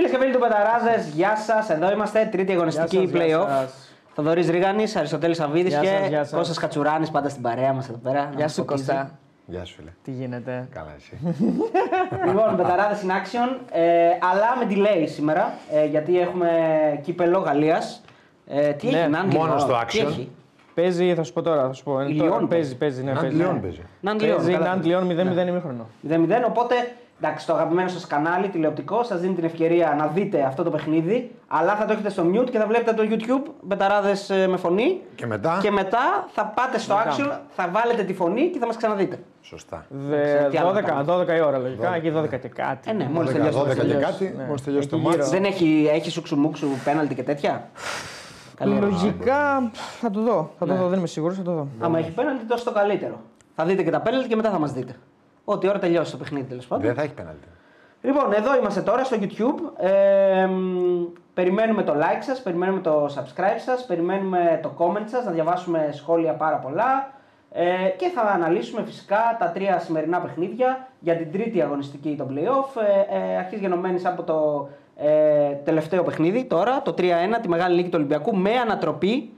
Φίλες και φίλοι του Πεταράδε, γεια σας. Εδώ είμαστε, τρίτη αγωνιστική Γεια σας, γεια playoff. σας. Θοδωρής Ρίγανης, Αριστοτέλης Αβίδη Γεια και σας, γεια σας. Κώστας Κατσουράνης πάντα στην παρέα μας εδώ πέρα. να Γεια μας σου φωτίζει. Κώστα. Γεια σου, φίλε. Τι γίνεται; Καλά, εσύ. Λοιπόν, Πεταράδε in action, ε, αλλά με delay σήμερα, ε, γιατί έχουμε κύπελο Γαλλίας. Ε, τι Ναι, έχει, Νάντι, μόνος Λιόν, στο τι action. έχει; Παίζει, θα σου πω τώρα. Θα σου πω. Είναι Λιόν τώρα. παίζει. Παίζει, παίζει. Ναι, Ναντ παίζει. Λιόν ναι. παίζει. Νάντι Λιόν, Παίζει καλά. Ναντ Λιόν 0-0 ημίχρονο. 0-0, οπότε εντάξει, το αγαπημένο σας κανάλι τηλεοπτικό σας δίνει την ευκαιρία να δείτε αυτό το παιχνίδι, αλλά θα το έχετε στο mute και θα βλέπετε το YouTube μπεταράδες με φωνή. Και μετά; Και μετά θα πάτε στο Μετά. action, θα βάλετε τη φωνή και θα μας ξαναδείτε. Σωστά. Δε- τι άλλο να 12, κάνουμε. 12 η ώρα λογικά. Εκεί 12 και κάτι. Ε, ναι, μόλις 12, τελειώσει. 12 μόλις και τελειώσει. κάτι, Ναι. μόλις τελειώσει το Εκεί μάτς. γύρω. Δεν έχει, έχει σουξουμούξου πέναλτι και τέτοια; Καλή ερώτηση. Λογικά θα το δω. Θα το Ναι. δω, δεν είμαι σίγουρος, θα το δω. Άμα έχει πέναλτι, τόσο το καλύτερο. Θα δείτε και τα πέναλτι και μετά θα μας δείτε. Ό,τι ώρα τελειώσει το παιχνίδι τέλος πάντων. Δεν θα έχει πέναλτι. Λοιπόν, εδώ είμαστε τώρα στο YouTube. Ε, μ, περιμένουμε το like σας, περιμένουμε το subscribe σας, περιμένουμε το comment σας, να διαβάσουμε σχόλια πάρα πολλά ε, και θα αναλύσουμε φυσικά τα τρία σημερινά παιχνίδια για την τρίτη αγωνιστική των playoff. Ε, ε, αρχής γενομένης από το ε, τελευταίο παιχνίδι τώρα, το 3-1, τη μεγάλη νίκη του Ολυμπιακού με ανατροπή.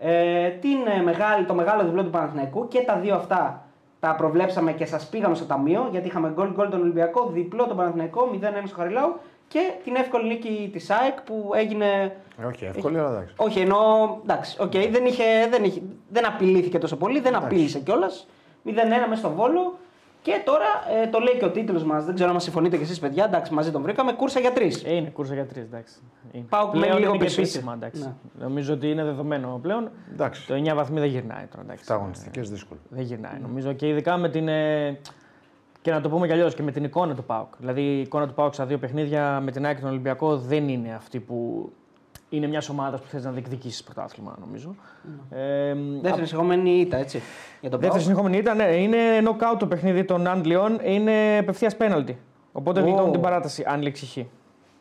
Ε, την, ε, μεγάλη, το μεγάλο διπλό του Παναθηναϊκού και τα δύο αυτά τα προβλέψαμε και σας πήγαμε στο ταμείο γιατί είχαμε γκολ γκολ τον Ολυμπιακό, διπλό τον Παναθηναϊκό, 0-1 στο Χαριλάου και την εύκολη νίκη της ΑΕΚ που έγινε. Ε, Όχι, εύκολη, αλλά εντάξει. Όχι, ενώ. Εντάξει, οκ, δεν, είχε, δεν, είχε, δεν απειλήθηκε τόσο πολύ, δεν απείλησε κιόλας. 0-1 μέσα στο Βόλο. Και τώρα ε, το λέει και ο τίτλος μας. Δεν ξέρω αν συμφωνείτε κι εσείς, παιδιά. Εντάξει, μαζί τον βρήκαμε. Κούρσα για τρεις. Ε, είναι κούρσα για τρεις, εντάξει. Είναι. Πάω Πλέον μένει λίγο είναι και πίσω, επίσημα, έτσι. εντάξει. Ναι. Νομίζω ότι είναι δεδομένο πλέον. Εντάξει. Το 9 βαθμοί δεν γυρνάει τώρα. Εντάξει. Τα αγωνιστικές δύσκολο. Δεν γυρνάει. Νομίζω και ειδικά με την. ε, Και να το πούμε κι αλλιώς και με την εικόνα του Πάουκ. Δηλαδή η εικόνα του Πάουκ στα δύο παιχνίδια με την ΑΕΚ και τον Ολυμπιακό δεν είναι αυτή που είναι μιας ομάδας που θες να διεκδικήσεις πρωτάθλημα, νομίζω. Ε, Δεύτερη συγχωμένη ήττα, έτσι. Για τον Δεύτερη Πάο. συνεχόμενη ήταν, ναι, είναι knockout το παιχνίδι των Αντλιών, είναι απευθείας πέναλτι. Οπότε Ω. γλιτώνουν την παράταση, αν λήξει χ.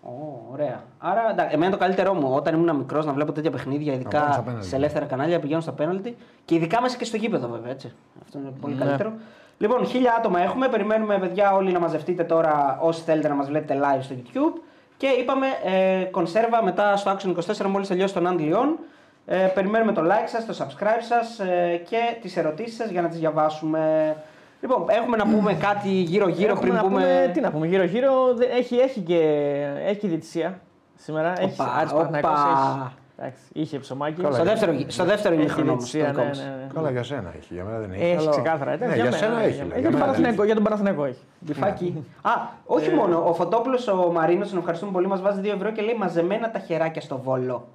Ω, ωραία. Άρα, εντάξει, εμένα το καλύτερό μου όταν ήμουν μικρός να βλέπω τέτοια παιχνίδια, πάνε ειδικά στα πέναλτι. σε ελεύθερα κανάλια, πηγαίνουν στα πέναλτι και ειδικά μέσα και στο γήπεδο, βέβαια. Έτσι. Αυτό είναι πολύ Ναι. καλύτερο. Λοιπόν, χίλια άτομα έχουμε. Περιμένουμε, παιδιά, όλοι να μαζευτείτε τώρα όσοι θέλετε να μας βλέπετε live στο YouTube. Και είπαμε ε, κονσέρβα μετά στο Action 24 μόλις τελειώσει τον Άντ Λιόν. Ε, περιμένουμε το like σας, το subscribe σας ε, και τις ερωτήσεις σας για να τις διαβάσουμε. Λοιπόν, έχουμε να πούμε κάτι γύρω-γύρω Έχουμε πριν να πούμε... πούμε, τι να πούμε, γύρω-γύρω δε- έχει, έχει και έχει και διετησία σήμερα. Έχει Οπα, Άρης Παναθηναϊκός, οπα. Έχει. Εντάξει, είχε ψωμάκι. Καλά, Στο δεύτερο, γυ- στο δεύτερο Έχει ημίχρονο όμως, το διετησία, δικό ναι, μας. ναι, ναι. Καλά, για σένα έχει. Για μένα δεν έχει. Έχει αλλά- ξεκάθαρα. εντάξει, Ναι, για μένα, σένα για έχει. μένα. λέει, Για τον μένα δεν Παναθηναϊκό- Για τον Παναθηναϊκό έχει. Μπιφάκι. Α, όχι μόνο. Ο Φωτόπουλος, ο Μαρίνος, τον ευχαριστούμε πολύ, μας βάζει 2 ευρώ και λέει μαζεμένα τα χεράκια στο βόλο.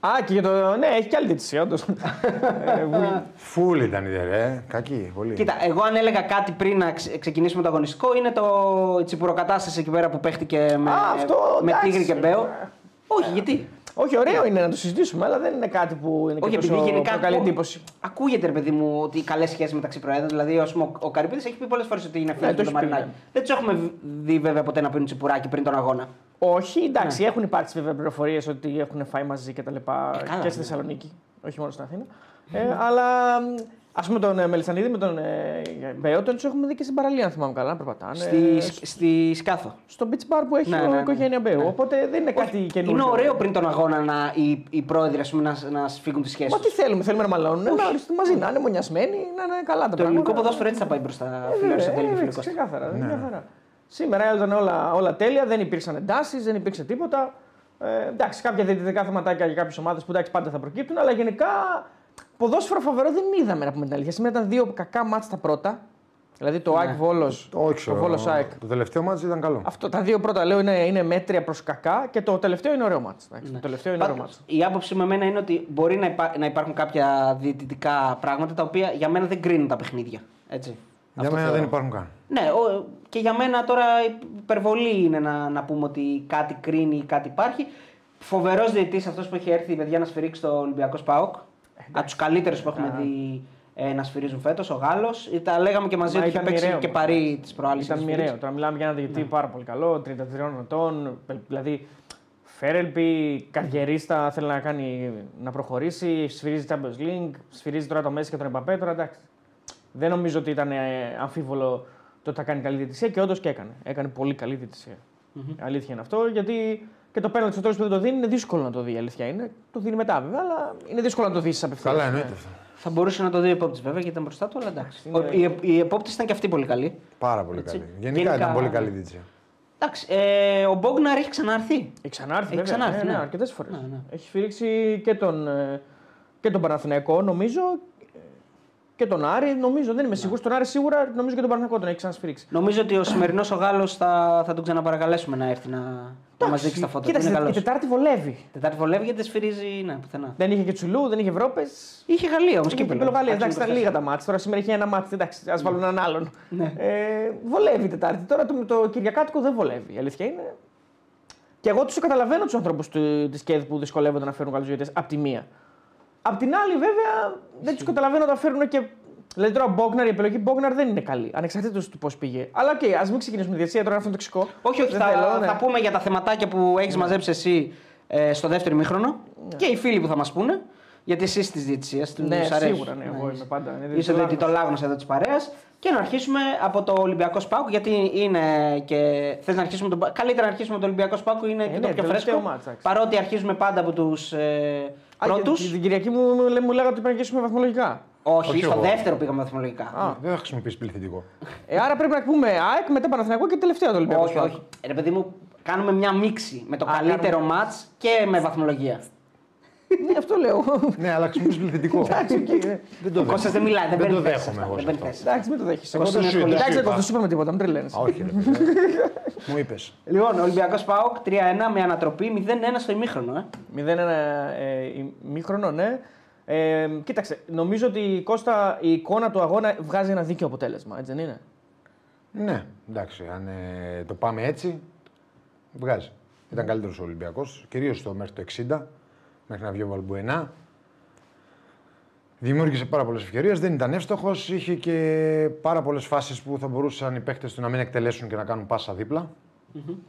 Α, και για το. Ναι, έχει και άλλη διετησία, όντως. Φουλ ήταν η ρε. Κακή, πολύ. Κοίτα, εγώ αν έλεγα κάτι πριν να ξε- ξεκινήσουμε το αγωνιστικό είναι το η τσιπουροκατάσταση εκεί πέρα που παίχτηκε με, Α, αυτό, με εντάξει. Τίγρη και Μπέο. Όχι, γιατί; Όχι, ωραίο είναι να το συζητήσουμε, αλλά δεν είναι κάτι που είναι Όχι, και επειδή τόσο γενικά προκαλεί ακού- εντύπωση. ακούγεται, ρε παιδί μου, ότι οι καλές σχέσεις μεταξύ προέδρων. Δηλαδή, ας πούμε, ο, ο Καρυπίδης έχει πει πολλές φορές ότι είναι φίλος Ναι, το με τον έχει πει, Μαρινάκη. ναι. Δεν τους έχουμε δει βέβαια ποτέ να πίνουν τσιπουράκι πριν τον αγώνα. Όχι, εντάξει, Ναι. έχουν υπάρξει βέβαια πληροφορίες ότι έχουν φάει μαζί και τα λοιπά Ε, καλά, και στη ναι. Θεσσαλονίκη, όχι μόνο στην Αθήνα. Ε, αλλά ας πούμε τον ε, Μελισανίδη με τον ε, Μπέο τον τους έχουμε δει και στην παραλία, αν θυμάμαι καλά, να περπατάνε. Στη, Ε, στη Σκάθο. στο beach bar που έχει Ναι, ο ναι, ναι. οικογένεια Μπέου. Ναι. Οπότε δεν είναι κάτι καινούργιο. Είναι ωραίο πριν τον αγώνα να, οι, οι πρόεδροι ας πούμε, να, να σφίγγουν τις σχέσεις. Μα τι θέλουμε, θέλουμε να μαλώνουν, να οριστούν μαζί, να είναι μονιασμένοι, να είναι καλά τα Το πράγματα. ελληνικό ποδόσφαιρο έτσι θα πάει μπροστά. Ε, Φίλε βέβαια, Αριστοτέλη και ε, φίλε έτσι, Κώστα. Ξεκάθαρα. μια χαρά. Σήμερα ήταν όλα, όλα τέλεια, δεν υπήρξαν εντάσεις, δεν υπήρξε τίποτα. Ε, εντάξει, κάποια διαιτητικά θεματάκια για κάποιες ομάδες που εντάξει, πάντα θα προκύπτουν, αλλά γενικά ποδόσφαιρο φοβερό δεν είδαμε να πούμε την αλήθεια. Σήμερα ήταν δύο κακά μάτς τα πρώτα. Δηλαδή το Ναι. ΑΕΚ Βόλο. Όχι, το Βόλος ΑΕΚ. Το τελευταίο μάτι ήταν καλό. Αυτό, τα δύο πρώτα λέω είναι, είναι μέτρια προς κακά και το τελευταίο είναι ωραίο μάτς. εντάξει, Το τελευταίο είναι ωραίο Πάντως, μάτς. η άποψη με εμένα είναι ότι μπορεί να, υπά- να υπάρχουν κάποια διαιτητικά πράγματα τα οποία για μένα δεν κρίνουν τα παιχνίδια. Έτσι. Για Αυτό μένα θεωρώ. δεν υπάρχουν καν. Ναι, ο- και για μένα τώρα υπερβολή είναι να, να πούμε ότι κάτι κρίνει ή κάτι υπάρχει. Φοβερός διαιτητής αυτός που έχει έρθει παιδιά να σφυρίξει το Ολυμπιακό Σπάοκ. Από τους καλύτερους που έχουμε δει ε, να σφυρίζουν φέτος, ο Γάλλος. Τα λέγαμε και μαζί Μα ότι είχε ήταν παίξει μοιραίο, και μας. παρή της προάλλη. Ήταν μοιραίο. Τώρα μιλάμε για ένα διαιτητή πάρα πολύ καλό, 33 ετών. Δηλαδή, Φέρελπι, καριερίστα, θέλει να, κάνει, να προχωρήσει, σφυρίζει Champions League, σφυρίζει τώρα το Μέση και τον Εμπαπέ. Τώρα εντάξει. Δεν νομίζω ότι ήταν ε, αμφίβολο το ότι θα κάνει καλή διαιτησία και όντως και έκανε. Έκανε πολύ καλή διαιτησία. Αλήθεια είναι αυτό, γιατί και το πέναλτι στο τέλο που δεν το δίνει είναι δύσκολο να το δει. η Αλήθεια είναι. Το δίνει μετά βέβαια, αλλά είναι δύσκολο να το δεις απευθείας. Καλά, εννοείται αυτό. Θα μπορούσε να το δει ο επόπτης βέβαια γιατί ήταν μπροστά του, αλλά εντάξει. Είναι- Ο- Οι, οι επόπτε ήταν και αυτοί πολύ καλοί. Πάρα πολύ Έτσι. καλή. Γενικά, Γενικά- ήταν πολύ καλή δίτσια. Εντάξει, ε, ο Μπόγναρ έχει ξανάρθει. Έχει ξανάρθει, Έχει βέβαια. ξανάρθει, ναι, ναι. ναι, αρκετές φορές. Ναι, ναι. Έχει σφυρίξει και τον, ε, και τον Παναθηναϊκό, νομίζω. Ε, Και τον Άρη, νομίζω. Δεν Ναι. είμαι σίγουρος. Τον Άρη σίγουρα νομίζω και τον Παναθηναϊκό τον έχει ξανασφυρίξει. Νομίζω ότι ο σημερινός ο Γάλλος θα, θα τον ξαναπαρακαλέσουμε να έρθει να, να μας δείξει τα φώτα. του. Κοίταξε, Είναι η καλός. Τετάρτη βολεύει. Τετάρτη βολεύει γιατί δεν σφυρίζει ναι, πουθενά. Δεν είχε και Τσουλού, δεν είχε Ευρώπε. Είχε Γαλλία όμως Είχε και Γαλλία. Εντάξει, ήταν λίγα τα μάτια. Τώρα σήμερα είχε ένα μάτι. Εντάξει, ας βάλουν έναν άλλον. Ναι. Ε, βολεύει η Τετάρτη. Τώρα το, το Κυριακάτικο δεν βολεύει. Η αλήθεια είναι. Και εγώ τους καταλαβαίνω τους ανθρώπους της ΚΕΔ που δυσκολεύονται να φέρουν καλούς διαιτητές. Απ' τη μία. Απ' την άλλη, βέβαια, δεν τους καταλαβαίνω όταν φέρουν και. Δηλαδή τώρα ο Μπόγναρ, η επιλογή Μπόγναρ δεν είναι καλή. Ανεξαρτήτως του πώς πήγε. Αλλά οκ, ας μην ξεκινήσουμε τη διαιτησία τώρα, αυτό είναι τοξικό. Όχι, όχι, Δεν θα, θέλω, ναι. θα πούμε για τα θεματάκια που έχεις μαζέψει εσύ ε, στο δεύτερο ημίχρονο και οι φίλοι που θα μας πούνε. Γιατί εσύ της διαιτησίας τους Ναι, αρέσεις. σίγουρα, ναι, εγώ είμαι πάντα, είναι Είσαι διαιτητολάγνος. διαιτητολάγνος εδώ της παρέας. Και να αρχίσουμε από το Ολυμπιακός ΠΑΟΚ, γιατί είναι και. Θες να αρχίσουμε τον... Καλύτερα να αρχίσουμε από το Ολυμπιακός ΠΑΟΚ, είναι και ναι, το πιο τελευταίο φρέσκο. ματς, εντάξει. παρότι αρχίζουμε πάντα από τους ε, Α, πρώτους. και Την Κυριακή μου, μου, μου λέγατε ότι πρέπει να αρχίσουμε βαθμολογικά. Όχι, Όχι στο εγώ. δεύτερο πήγαμε βαθμολογικά. Α. Δεν θα χρησιμοποιήσει πληθυντικό. Ε, άρα πρέπει να πούμε ΑΕΚ, μετά Παναθηναϊκό και τελευταίο το Ολυμπιακό. όχι, όχι. Ρε παιδί μου, κάνουμε μια μίξη με το Α, καλύτερο κάνουμε. ματς και με βαθμολογία. Ναι, αυτό λέω. ναι, αλλά χρησιμοποιήσει πληθυντικό. Εντάξει, οκ, ναι. Δεν το Ο Κώστας δεν μιλάει, δεν Δεν το παίρνει θέση δέχομαι αυτό, εγώ. δεν σε παίρνει αυτό. θέση. Εντάξει, μην το δέχεσαι. Εγώ δεν σου είναι δεν Εντάξει, σου εγώ είπα. δεν σου είπαμε τίποτα, μην τρελαίνεσαι. Α, Όχι, ρε παιδί. Μου είπες. Λοιπόν, Ολυμπιακός Πάοκ 3-1 με ανατροπή 0-1 στο ημίχρονο. Ε. 0-1 ε, μήχρονο, ναι. Ε, κοίταξε, νομίζω ότι η Κώστα η εικόνα του αγώνα βγάζει ένα δίκαιο αποτέλεσμα, έτσι δεν είναι; Ναι, εντάξει, αν ε, το πάμε έτσι, βγάζει. Ήταν καλύτερος ο Ολυμπιακός, κυρίως μέχρι το 60, μέχρι να βγει ο Βαλμπουενά. Δημιούργησε πάρα πολλές ευκαιρίες, δεν ήταν εύστοχος. Είχε και πάρα πολλές φάσεις που θα μπορούσαν οι παίχτε του να μην εκτελέσουν και να κάνουν πάσα δίπλα.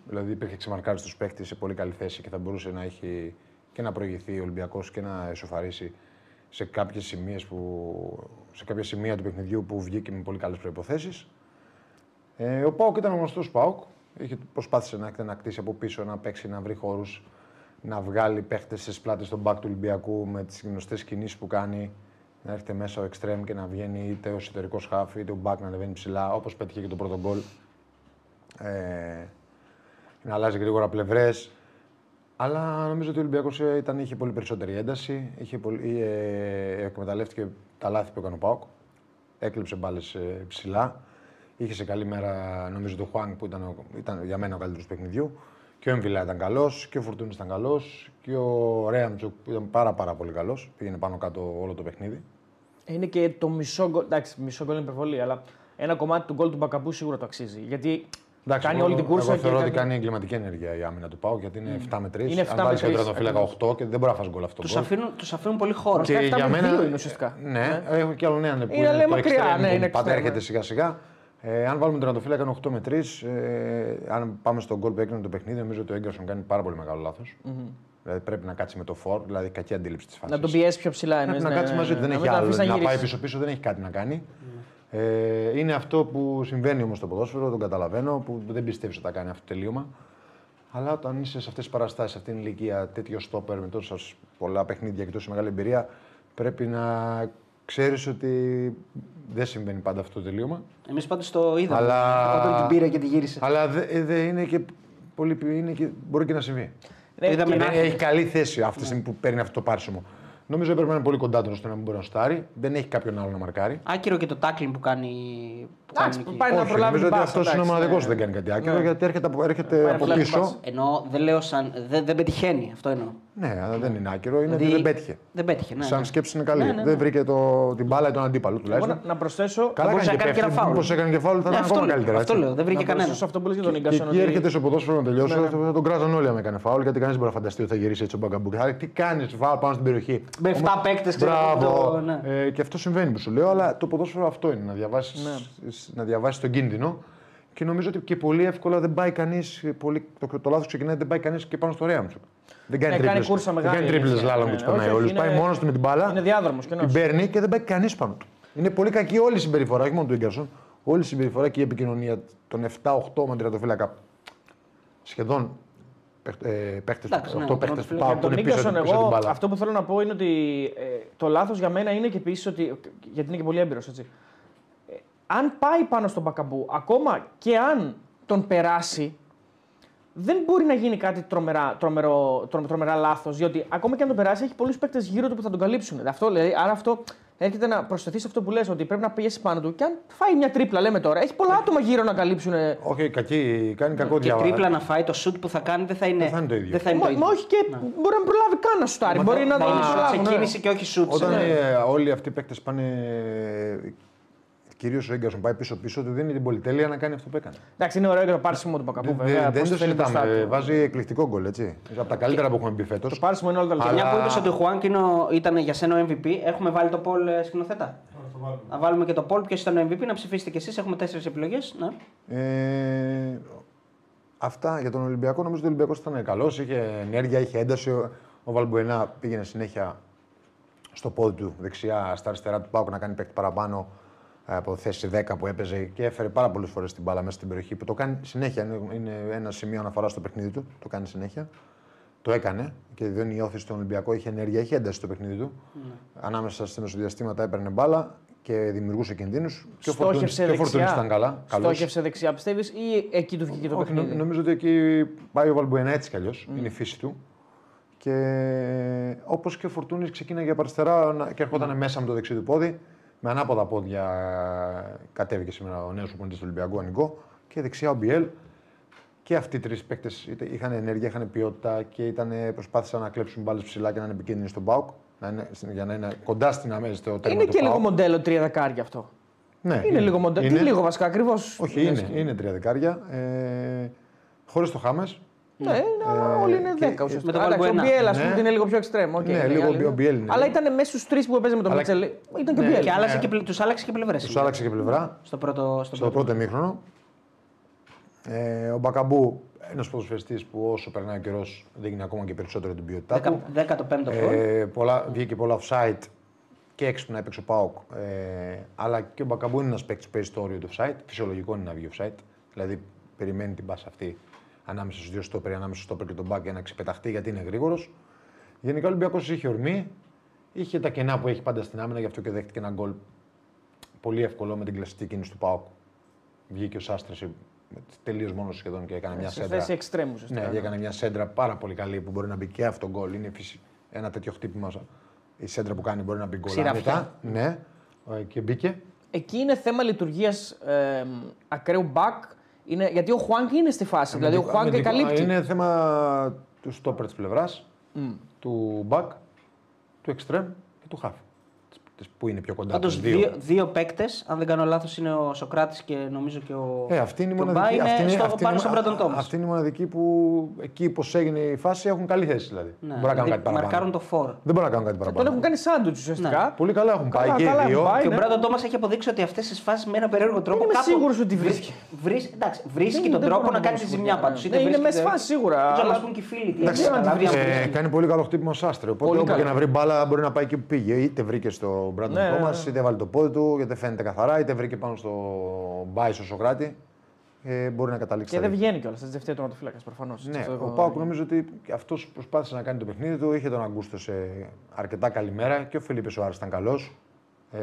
Δηλαδή υπήρχε ξεμαρκάριστος παίχτη σε πολύ καλή θέση και θα μπορούσε να έχει και να προηγηθεί ο Ολυμπιακός και να εσωφαρίσει σε κάποιες σημείες που, σε κάποια σημεία του παιχνιδιού που βγήκε με πολύ καλές προποθέσει. Ε, ο Πάοκ ήταν γνωστός Πάοκ. Είχε, προσπάθησε να εκτενακτήσει από πίσω, να παίξει, να βρει χώρους, να βγάλει παίχτες στις πλάτες στον μπακ του Ολυμπιακού με τις γνωστές κινήσεις που κάνει. Να έρχεται μέσα ο εξτρέμ και να βγαίνει είτε ο εσωτερικός χάφ είτε ο μπακ να ανεβαίνει ψηλά, όπως πέτυχε και το πρώτο γκολ. Ε, να αλλάζει γρήγορα πλευρές. Αλλά νομίζω ότι ο Ολυμπιακός είχε πολύ περισσότερη ένταση. Είχε πολύ, ε, εκμεταλλεύτηκε τα λάθη που έκανε ο Πάοκ. Έκλειψε μπάλες ψηλά. Είχε σε καλή μέρα, νομίζω, τον Χουάνγκ που ήταν, ο- ήταν για μένα ο καλύτερος παιχνιδιού. Και ο Εμβιλά ήταν καλός και ο Φουρτούνη ήταν καλός. Και ο Ρέαμτσοκ που ήταν πάρα, πάρα πολύ καλός. Πήγαινε πάνω κάτω όλο το παιχνίδι. Είναι και το μισό γκολ. Εντάξει, μισό γκολ είναι υπερβολή, αλλά ένα κομμάτι του γκολ του Μπακαμπού σίγουρα το αξίζει. Γιατί Εντάξει, κάνει εγώ- όλη την κούρσα Εγώ και θεωρώ ότι κάνει- κάνει εγκληματική ενέργεια η άμυνα του Πάου γιατί είναι 7 με 3. Είναι 7 Αν με βάλει και 3, τον τερματοφύλακα 8 και δεν μπορεί να φας γκολ αυτό. το Τους γκολ. αφήνουν, τους αφήνουν πολύ χώρο. Και- εφτά με δύο είναι ουσιαστικά. Ναι, έχω και άλλο ναι, που Είναι, λέει, μακριά, ναι, είναι Πάντα extreme, έρχεται ναι. σιγά σιγά. Ε, αν βάλουμε τον τερματοφύλακα είναι 8 με 3. Ε, αν πάμε στον γκολ που έκανε το παιχνίδι, νομίζω ότι ο Έγκερσον κάνει πάρα πολύ μεγάλο λάθος. Δηλαδή πρέπει να κάτσει με το φόρ, δηλαδή κακή αντίληψη της φάσης. να τον πιέσει πιο ψηλά. Πρέπει εννοείς, να ναι, κάτσει ναι, μαζί του, ναι, δεν να έχει μην τον άλλο. αφήσεις Να πάει γυρίσει. πίσω-πίσω δεν έχει κάτι να κάνει. Ε, είναι αυτό που συμβαίνει όμως στο ποδόσφαιρο, τον καταλαβαίνω, που δεν πιστεύεις ότι θα κάνει αυτό το τελείωμα. Αλλά όταν είσαι σε αυτές τις παραστάσεις, σε αυτήν την ηλικία, τέτοιο στόπερ με τόσα πολλά παιχνίδια και τόση μεγάλη εμπειρία, πρέπει να ξέρεις ότι δεν συμβαίνει πάντα αυτό το τελείωμα. Εμείς πάντως το είδαμε Αλλά- όταν την πήρε και τη γύρισε. Αλλά δε, δε είναι και πολύ, είναι και, μπορεί και να συμβεί. Ναι, Το είδαμε και- να Είναι- έρχεται. έχει καλή θέση αυτή τη στιγμή που παίρνει αυτό το πάρσιμο. Νομίζω έπρεπε να είναι πολύ κοντά του ώστε να μην μπορεί να στάρει. Δεν έχει κάποιον άλλο να μαρκάρει. Άκυρο και το tackling που κάνει. Που Εντάξει, κάνει εκεί. πάει να Όχι, προλάβει νομίζω την ότι πάσα, αυτός είναι ο εντάξει, μοναδικό ναι. που δεν κάνει κάτι άκυρο Ναι. γιατί έρχεται από, έρχεται Πάει να από προλάβει την πίσω. πάσα. Εννοώ, δεν λέω σαν. Δεν, δεν πετυχαίνει, αυτό εννοώ. Ναι, αλλά δεν είναι άκυρο, είναι Δηλαδή, ότι δεν πέτυχε. Δεν πέτυχε, ναι. Σαν ναι. σκέψη είναι καλή. Ναι, ναι, ναι. Δεν βρήκε το, την μπάλα ή τον αντίπαλο Εγώ τουλάχιστον. να, να προσθέσω. Καλά μπορούσε κάνει να και κάνει και ένα πέφτει. φάουλ. Μήπως έκανε και φάουλ θα Ναι, ήταν αυτό ακόμα λέω, καλύτερα. Αυτό έτσι. λέω, δεν βρήκε να κανένα. προσθέσω αυτό που λες για τον Και Ίγκασον. εκεί ότι- έρχεται στο ποδόσφαιρο να τελειώσει, Ναι, ναι. θα τον κράζαν όλοι αν έκανε φάουλ γιατί κανείς δεν μπορεί να φανταστεί ότι θα γυρίσει έτσι ο Μπαγκαμπούκ. Άρα τι κάνεις φάουλ πάνω στην περιοχή. Με 7 παίκτες, ξέρω Μπράβο. το- ναι. Ε, και αυτό συμβαίνει που σου λέω, αλλά το ποδόσφαιρο αυτό είναι. Να διαβάσεις να διαβάσεις τον κίνδυνο. Και νομίζω ότι και πολύ εύκολα δεν πάει κανείς. Το, το λάθος ξεκινάει, δεν πάει κανείς και πάνω στο Ρέαμτσοκ. Δεν κάνει Ναι, κάνει τρίπλες. κούρσα Δεν μεγάλη, κάνει τρίπλες αλήθεια. λάλом Ναι, και του ναι, περνάει όχι, όλου. όχι, Πάει είναι- μόνος του με την μπάλα. Είναι διάδρομος και Την ενός. παίρνει και δεν πάει κανείς πάνω του. Είναι πολύ κακή όλη η συμπεριφορά, όχι μόνο του Ίγκαρσον. Όλη η συμπεριφορά και η επικοινωνία των 7-8 με τερματοφύλακα σχεδόν παίχτες Εντάξει, ναι, του τον Πάου Φίλιππ που Τον είναι πίσω, Νίκολσον, πίσω την εγώ μπάλα. αυτό που θέλω να πω είναι ότι ε, το λάθος για μένα είναι και επίσης ότι. Γιατί είναι και πολύ έμπειρος, έτσι. Ε, αν πάει πάνω στον Μπακαμπού, ακόμα και αν τον περάσει, δεν μπορεί να γίνει κάτι τρομερά, τρομερό, τρο, τρομερά λάθος. Διότι ακόμα και αν τον περάσει, έχει πολλούς παίκτες γύρω του που θα τον καλύψουν. Αυτό, δηλαδή, άρα αυτό έρχεται να προσθεθεί σε αυτό που λες, ότι πρέπει να πιέσει πάνω του. Και αν φάει μια τρίπλα, λέμε τώρα, έχει πολλά άτομα γύρω να καλύψουν. Όχι, κακή, κάνει κακό Και διάβα. τρίπλα να φάει το σουτ που θα κάνει δεν θα είναι, Δεν θα είναι το ίδιο. Δεν θα είναι Μα, το ίδιο. μα όχι και μπορεί να προλάβει καν να σουτάρει. Μα Μπορεί θα- να θα τον είναι σουτ προλάβουν. σε ναι. κίνηση και όχι σουτς. Όταν σε- ε, όλοι αυτοί οι παίκτες πάνε. Κυρίως ο Έγκασον πάει πίσω-πίσω, του δίνει την πολυτέλεια να κάνει αυτό που έκανε. Εντάξει, είναι ωραίο και το πάρσιμο του Μπακαμπού, Δεν- βέβαια. δεν πώς το θέλει μπροστά συζητάμε. του. Βάζει εκπληκτικό γκολ, έτσι. Από τα καλύτερα που έχουμε μπει φέτος. Το πάρσιμο είναι όλα τα λεπτά. Αλλά- Μια που είπες ότι ο Χουάνκ είναι ο- ήταν για σένα ο MVP, έχουμε βάλει το poll ε, σκηνοθέτα; Να βάλουμε και το poll ποιος ήταν ο MVP, να ψηφίσετε κι εσείς. Έχουμε τέσσερις επιλογές. Ναι. Ε, αυτά για τον Ολυμπιακό. Νομίζω ότι ο Ολυμπιακός ήταν καλός. Είχε ενέργεια, είχε ένταση. Ο, ο Βαλμπουενά πήγαινε συνέχεια στο πόδι του δεξιά, στα αριστερά του Πάουκ να κάνει παίκτη παραπάνω ε, από θέση 10 που έπαιζε και έφερε πάρα πολλές φορές την μπάλα μέσα στην περιοχή. Που το κάνει συνέχεια. Είναι, είναι ένα σημείο αναφορά στο παιχνίδι του. Το κάνει συνέχεια. Το έκανε και δίνει η όθηση στον Ολυμπιακό. Είχε ενέργεια, είχε ένταση στο παιχνίδι του. Ανάμεσα στα μεσοδιαστήματα έπαιρνε μπάλα και δημιουργούσε κινδύνους. Και ο Φορτούνης- Στόχευσε και ο Φορτούνης δεξιά. ήταν καλά. καλός. Στόχευσε δεξιά, πιστεύεις, ή εκεί του βγήκε το Όχι, παιχνίδι; νο- νομίζω ότι εκεί πάει ο Βαλμπουενά έτσι κι αλλιώς. Είναι η φύση του. Και όπως και ο Φορτούνης ξεκίναγε από αριστερά να- και έρχονταν μέσα με το δεξί του πόδι. Με ανάποδα πόδια κατέβηκε σήμερα ο νέος προπονητή του Ολυμπιακού, ο Νικό. Και δεξιά ο Μπιέλ. Και αυτοί οι τρεις παίκτες είχαν ενέργεια, είχαν ποιότητα και ήταν, προσπάθησαν να κλέψουν μπάλες ψηλά και να είναι επικίνδυνοι στον Πάουκ. Να είναι, για να είναι κοντά στην αμέζη στο τέρμα Είναι του και λίγο ΠΑΟΚ. μοντέλο τρία δεκάρια αυτό. Ναι, Είναι, λίγο μοντέλο. Τι Είναι- λίγο βασικά, ακριβώς. Όχι, είναι, είναι τρία δεκάρια. Ε, Χωρίς το Χάμες. Ναι, είναι, όλοι είναι και- 10 ουσιαστικά. με τον Εντάξει, Ο Βαλμπουενά. Μπιέλ, ας Ναι. πούμε, είναι λίγο πιο εξτρέμ. οκ, Ναι, είναι λίγο η άλλη. ο Μπιέλ είναι. Αλλά ήταν μέσα στους τρεις που έπαιζε με τον Αλλά- Μίτσελ. Ήταν και Ναι, Μπιέλ. Και άλλαξε και, πλε- τους άλλαξε και πλευρές. Τους άλλαξε και πλευρά. Στο πρώτο. Στο στο πρώτο ημίχρονο. Ε, ο Μπακαμπού, ένας ποδοσφαιριστής που όσο περνάει ο καιρός δείχνει ακόμα και περισσότερο την ποιότητά του. 15ο γκολ. Ε, πολλά, βγήκε πολλά offside και έξυπνα έπαιξε ο Πάοκ. Ε, αλλά και ο Μπακαμπού είναι ένας παίκτης που παίζει το όριο του offside. Φυσιολογικό είναι να βγει offside. Δηλαδή περιμένει την πάσα αυτή ανάμεσα στους δύο στόπερ, ανάμεσα στο στόπερ και τον μπακ για να ξεπεταχτεί γιατί είναι γρήγορος. Γενικά ο Ολυμπιακός είχε ορμή. Είχε τα κενά που έχει πάντα στην άμυνα, γι' αυτό και δέχτηκε ένα γκολ πολύ εύκολο με την κλασική κίνηση του Πάοκ. Βγήκε ο Σάστρε τελείως μόνος σχεδόν και έκανε μια Σε σέντρα. θέση εξτρέμου ουσιαστικά. Ναι, έκανε μια σέντρα πάρα πολύ καλή που μπορεί να μπει και αυτό γκολ. Είναι φυσι... ένα τέτοιο χτύπημα. Η σέντρα που κάνει μπορεί να μπει γκολ. Ξηραφιά. άνετα. Ναι, Ε, και μπήκε. Εκεί είναι θέμα λειτουργίας ε, ακραίου μπακ. Είναι, γιατί ο Χουάνκ είναι στη φάση. δηλαδή ο Χουάνκ Αμυντικό- καλύπτει. Είναι θέμα του στόπερ της πλευράς, του μπακ, του εξτρέμ και του χάφ. Τις Που είναι πιο κοντά Πάντως τους δύο. δύο, δύο παίκτες, αν δεν κάνω λάθος, είναι ο Σοκράτης και νομίζω και ο. Ε, αυτή είναι η και ο Μπά μοναδική. είναι αυτή είναι, στο, αυτή πάνω είναι- στον Μπράντον Τόμας. Αυτή είναι η μοναδική που εκεί πώ έγινε η φάση έχουν καλή θέση δηλαδή. Ναι, Δεν μπορεί να κάνουν κάτι δηλαδή παραπάνω. Μαρκάρουν το φόρ. Δεν μπορεί να κάνουν κάτι Τον παραπάνω. έχουν κάνει σάντουιτς ουσιαστικά. Πολύ καλά έχουν πάει Καλά, και καλά οι δύο. έχουν πάει. Και ο ναι. Μπράντον Τόμας έχει αποδείξει ότι αυτές τις φάσεις με ένα περίεργο τρόπο. Δεν είμαι κάπου σίγουρος ότι βρίσκει. Βρει, εντάξει, βρίσκει Δεν- τον δεν τρόπο μπορώ να να κάνει τη πω ζημιά σίγουρα, πάντως. ναι. Ναι, είναι μέσα στη φάση σίγουρα, Δεν ξέρω, αλλά- να πούν και οι φίλοι. τι Εντάξει, έχει αν τη καταλάβει, βρίσκει. αν Ε, βρίσκει. κάνει πολύ καλό χτύπημα ο Σάστρε. Οπότε Πολύ όπου καλό. και να βρει μπάλα μπορεί να πάει εκεί που πήγε. Είτε βρήκε στο Μπράντον Ναι, Τόμα, ναι. είτε βάλει το πόδι του, γιατί φαίνεται καθαρά, είτε βρήκε πάνω στο Μπάισο Σοκράτη. Ε, μπορεί να καταλήξει. Και στα δεν δίκτυα. βγαίνει κιόλας. Θα ζευτεί ο τερματοφύλακας προφανώς. Ναι, ο Πάουκ νομίζω ότι αυτός προσπάθησε να κάνει το παιχνίδι του. Είχε τον Αγκούστο σε αρκετά καλή μέρα και ο Φελίπε Σοάρη ήταν καλός. Ε,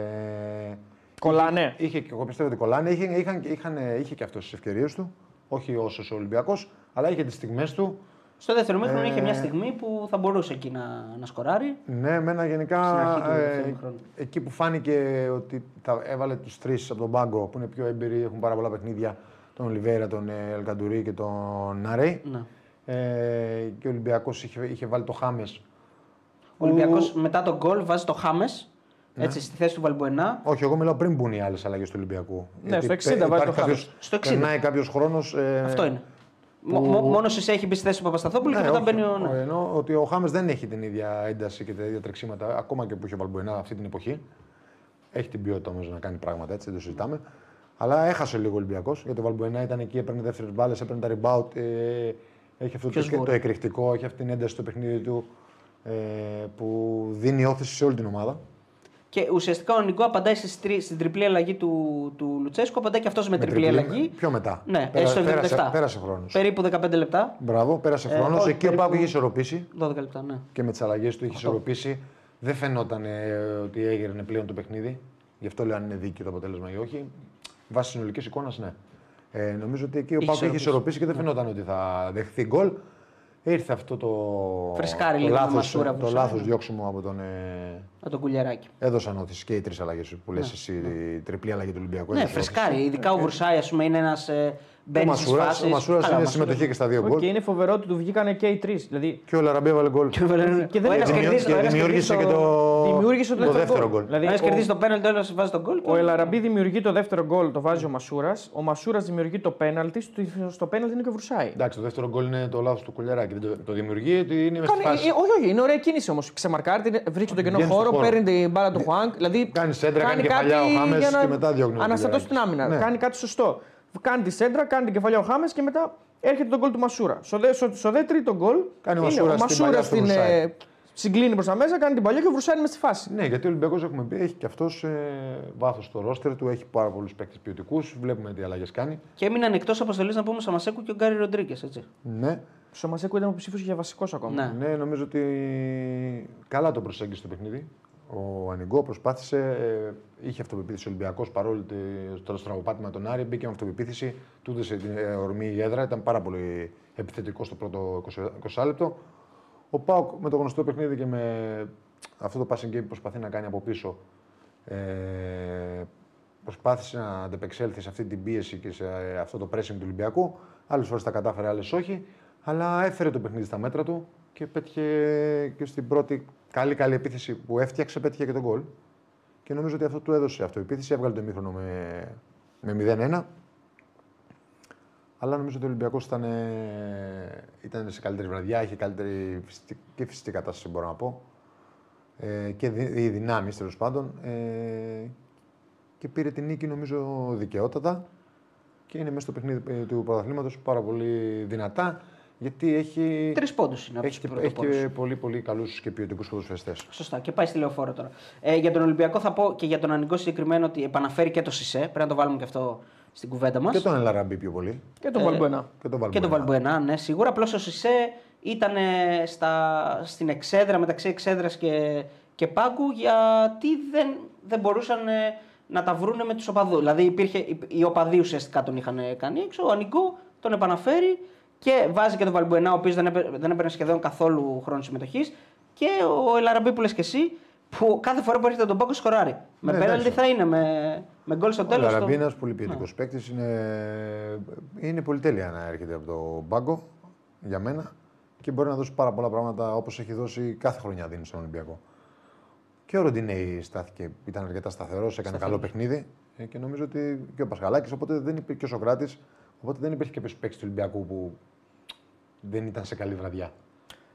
Κολλάνε. είχε, και εγώ πιστεύω ότι κολλάνε. Είχε, είχαν, είχαν, είχε και αυτός τις ευκαιρίες του. Όχι όσο ο Ολυμπιακός, αλλά είχε τις στιγμές του. Στο δεύτερο μήχρονο Ε, είχε μια στιγμή που θα μπορούσε εκεί να, να σκοράρει. Ναι, εμένα γενικά Στην αρχή του ε, δεύτερου χρόνου. εκεί που φάνηκε ότι τα έβαλε τους τρεις από τον πάγκο που είναι πιο έμπειροι, έχουν πάρα πολλά παιχνίδια. Τον Ολιβέρα, τον ε, Ελκαντουρί και τον Νάρεϊ. Ναι. Ε, και ο Ολυμπιακός είχε, είχε βάλει το Χάμες. Ο Ολυμπιακός μετά τον γκολ βάζει το Χάμες Ναι. έτσι στη θέση του Βαλμπουενά. Όχι, εγώ μιλάω πριν μπουν οι άλλες αλλαγές του Ολυμπιακού. Ναι, Γιατί στο 60 πε- βάζει υπάρχει το κάποιος- Χάμες. Στο 60. Περνάει κάποιος χρόνος. Ε, Αυτό είναι. Μόνος εσύ έχει μπει στη θέση του Παπασταθόπουλου και Ναι, μετά όχι, μπαίνει ο. ναι. Ενώ ότι ο Χάμες δεν έχει την ίδια ένταση και τα ίδια τρεξίματα, ακόμα και που είχε ο Βαλμπουενά αυτή την εποχή. Έχει την ποιότητα όμως να κάνει πράγματα έτσι, δεν το συζητάμε. Αλλά έχασε λίγο ο Ολυμπιακός γιατί ο Βαλμπουενά ήταν εκεί, έπαιρνε δεύτερες μπάλες, έπαιρνε τα rebound. Ε, έχει αυτό Ποιος το, μπορεί. το εκρηκτικό, έχει αυτή την ένταση στο παιχνίδι του ε, που δίνει όθηση σε όλη την ομάδα. Και ουσιαστικά ο Νικό απαντάει στις τρι- στην τριπλή αλλαγή του, του Λουτσέσκου, απαντάει και αυτός με, Με τριπλή, αλλαγή. Πιο μετά. Ναι, Πέρα- στο 77. πέρασε, πέρασε χρόνος. Περίπου 15 λεπτά. Μπράβο, πέρασε χρόνος. όχι, Εκεί ο περίπου- Πάουκ είχε ισορροπήσει 12 λεπτά, ναι. και με τις αλλαγές του είχε ισορροπήσει. Δεν φαινόταν ε, ότι έγερνε πλέον το παιχνίδι. Γι' αυτό λέω αν είναι δίκαιο το αποτέλεσμα ή όχι. Βάσει συνολικής εικόνας, ναι. Ε, νομίζω ότι εκεί ο Είχε Πάουκ είχε ισορροπήσει. ισορροπήσει και δεν φαινόταν ότι θα δεχθεί γκολ. Ήρθε αυτό το, Φρεσκάρει το λίγο το λάθος, Μασούρα το που λάθος σαν- διώξιμο από τον. Ε, Με τον κουλιαράκι. έδωσαν όθηση και οι τρεις αλλαγές που λες εσύ, η τριπλή αλλαγή του Ολυμπιακού. Ναι, έδωσε φρεσκάρει. Ειδικά ο Βουρσάη, ας πούμε, είναι ένας. Ε, Ο μπαίνει στις Μασούρας, φάσεις. ο Μασούρας Καλά, είναι ο Μασούρας- συμμετοχή και στα δύο Όχι, γκολ. και είναι φοβερό ότι του βγήκανε και οι τρεις. Δηλαδή, Και ο Λαραμπέ έβαλε γκολ. και δεν Ο ένας είναι- κερδίζει- Και ο ένας δημιούργησε και κερδίζει το, δημιούργησε το, το δεύτερο γκολ. Δηλαδή, Ο ένας ο- κερδίζει το πέναλτι, ο άλλος βάζει τον γκολ. Ο Ελαραμπή δημιουργεί το δεύτερο γκολ, το βάζει ο Μασούρας. Ο Μασούρας δημιουργεί το πέναλτι, στο, στο πέναλτι είναι και ο Βρουσάη. Εντάξει, το δεύτερο γκολ είναι το λάθος του Κουλιαράκη. Δεν Το, το δημιουργεί ότι είναι μέσα στη Κάνει, φάση. ε, όχι, όχι, είναι ωραία κίνηση όμως. Ξεμαρκάρει, την- βρίσκει τον κενό Βγαίνει στο χώρο, χώρο. παίρνει την μπάλα του Χουάνκ. Δηλαδή, Κάνει σέντρα, κάνει κάτι κεφαλιά ο Χάμες για να και μετά διώχνει ο Αναστατώσει την Κουλιαράκης. άμυνα. Ναι. Κάνει κάτι σωστό. Κάνει τη σέντρα, κάνει την κεφαλιά ο Χάμες και μετά έρχεται το γκολ του Μασούρα. Στο δε, στο, στο δε τρίτο γκολ Κάνει ο είναι Μασούρας ο την παλιά Μασούρα στο την Βρουσάη. ε, συγκλίνει προς τα μέσα, κάνει την παλιά και ο Βρουσάη είναι με στη φάση. Ναι, γιατί ο Ολυμπιακός έχουμε πει έχει και αυτός ε, βάθος στο ρόστερ του. Έχει πάρα πολλούς παίκτες ποιοτικούς. Βλέπουμε τι αλλαγές κάνει. Και έμειναν εκτός αποστολής να πούμε ο Σαμασέκου και ο Γκάρι Ροντρίγκες. Ναι, Στο Μαζέκο ήταν υποψήφιο για βασικός ακόμα. Ναι. ναι, νομίζω ότι καλά το προσέγγισε το παιχνίδι. Ο Ανιγκό προσπάθησε, ε, είχε αυτοπεποίθηση ο Ολυμπιακός παρόλο τη- το στραβοπάτημα με τον Άρη. Μπήκε με αυτοπεποίθηση, του έδωσε την ε, ορμή η έδρα. Ήταν πάρα πολύ επιθετικός στο πρώτο 20, 20 λεπτό. Ο Πάουκ με το γνωστό παιχνίδι και με αυτό το passing game που προσπαθεί να κάνει από πίσω. Ε, προσπάθησε να αντεπεξέλθει σε αυτή την πίεση και σε ε, αυτό το pressing του Ολυμπιακού. Άλλες φορές τα κατάφερε, άλλες όχι. Αλλά έφερε το παιχνίδι στα μέτρα του και πέτυχε και στην πρώτη καλή καλή επίθεση που έφτιαξε, πέτυχε και τον γκολ. Και νομίζω ότι αυτό του έδωσε αυτοεπίθεση. Έβγαλε το ημίχρονο με, με 0-1. Αλλά νομίζω ότι ο Ολυμπιακός ήταν, ε, ήταν σε καλύτερη βραδιά, είχε καλύτερη φυσική, και φυσική κατάσταση, μπορώ να πω. Ε, και δι, οι δυνάμεις τέλος πάντων. Ε, και πήρε την νίκη νομίζω δικαιότατα. Και είναι μέσα στο παιχνίδι ε, του πρωταθλήματος πάρα πολύ δυνατά. Γιατί έχει, Τρεις πόντους είναι από έχει, τους και, έχει πρωτοπόρου. και πολύ, πολύ καλούς και ποιοτικούς ποδοσφαιριστές. Σωστά. Και πάει στη λεωφόρο τώρα. Ε, για τον Ολυμπιακό θα πω και για τον Ανικό συγκεκριμένο ότι επαναφέρει και το Σισε. Πρέπει να το βάλουμε και αυτό στην κουβέντα μας. Και τον Ελαραμπή πιο πολύ. Και τον Ε, Βαλμπουενά. Και τον Και τον Βαλμπουενά, ναι, σίγουρα. Απλώς ο Σισε ήταν ε, στα, στην εξέδρα, μεταξύ εξέδρας και, και πάγκου, γιατί δεν, δεν μπορούσαν ε, να τα βρούνε με τους οπαδούς. Δηλαδή υπήρχε, οι- οι οπαδοί ουσιαστικά τον είχαν ε, κάνει έξω. Ο Ανικό τον επαναφέρει και βάζει και τον Βαλμπουενά, ο οποίος δεν, έπαι- δεν έπαιρνε σχεδόν καθόλου χρόνο συμμετοχής. Και ο Ελαραμπή που λε και εσύ, που κάθε φορά που έρχεται τον πάγκο σκοράρει. Με Ναι, πέναλτι εντάξει. θα είναι, με, με γκολ στο Ο τέλος. Λαραμπή είναι ένα πολύ ποιοτικός παίκτης. Είναι, είναι πολυτέλεια να έρχεται από το μπάγκο για μένα και μπορεί να δώσει πάρα πολλά πράγματα όπως έχει δώσει κάθε χρονιά δίνει στον Ολυμπιακό. Και ο Ροντινέη στάθηκε, ήταν αρκετά σταθερός, έκανε καλό παιχνίδι ε, και νομίζω ότι και ο Πασχαλάκης. Οπότε δεν υπήρχε και ο Σοκράτης. Οπότε δεν υπήρχε κάποιος παίκτης του Ολυμπιακού που δεν ήταν σε καλή βραδιά.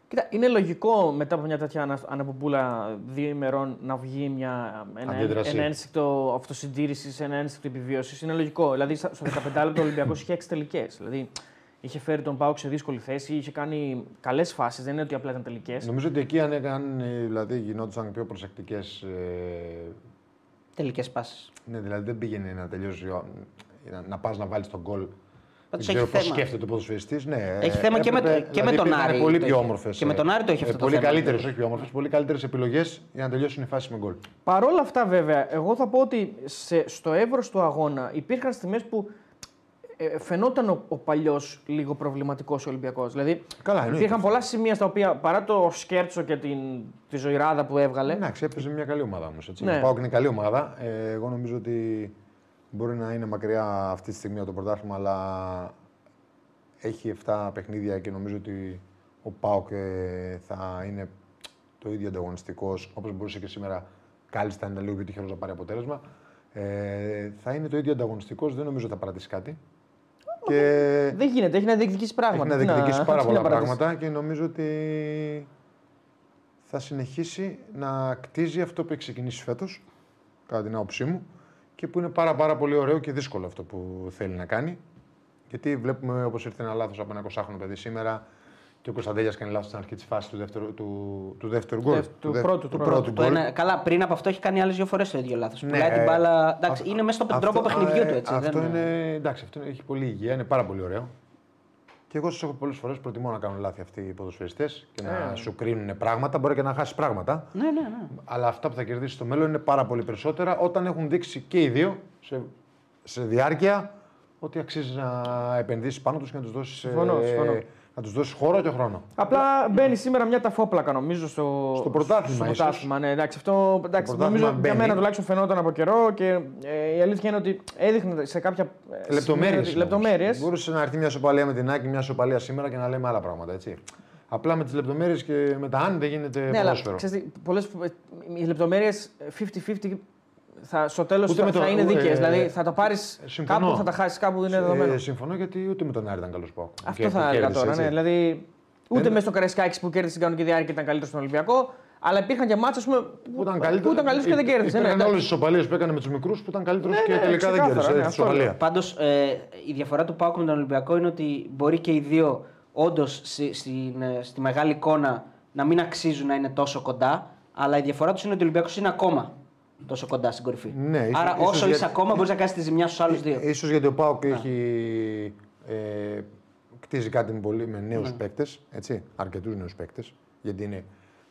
Κοίτα, είναι λογικό μετά από μια τέτοια ανα- αναπομπούλα δύο ημερών να βγει μια, ένα, Αντίδραση. ένα ένστικτο αυτοσυντήρησης, ένα ένστικτο επιβίωσης. Είναι λογικό. Δηλαδή, στα- στο 15 λεπτό ο Ολυμπιακός είχε έξι τελικές. Δηλαδή, είχε φέρει τον Πάουκ σε δύσκολη θέση, είχε κάνει καλές φάσεις. Δεν είναι ότι απλά ήταν τελικές. Νομίζω ότι εκεί αν, αν ε, δηλαδή, γινόντουσαν πιο προσεκτικές. Ε, Τελικές πάσει. ναι, δηλαδή δεν πήγαινε να τελειώσει, ο- να, να πας να βάλεις τον γκολ. Πάντως Δεν έχει ξέρω πώς θέμα. σκέφτεται ο ποδοσφαιριστής. Ναι, Έχει θέμα και με το- έπρεπε- και με δηλαδή τον υπήρχαν Άρη Πολύ το πιο είχε. όμορφες. Και με τον Άρη το είχε αυτό το Πολύ θέμα. καλύτερες, όχι πιο όμορφες. Πολύ καλύτερες επιλογές για να τελειώσουν οι φάσει με γκολ. Παρ' όλα αυτά, βέβαια, εγώ θα πω ότι σε, στο εύρος του αγώνα υπήρχαν στιγμές που ε, φαινόταν ο, ο παλιός λίγο προβληματικός Ολυμπιακός. Δηλαδή, Καλά, εννοείται. υπήρχαν πολλά σημεία στα οποία παρά το σκέρτσο και την, τη ζωηράδα που έβγαλε. Εντάξει, έπαιζε μια καλή ομάδα όμως. Ναι. Ναι. Πάω και είναι καλή ομάδα. Ε, εγώ νομίζω ότι μπορεί να είναι μακριά αυτή τη στιγμή από το πρωτάθλημα, αλλά έχει 7 παιχνίδια και νομίζω ότι ο Πάοκ ε, θα είναι το ίδιο ανταγωνιστικός όπως μπορούσε και σήμερα. Κάλλιστα είναι λίγο πιο τυχερό να πάρει αποτέλεσμα. Ε, θα είναι το ίδιο ανταγωνιστικός, δεν νομίζω θα παρατήσει κάτι. Και Δεν γίνεται, έχει να διεκδικήσει πράγματα. έχει να Τι διεκδικήσει πάρα τι πολλά να παρατήσει. πράγματα και νομίζω ότι θα συνεχίσει να κτίζει αυτό που έχει ξεκινήσει φέτος, κατά την άποψή μου, και που είναι πάρα, πάρα πολύ ωραίο και δύσκολο αυτό που θέλει να κάνει. Γιατί βλέπουμε όπως ήρθε ένα λάθος από ένα 20χρονο παιδί σήμερα Και ο Κωνσταντέλιας κάνει λάθος στην αρχή της φάσης του δεύτερου, του, του δεύτερου γκολ. Του- του δεύ- πρώτου, του πρώτου πρώτου. Το γκολ. ένα, καλά, πριν από αυτό έχει κάνει άλλες δύο φορές το ίδιο λάθος. Ναι, Πουλάει την ε, μπάλα. Εντάξει, αυ- είναι μέσα στον αυτό- τρόπο παιχνιδιού ε, του έτσι. Αυτό δεν- είναι. Εντάξει, αυτό έχει πολύ υγεία, είναι πάρα πολύ ωραίο. Και εγώ σας έχω πολλές φορές προτιμώ να κάνουν λάθη αυτοί οι ποδοσφαιριστές και να Ε. σου κρίνουν πράγματα. Μπορεί και να χάσεις πράγματα. Ναι, ναι, ναι. Αλλά αυτά που θα κερδίσεις στο μέλλον είναι πάρα πολύ περισσότερα όταν έχουν δείξει και οι δύο σε, σε διάρκεια ότι αξίζει να επενδύσεις πάνω τους και να τους δώσεις Συμφωνώ, συμφωνώ. Να τους δώσεις χώρο και χρόνο. Απλά μπαίνει σήμερα μια ταφόπλακα νομίζω στο, Στο πρωτάθλημα, στο ίσως. πρωτάθλημα, ναι, εντάξει, αυτό εντάξει, πρωτάθλημα νομίζω για μπαίνει. μένα τουλάχιστον φαινόταν από καιρό και ε, η αλήθεια είναι ότι έδειχνε σε κάποια ε, Λεπτομέρειες. σημεία- λεπτομέρειες. Μπορούσε να έρθει μια σοπαλία με την Άκη, μια σοπαλία σήμερα και να λέμε άλλα πράγματα. Έτσι. Απλά με τις λεπτομέρειες και με τα αν δεν γίνεται Ναι, αλλά ποδόσφαιρο. ξέρεις, τι, πολλές, φο- οι λεπτομέρειες 50-50 θα, στο τέλος Ούτε θα, με το- θα είναι ε, δίκαιες. δηλαδή θα τα πάρεις συμφωνώ. κάπου, θα τα χάσεις κάπου, είναι δεδομένο. Ε, συμφωνώ γιατί ούτε με τον Άρη ήταν καλός πάω. Αυτό θα έλεγα τώρα. Ναι, δηλαδή, ούτε μέσα στο Καρεσκάκη που κέρδισε την κανονική διάρκεια ήταν καλύτερος στον Ολυμπιακό, αλλά υπήρχαν και μάτσε που, Που ήταν καλύτερο, που ήταν καλύτερος και δεν κέρδισε. Ναι, Υπήρχαν εντάξει. όλες τις σοπαλίε που έκανε με τους μικρούς που ήταν καλύτερος Ναι, και ναι, τελικά δεν ξεκάθαρα, κέρδισε. ναι, τη αυτό σοπαλία. Πάντως ε, η διαφορά του Πάουκ με τον Ολυμπιακό είναι ότι μπορεί και οι δύο όντως στη μεγάλη εικόνα να μην αξίζουν να είναι τόσο κοντά, αλλά η διαφορά τους είναι ότι ο Ολυμπιακός είναι ακόμα τόσο κοντά στην κορυφή. Ναι, ίσως- Άρα ίσως όσο για- είσαι ακόμα μπορείς να κάνεις τη ζημιά στους άλλους δύο. Ίσως γιατί ο Πάοκ έχει ε, κτίζει κάτι με, πολύ, με νέους Ναι. παίκτες, αρκετούς νέους παίκτες. Γιατί είναι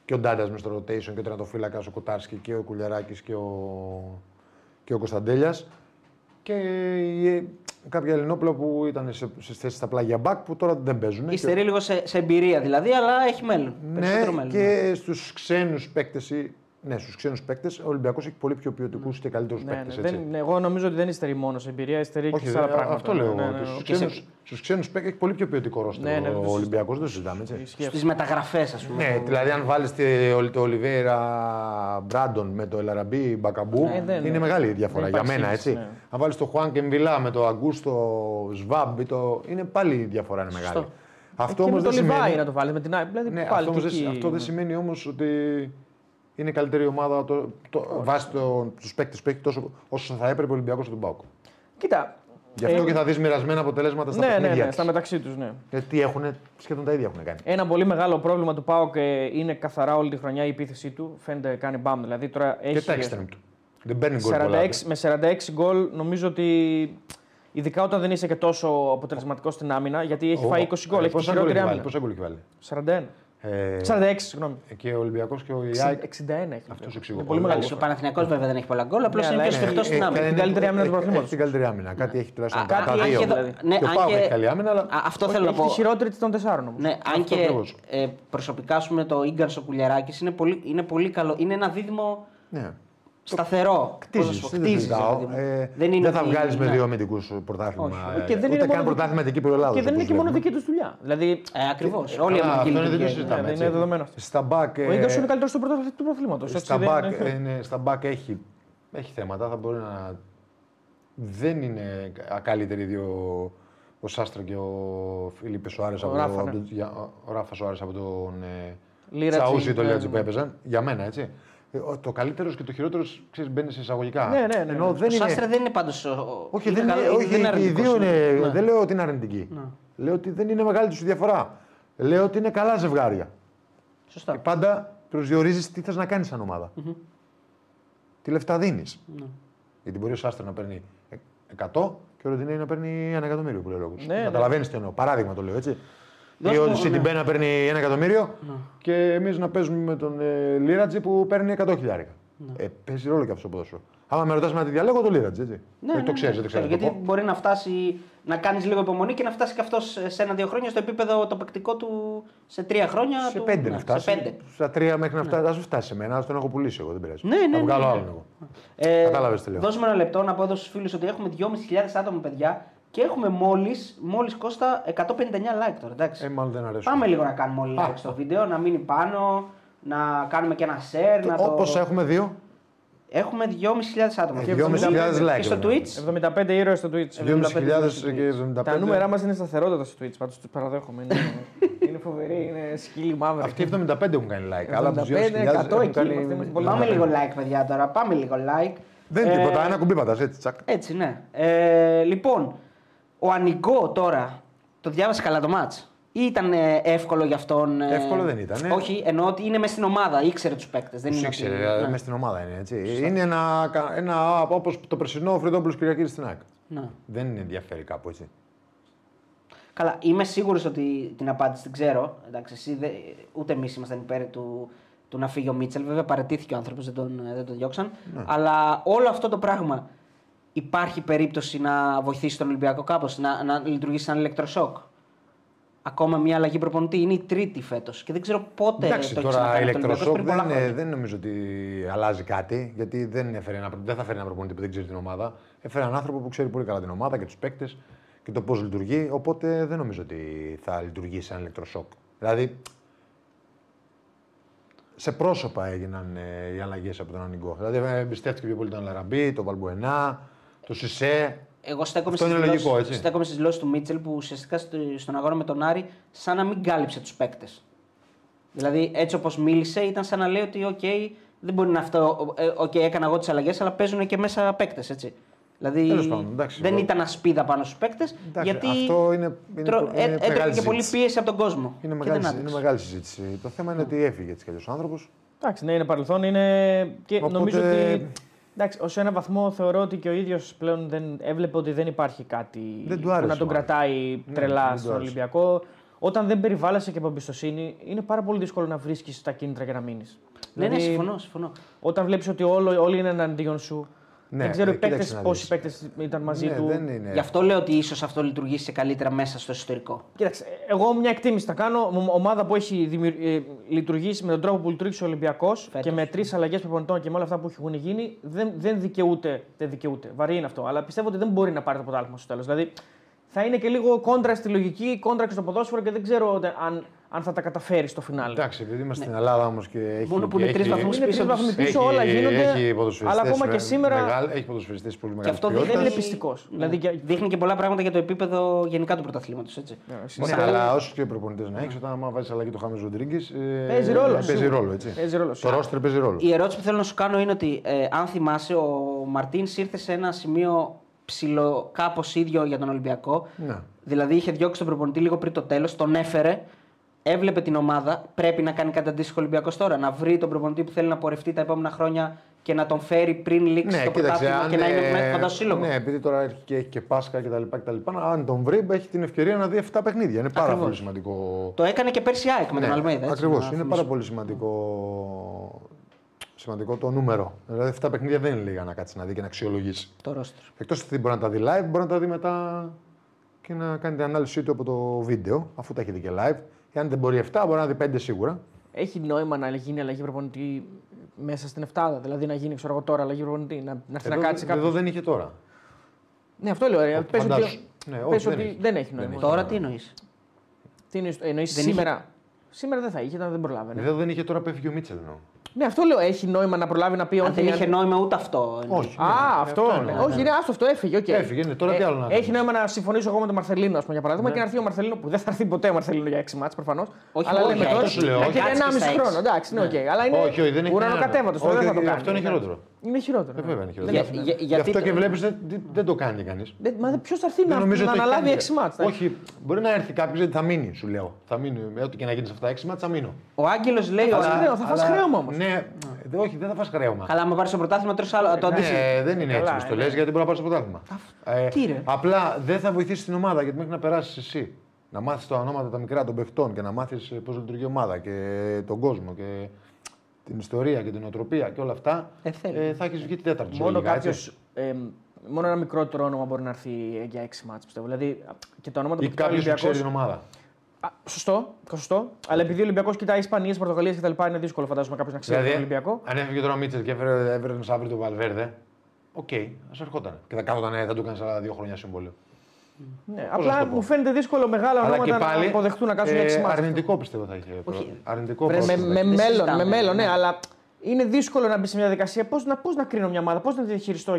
και ο Ντάντα μες στο rotation και ο τερματοφύλακας ο Κοτάρσκι και ο Κουλιαράκης και ο, και ο Κωνσταντέλιας. Και η- κάποια Ελληνόπουλα που ήταν σε, σε θέσει στα πλάγια μπακ που τώρα δεν παίζουν. Υστερεί λίγο σε, σε εμπειρία δηλαδή, αλλά έχει μέλλον. Περισσότερο Ναι, μέλλον. και στους ξένους παίκτες. Ναι, στους ξένους παίκτες ο Ολυμπιακός έχει πολύ πιο ποιοτικούς και καλύτερους Ναι, παίκτες. ναι, δεν, ναι, εγώ νομίζω ότι δεν υστερεί μόνο σε εμπειρία, υστερεί και Όχι, σε άλλα δε- πράγματα. αυτό λέω Ναι, εγώ. ναι, ναι, Στους και σε- ξένου στους ξένους παίκτες έχει πολύ πιο ποιοτικό ρόστερ. Ναι, ναι, δεν το ο συζητάμε. Ολυμπιακός δεν το συζητάμε. Έτσι. Ισχύει αυτό. Στις μεταγραφές, ας πούμε. Ναι, δηλαδή αν βάλεις το Ολιβέρα Μπράντον με το Ελαραμπή Μπακαμπού, Ε, δεν- είναι μεγάλη η διαφορά δεν για υπάρχει μένα. σύγκριση, Έτσι. ναι. Αν βάλεις το Χουάν Κεμβιλά με το Αγκούστο Σβάμπ, ή το... είναι πάλι η διαφορά είναι μεγάλη. Αυτό και όμως με το δεν Λιβάη σημαίνει. να το βάλεις με την ΑΕΚ. Δηλαδή Ναι, πάλι αυτό, όμως και δεν, εκεί- αυτό δεν σημαίνει όμως ότι είναι η καλύτερη ομάδα το, το, βάσει τους παίκτες που έχει τόσο όσο θα έπρεπε ο Ολυμπιακός στον Πάοκ. Κοίτα. Γι' αυτό ε, και θα δεις μοιρασμένα αποτελέσματα στα ναι, ναι, παιχνίδια. ναι, της. στα μεταξύ τους, ναι. Γιατί έχουν, σχεδόν τα ίδια έχουν κάνει. Ένα πολύ μεγάλο πρόβλημα του ΠΑΟΚ ε, είναι καθαρά όλη τη χρονιά η επίθεσή του. Φαίνεται κάνει μπαμ. Δηλαδή τώρα έχει Και τα extreme του. Δεν παίρνει γκολ 46, πολλά. με 46 γκολ νομίζω ότι ειδικά όταν δεν είσαι και τόσο αποτελεσματικός στην άμυνα, γιατί έχει Ο- φάει 20 γκολ, ε, έχει τη πόσα γκολ χειρότερη έχει βάλει, άμυνα. Πόσα γκολ έχει βάλει; 41. Ε, 46, συγγνώμη. και ο Ολυμπιακός και ο 60, Ιάκ. 61 έχει. Αυτός σου εξηγώ. Είναι πολύ μεγάλος. Ο Παναθηναϊκός βέβαια δεν έχει πολλά γκολ, απλώς Ναι, είναι αλλά πιο είναι- σφιχτό στην Ε, άμυνα. ε, την καλύτερη άμυνα του έχει- πρωταθλήματος. Έχει την καλύτερη άμυνα. Κάτι έχει τουλάχιστον Α, τα κάτι τα αν δύο. και δο- δηλαδή. ναι, Και ο αν Πάοκ και- έχει καλή άμυνα, αλλά. Α, Αυτό Όχι, θέλω να έχει πω. τη χειρότερη των τεσσάρων όμως. Ναι, αν Αυτό και ακριβώς. ε, προσωπικά σου με το γκαν ο Κουλιαράκης είναι πολύ, είναι πολύ καλό. Είναι ένα δίδυμο Ναι. Σταθερό. Κτίζεις, Πώς να σου πω, δεν το κτίζεις, συζητάω. ρε παιδί μου. Ε, δεν είναι θα ότι- βγάλεις με ναι. δύο αμυντικούς πρωτάθλημα. Όχι. ε, Και δεν ούτε είναι καν μόνο- πρωτάθλημα εκεί που Ελλάδα. Και δεν είναι και μόνο δική τους δουλειά. Δηλαδή. Ε, Ακριβώς. Όλοι οι Καλά, αμυντικοί αυτό είναι, δεν το λειτουργοί. συζητάμε. Ναι, έτσι. είναι δεδομένο αυτό. Στα μπακ. Ο ε, Ίγκαρ είναι καλύτερος στο πρωτάθλημα του πρωταθλήματο. Στα μπακ, ε, ναι, στα μπακ έχει, έχει θέματα. Θα μπορεί να. Δεν είναι ακάλυτεροι οι δύο. Ο Σάστρα και ο Φίλιππε Σοάρε από, Ράφα, το- ναι. από το- για- ο Ράφα Σοάρε από τον ε, Λίρατζι, Τσαούσι ή τον ναι, Λίρατζι ναι. που έπαιζαν. Για μένα έτσι. Ε, ο- Το καλύτερος και το χειρότερος μπαίνει σε εισαγωγικά. Ναι, ναι, ναι, Ενώ ναι. δεν Ο είναι. Σάστρε δεν είναι πάντως. Όχι, δεν είναι, όχι και οι αρνητικός, δύο ναι. είναι. Ναι. Δεν λέω ότι είναι αρνητική. Λέω ότι δεν είναι μεγάλη τους διαφορά. Λέω ότι είναι καλά ζευγάρια. Και Σωστά. πάντα προσδιορίζει τι θες να κάνεις σαν ομάδα. Τι λεφτά δίνεις. Ναι. Γιατί μπορεί ο Σάστρα να παίρνει 100 και ο Ροντινέη να παίρνει ένα εκατομμύριο που λέει ο λόγος. Ναι, Καταλαβαίνεις τι εννοώ. Παράδειγμα το λέω έτσι. Δώσ' Ή ο μου, Σιντιμπέ να παίρνει ένα εκατομμύριο και εμείς να παίζουμε με τον ε, Λίρατζι που παίρνει 100 χιλιάρικα. Ε, παίζει ρόλο και αυτό το ποδόσφαιρο. Άμα με ρωτάς να τη διαλέγω, το Λίρατζι. Έτσι. Ναι, Ε, ναι, το ξέρεις, ναι, δεν ξέρει. Γιατί μπορεί να φτάσει να κάνεις λίγο υπομονή και να φτάσει και αυτός σε ένα-δύο χρόνια στο επίπεδο το παικτικό του σε τρία χρόνια. Σε του, πέντε ναι, να φτάσει. Σε πέντε. Στα τρία μέχρι να φτάσει. Α φτάσει σε μένα, ας τον έχω πουλήσει εγώ, δεν πειράζει. Ναι, ναι, Θα βγάλω ναι, ναι. άλλον εγώ. Ε, Κατάλαβες τι λέω. Δώσουμε ένα λεπτό να πω εδώ στους φίλους ότι έχουμε 2.500 άτομα παιδιά και έχουμε μόλις μόλις Κώστα 159 like τώρα. Εντάξει. Ε, μάλλον δεν αρέσουν. Πάμε λίγο να κάνουμε όλοι like στο βίντεο, να μείνει πάνω, να κάνουμε και ένα share. Να το... Όπως έχουμε δύο, Έχουμε 2.500 άτομα. Ε, Και 2.500 like, Και στο βέβαια. Twitch. 75 ήρωες στο Twitch. 2.500 στο και Twitch. 75. Τα νούμερά μας είναι σταθερότατα στο Twitch. Πάντως τους παραδέχομαι. Είναι, είναι φοβερή, είναι σκύλι μαύρη. Αυτοί οι 75 έχουν κάνει like. Αλλά από 75, του 2.000 100 έχουν εκεί, κάνει. είμαστε πολύ Πάμε λίγο like, παιδιά τώρα. Πάμε λίγο like. Δεν είναι Ε, τίποτα, ένα κουμπί πατάς, έτσι, τσακ. Έτσι, ναι. Ε, λοιπόν, ο Ανιγκό τώρα. Το διάβασε καλά το μάτς; ή ήταν ε, εύκολο για αυτόν. ε, Εύκολο δεν ήταν, ε. Όχι, εννοώ ότι είναι μέσα στην ομάδα, ήξερε τους παίκτες. Δεν Τους είναι ήξερε, ότι... δηλαδή, ναι. μες στην ομάδα είναι έτσι. Είναι ένα, κα- ένα όπως το περσινό Φρυδόπουλο Κυριακή στην ΑΕΚ. Ναι. Δεν είναι ενδιαφέρει κάπου έτσι. Καλά, είμαι σίγουρος ότι την απάντηση την ξέρω. Εντάξει, εσύ, δε, ούτε εμείς ήμασταν υπέρ του, του να φύγει ο Μίτσελ. Βέβαια, παρετήθηκε ο άνθρωπος, δεν τον, δεν τον διώξαν. Ναι. Αλλά όλο αυτό το πράγμα υπάρχει περίπτωση να βοηθήσει τον Ολυμπιακό κάπως, να, να λειτουργήσει σαν ηλεκτροσόκ; Ακόμα μια αλλαγή προπονητή. Είναι η τρίτη φέτος. Και δεν ξέρω πότε Εντάξει, το έχει τώρα ξανακάνει το Ολυμπιακός, ηλεκτροσόκ πριν πολλά δεν, χρόνια. δεν νομίζω ότι αλλάζει κάτι. Γιατί δεν, έφερε ένα, δεν θα φέρει ένα προπονητή που δεν ξέρει την ομάδα. Έφερε έναν άνθρωπο που ξέρει πολύ καλά την ομάδα και τους παίκτες και το πώς λειτουργεί. Οπότε δεν νομίζω ότι θα λειτουργήσει σαν ηλεκτροσόκ. Δηλαδή, σε πρόσωπα έγιναν ε, οι αλλαγές από τον Ανιγκό. Δηλαδή, ε, εμπιστεύτηκε πιο πολύ τον Λαραμπή, τον Βαλμπουενά, τον Σισε. Εγώ στέκομαι Αυτό στις είναι δηλώσεις- λογικό, έτσι. Στέκομαι στις δηλώσεις του Μίτσελ που ουσιαστικά στο- στον αγώνα με τον Άρη σαν να μην κάλυψε τους παίκτες. Δηλαδή έτσι όπως μίλησε ήταν σαν να λέει ότι οκ, δεν μπορεί να αυτό. Ε, οκ, έκανα εγώ τις αλλαγές, αλλά παίζουν και μέσα παίκτες. Έτσι. Δηλαδή Τέλος πάντων, εντάξει, δεν εγώ- ήταν ασπίδα πάνω στους παίκτες. Εντάξει, Γιατί αυτό είναι- είναι τρο- προ- είναι ε, έτρεπε μεγάλη και πολύ συζήτηση. πίεση από τον κόσμο. Είναι και μεγάλη, δεν είναι άντεξε. μεγάλη συζήτηση. Το θέμα είναι ότι έφυγε έτσι κι αλλιώς ο άνθρωπος. Εντάξει, ναι, είναι παρελθόν. Είναι... Και Οπότε- νομίζω ότι. Εντάξει, ως ένα βαθμό θεωρώ ότι και ο ίδιος πλέον δεν έβλεπε ότι δεν υπάρχει κάτι Δεν του που άρεσε, να τον μάλλον. κρατάει Ναι, τρελά δεν του στον άρεσε. Ολυμπιακό. Όταν δεν περιβάλλεσαι και από εμπιστοσύνη, είναι πάρα πολύ δύσκολο να βρίσκεις τα κίνητρα για να μείνεις. Ναι, ναι, συμφωνώ. συμφωνώ. Όταν βλέπεις ότι όλο, όλοι είναι εναντίον σου. Ναι, δεν ξέρω ε, οι παίκτες, κοίταξε να πόσοι δεις. παίκτες ήταν μαζί ναι, του. δεν είναι. Γι' αυτό λέω ότι ίσως αυτό λειτουργήσει καλύτερα μέσα στο εσωτερικό. Κοίταξε, εγώ μια εκτίμηση θα κάνω. Μ- Ομάδα που έχει δημιου- ε, λειτουργήσει με τον τρόπο που λειτουργήσε ο Ολυμπιακός και με τρεις αλλαγές προπονητών και με όλα αυτά που έχουν γίνει, δεν, δεν δικαιούται. Δεν δικαιούται. Βαρύ είναι αυτό. Αλλά πιστεύω ότι δεν μπορεί να πάρει το πρωτάθλημα στο τέλος. Δηλαδή θα είναι και λίγο κόντρα στη λογική, κόντρα και στο ποδόσφαιρο και δεν ξέρω τε- αν, αν θα τα καταφέρει στο φινάλε. Εντάξει, επειδή είμαστε στην Ελλάδα όμως και έχει. Μόνο που και είναι τρεις έχει- βαθμούς Είναι πίσω τρεις τους. βαθμοί πίσω, έχει- όλα γίνονται. Έχει ποδοσφαιριστές αλλά ακόμα με- και σήμερα Μεγάλ, έχει ποδοσφαιριστές πολύ Και μεγάλης αυτό δεν δείχνει, είναι πιστικός. Ναι. Δηλαδή, για- δείχνει και πολλά πράγματα για το επίπεδο γενικά του πρωταθλήματος. Ναι, Σαν- αλλά όσο και προπονητές να έχεις, όταν άμα βάζεις αλλαγή του Χάμε Ροντρίγκε. Παίζει ρόλο, Παίζει σίγουρα. ρόλο, έτσι. Παίζει ρόλο, Το σίγουρα. ρόστρε παίζει ρόλο. Η ερώτηση που θέλω να σου κάνω είναι ότι ε, αν θυμάσαι, ο Μαρτίνς ήρθε σε ένα σημείο ψηλό κάπως ίδιο για τον Ολυμπιακό. Ναι. Δηλαδή είχε διώξει τον προπονητή λίγο πριν το τέλος, τον έφερε, έβλεπε την ομάδα. Πρέπει να κάνει κάτι αντίστοιχο Ολυμπιακός τώρα. Να βρει τον προπονητή που θέλει να πορευτεί τα επόμενα χρόνια και να τον φέρει πριν λήξει Ναι, το κοίταξε, πρωτάθλημα αν, και να είναι ε, μέσα κοντά στο σύλλογο. Ναι, επειδή τώρα έχει και, έχει και Πάσχα κτλ. κτλ. Αν τον βρει, έχει την ευκαιρία να δει 7 παιχνίδια. Είναι πάρα Ακριβώς. πολύ σημαντικό. Το έκανε και πέρσι η ΑΕΚ με τον Αλμέιδα. έτσι, Ακριβώς. να Ναι, Είναι θυμίσω. πάρα πολύ σημαντικό, σημαντικό το νούμερο. Δηλαδή, 7 παιχνίδια δεν είναι λίγα να κάτσεις να δει και να αξιολογήσει. Το ρόστρο. Εκτός ότι μπορεί να τα δει live, μπορεί να τα δει μετά και να κάνει την ανάλυση του από το βίντεο, αφού τα έχει δει και live. Και αν δεν μπορεί 7, μπορεί να δει 5 σίγουρα. Έχει νόημα να γίνει αλλαγή προπονητή μέσα στην Εφτάδα. Δηλαδή να γίνει ξέρω εγώ, τώρα αλλαγή προπονητή, να, να έρθει να Εδώ, κάτσει κάποιος. εδώ δεν είχε τώρα. Ναι, αυτό λέω. Ρε. Πες φαντάσου. ότι, Ναι, πες όχι, δεν ότι έχει. δεν έχει Δεν νόημα. έχει. Τώρα τι εννοείς; Τι εννοείς, εννοείς Δεν σήμερα. Σήμερα δεν θα είχε, ήταν, δεν προλάβαινε. Εδώ δεν είχε τώρα που έφυγε ο Μίτσελ. εννοώ. Ναι, αυτό λέω. Έχει νόημα να προλάβει να πει Αν όχι. δεν είχε αν- νόημα ούτε αυτό. εννοεί. Όχι. Α, Ναι, αυτό. αυτό ναι. εννοώ. Όχι, ναι, άστο αυτό έφυγε. Okay. Έφυγε, ναι, τώρα τι άλλο να Έχει κάνεις. νόημα να συμφωνήσω εγώ με τον Μαρθελίνο, ας πούμε, για παράδειγμα, Ναι. και να έρθει ο Μαρθελίνο που δεν θα έρθει ποτέ ο Μαρθελίνο για 6 ματς προφανώς. Όχι, αλλά όχι, λέμε αυτό τώρα. σου λέω, να όχι. έχει Κάτσε 1,5 στα έξι. χρόνο. Εντάξει, ναι, οκ. Αλλά είναι Όχι, όχι, δεν έχει ουρανοκατέβατος, κανένα. δεν θα το Όχι, κάνει. αυτό είναι Ναι. χειρότερο. Είναι χειρότερο. Ε, βέβαια είναι Δεν χειρότερο. έχει Για- νόημα. για- Γι' γιατί αυτό το- και βλέπεις δεν, δεν το κάνει κανείς. Δεν- Μα ποιος θα έρθει να, να αναλάβει 6 ματς. Όχι, μπορεί να έρθει κάποιος γιατί θα μείνει, σου λέω. Θα μείνει, με ό,τι και να γίνει σε αυτά τα 6 ματς, θα μείνω. Ο Άγγελος λέει. φας ότι- χρέο, θα φας χρέωμα όμως. Ναι, δε- όχι, δεν θα φας χρέωμα. Καλά, άμα πάρεις το πρωτάθλημα, τρει άλλο. Το αντίστοιχο. Ναι, δεν είναι Καλά, έτσι που το ναι. λες, γιατί μπορεί να πάρει το πρωτάθλημα. Ε, τι ρε. Απλά δεν θα βοηθήσεις την ομάδα γιατί μέχρι να περάσεις εσύ. Να μάθεις τα ονόματα τα μικρά των παιχτών και να μάθεις πώς λειτουργεί η ομάδα και τον κόσμο και την ιστορία και την οτροπία και όλα αυτά. Ε, θέλει. ε, θα έχεις βγει τη τέταρτη. Μόνο ζωολογικά, κάποιος. έτσι. Ε, μόνο ένα μικρότερο όνομα μπορεί να έρθει για 6 μάτς πιστεύω. Δηλαδή και τα ονόματα Ή που κοιτάει ο κάποιος που ξέρει Ολυμπιακός- την ομάδα. Α, Σωστό, σωστό. Αλλά επειδή ο Ολυμπιακός κοιτάει Ισπανίες, Πορτογαλίε κτλ. είναι δύσκολο φαντάζομαι κάποιος να ξέρει Δηλαδή, τον Ολυμπιακό. αν έφυγε τώρα ο Μίτσελ και έφερε, έφερε τον Τσάβι τον Βαλβέρδε, οκ, ας ερχόταν. Και θα κάθονταν, ε, θα του κάνει άλλα δύο χρόνια συμβόλαιο. Ναι, πώς να απλά σου το πω. μου φαίνεται δύσκολο μεγάλα Αλλά ονόματα και πάλι. να αποδεχτούν να κάτσουν ε, 6 ματς. Αρνητικό πιστεύω θα είχε. Όχι. Αρνητικό Βρε, Με, πρόσωπο. με Δεν μέλλον, συζητάμε, με μέλλον, ναι, ναι. αλλά είναι δύσκολο να μπει σε μια διαδικασία. Πώς να, πώς να κρίνω μια ομάδα, πώς να τη διαχειριστώ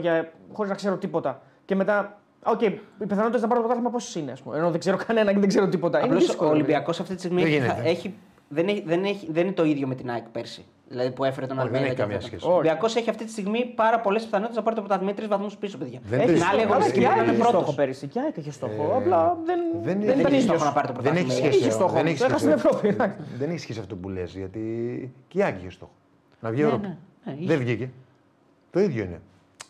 χωρίς να ξέρω τίποτα. Και μετά, οκ, οι πιθανότητες να πάρω το πρωτάθλημα πόσες είναι, ας πούμε. Ενώ δεν ξέρω κανένα και δεν ξέρω τίποτα. είναι Απλώς ο δύσκολο. Ολυμπιακός αυτή τη στιγμή Δεν έχει, γίνεται. έχει, δεν, έχει, δεν, έχει, δεν είναι το ίδιο με την ΑΕΚ πέρσι. Δηλαδή που έφερε τον Όχι, δεν Αλμέιδα. έχει και καμία αυτό. σχέση. Ο Ολυμπιακός έχει αυτή τη στιγμή πάρα πολλές πιθανότητες να πάρει το πρωτάθλημα τρεις βαθμούς πίσω, παιδιά. Δεν Έχει το Την άλλη ισχύει. αγωνιστική και η που ΑΕΚ ήταν είχε πρώτος. στόχο πέρυσι. Και η ΑΕΚ είχε στόχο. Ε, Απλά δεν, δεν δεν, είναι- ήταν έχει ίδιος. στόχο να πάρει το Δεν πρωτάθλημα. έχει Είχε σχέση. στόχο, δεν έχει το έχασε σχέση. στην Ευρώπη, εντάξει. Δεν έχει σχέση αυτό που λες, γιατί και η Άκη είχε στόχο. Να βγει η Ναι, Ευρώπη. ναι, ναι, είχε. Δεν βγήκε. Το ίδιο είναι.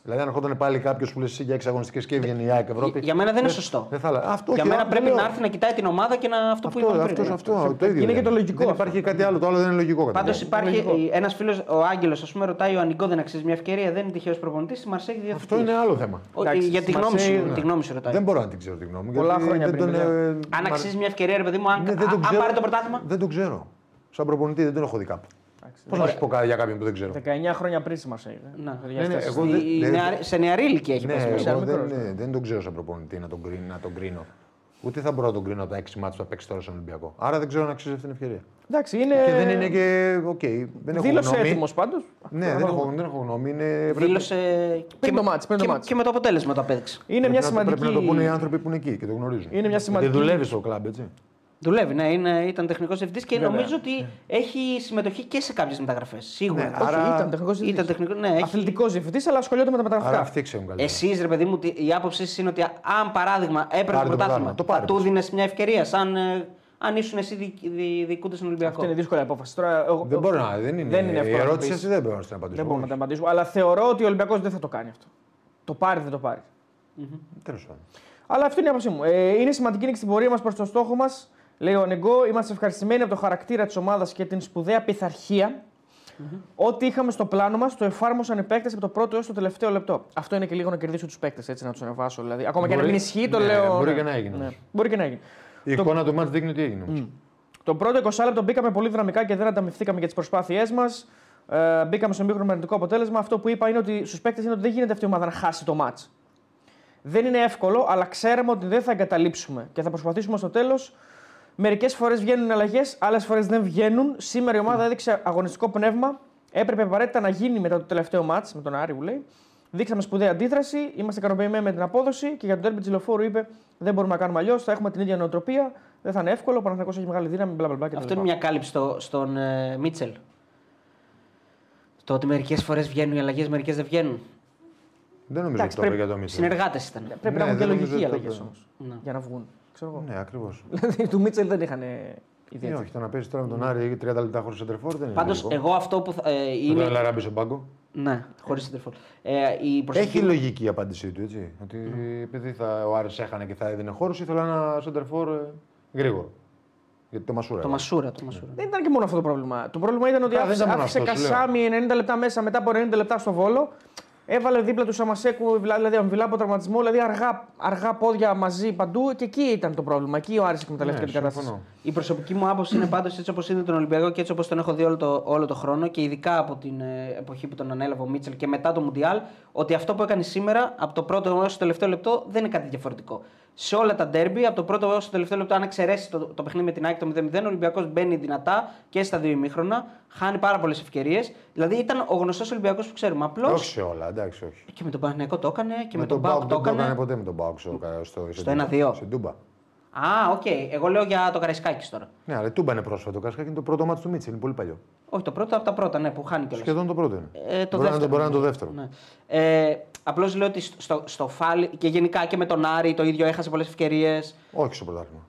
Δηλαδή, αν ερχόταν πάλι κάποιος που λες εσύ για έξι αγωνιστικέ και έβγαινε η ΑΕΚ Ευρώπη. Για μένα δεν είναι σωστό. Δεν θα έλεγα. Αυτό Για όχι, μένα αυτό πρέπει λέω. να έρθει να κοιτάει την ομάδα και να αυτό που Αυτό, είπαμε αυτός, πριν. αυτό, το ίδιο. Είναι και είναι. το λογικό Δεν αυτό. υπάρχει κάτι άλλο. Το άλλο δεν είναι λογικό. κατά Πάντως τη διάρκεια. υπάρχει Λογικό. ένας φίλος, ο Άγγελος, ας πούμε, ρωτάει ο Ανικό δεν αξίζει μια ευκαιρία. Δεν είναι τυχαίος προπονητής. Στη Μαρσέγη Αυτό διευθυντής. είναι άλλο θέμα. Ο- Εντάξει, Για τη στη γνώμη σου, Μαρσέη, τη γνώμη σου ρωτάει. Δεν μπορώ να την ξέρω τη γνώμη μου. Πολλά γιατί χρόνια δεν πριν, τον, βέβαια. ε, Αν μαρ- αξίζει μια ευκαιρία, ρε παιδί μου, αν, Ναι, δεν α- τον αν ξέρω. πάρει το πρωτάθλημα. Δεν τον ξέρω. Σαν προπονητή δεν τον έχω δει κάπου. Πώς να σου πω κάτι για κάποιον που δεν ξέρω. 19 χρόνια πριν στη Μαρσέη. Να. Ναι, ναι, εγώ Στη- δεν- δεν- νεαρή- Σε νεαρή ηλικία έχει Ναι, πέσει. μέσα. εγώ μικρός, δεν, ναι. ναι, δεν τον ξέρω σαν προπονητή να τον, κρίνω, να τον κρίνω. Ούτε θα μπορώ να τον κρίνω από τα 6 ματς που θα παίξει τώρα στον Ολυμπιακό. Άρα δεν ξέρω αν αξίζει αυτή την ευκαιρία. Εντάξει, είναι. Και δεν είναι και. Οκ, δεν έχω Δήλωσε γνώμη. έτοιμος πάντως. Ναι, δεν έχω, δεν έχω γνώμη. Είναι, πρέπει- Δήλωσε. και το με- ματς, πριν το και- ματς. Και με το αποτέλεσμα το απέδειξε. Είναι πρέπει μια να το- σημαντική. Πρέπει να το πούνε οι άνθρωποι που είναι εκεί και το γνωρίζουν. Είναι μια σημαντική- Δεν δουλεύει στο κλαμπ, έτσι. Δουλεύει, ναι, είναι, ήταν τεχνικός διευθυντής και Βέβαια. νομίζω ότι έχει συμμετοχή και σε κάποιες μεταγραφές. Σίγουρα. Ναι, Όχι, άρα- Ήταν τεχνικός διευθυντής. Ήταν τεχνικό, ναι, έχει- Αθλητικός διευθυντής, αλλά ασχολιόταν με τα Άρα μεταγραφικά. αυτοί ξέρουν καλύτερα. Εσείς, ρε παιδί μου, τι- η άποψή σας είναι ότι αν παράδειγμα έπαιρνε Πάρε το το πρωτάθλημα, πρωτάθλημα, το θα πάρε του πίσω. δίνει μια ευκαιρία, σαν ε, αν ήσουν εσύ δι- δι- διοικούντα στον Ολυμπιακό. Αυτό είναι δύσκολη απόφαση. Τώρα, εγώ, Δεν μπορεί να. Δεν είναι, Δεν είναι η εύκολο να ερώτηση πεις. αυτή δεν μπορώ να την απαντήσω. Δεν μπορούμε να τα απαντήσουμε. Αλλά θεωρώ ότι ο Ολυμπιακός δεν θα το κάνει αυτό. Το πάρει, δεν το πάρει. Τέλος πάντων. Αλλά αυτή είναι η άποψή μου. Ε, είναι σημαντική νίκη στην πορεία μας προς το στόχο μας. Λέει ο Νεγκό, είμαστε ευχαριστημένοι από το χαρακτήρα της ομάδας και την σπουδαία πειθαρχία. Ό,τι είχαμε στο πλάνο μας το εφάρμοσαν οι παίκτες από το πρώτο έως το τελευταίο λεπτό. Αυτό είναι και λίγο να κερδίσω τους παίκτες, έτσι να τους ανεβάσω. Δηλαδή. Ακόμα και να Μπορεί- μην ισχύει, το ναι, λέω. μπορεί και να έγινε Ναι. όμως. Μπορεί και να έγινε. Η εικόνα του μάτς δείχνει ότι έγινε. όμως. Το πρώτο 20 λεπτό μπήκαμε πολύ δυναμικά και δεν ανταμυφθήκαμε για τις προσπάθειές μας. Ε, μπήκαμε στο μήχρονο με αρνητικό αποτέλεσμα. Αυτό που είπα είναι ότι στους παίκτες είναι ότι δεν γίνεται αυτή η ομάδα να χάσει το μάτ. Δεν είναι εύκολο, αλλά ξέραμε ότι δεν θα εγκαταλείψουμε και θα προσπαθήσουμε στο τέλος. Μερικές φορές βγαίνουν αλλαγές, άλλες φορές δεν βγαίνουν. Σήμερα η ομάδα έδειξε αγωνιστικό πνεύμα. Έπρεπε απαραίτητα να γίνει μετά το τελευταίο μάτς με τον Άρη που λέει. Δείξαμε σπουδαία αντίδραση, είμαστε ικανοποιημένοι με την απόδοση και για τον τέρμι της Λεωφόρου είπε: Δεν μπορούμε να κάνουμε αλλιώς, θα έχουμε την ίδια νοοτροπία, δεν θα είναι εύκολο. Ο Παναθηναϊκός έχει μεγάλη δύναμη, μπλα μπλα μπλα. κτλ. Αυτό είναι μια κάλυψη στο, στον ε, Μίτσελ. Το ότι μερικές φορές βγαίνουν οι αλλαγές, μερικές δεν βγαίνουν. Δεν νομίζω Εντάξει, ότι το είπε πρέπει- για το Μίτσελ. Συνεργάτες ήταν. Πρέπει Ναι, να έχουν και δεν νομίζω λογική οι ότι το αλλαγές είπε. όμως Ναι. για να βγουν. Ξέρω εγώ. Ναι, ακριβώς. Δηλαδή του Μίτσελ δεν είχαν Ε, ιδιαίτερη. όχι, το να παίζει τώρα με τον Άρη 30 λεπτά χωρίς σεντερφόρ δεν είναι. Πάντως, λογικό. εγώ αυτό που. θα- Ε, Με τον είναι... Ελαράμπη στον πάγκο. Ναι, χωρίς σεντερφόρ. Ε, η προσωπική... Έχει λογική η απάντησή του, έτσι. Ότι επειδή θα, ο Άρης έχανε και θα έδινε χώρους, ήθελα ένα σεντερφόρ ε, γρήγορο. Γιατί το Μασούρα. Το είναι. Μασούρα. Το μασούρα. Δεν ήταν και μόνο αυτό το πρόβλημα. Το πρόβλημα ήταν ότι Α, δεν άφησε, ήταν μόνο άφησε αυτό, σου λέω. Κασάμι 90 λεπτά μέσα μετά από 90 λεπτά στο βόλο. Έβαλε δίπλα του Σαμασέκου, δηλαδή αμφιλά από τραυματισμό, δηλαδή αργά, αργά πόδια μαζί παντού και εκεί ήταν το πρόβλημα. Εκεί ο Άρης εκμεταλλεύτηκε Ναι, την κατάσταση. Συμφωνώ. Η προσωπική μου άποψη είναι πάντως έτσι όπως είδε τον Ολυμπιακό και έτσι όπως τον έχω δει όλο το, όλο το χρόνο και ειδικά από την ε, εποχή που τον ανέλαβε ο Μίτσελ και μετά το Μουντιάλ, ότι αυτό που έκανε σήμερα από το πρώτο έως το τελευταίο λεπτό δεν είναι κάτι διαφορετικό. Σε όλα τα ντέρμπι, από το πρώτο έως το τελευταίο λεπτό, αν εξαιρέσει το, το παιχνίδι με την ΑΕΚ το 0-0, ο Ολυμπιακός μπαίνει δυνατά και στα δύο ημίχρονα, χάνει πάρα πολλές ευκαιρίες. Δηλαδή ήταν ο γνωστός Ολυμπιακός που ξέρουμε. Απλώ Όχι σε όλα, εντάξει, όχι. και με τον Παναθηναϊκό το έκανε και με, με τον τον ΠΑΟΚ ΠΑΟΚ το δεν το έκανε έκανε. ποτέ με τον ΠΑΟΚ στο, στο, Στο Τούμπα. 1-2. Σε Τούμπα. Α, οκ. Εγώ λέω για το Καραϊσκάκης τώρα. Ναι, αλλά η Τούμπα είναι πρόσφατο. Καραϊσκάκη είναι το πρώτο ματς του Μίτσελ, είναι πολύ παλιό. Όχι, το πρώτο από τα πρώτα, ναι, που χάνει κιόλας. Σχεδόν το πρώτο είναι. Ε, το μπορεί, να, δεύτερο. μπορεί να είναι το δεύτερο. Ναι. Ε, Απλώς λέω ότι στο, στο φάλι και γενικά και με τον Άρη το ίδιο έχασε πολλές ευκαιρίες. Όχι στο πρωτάθλημα.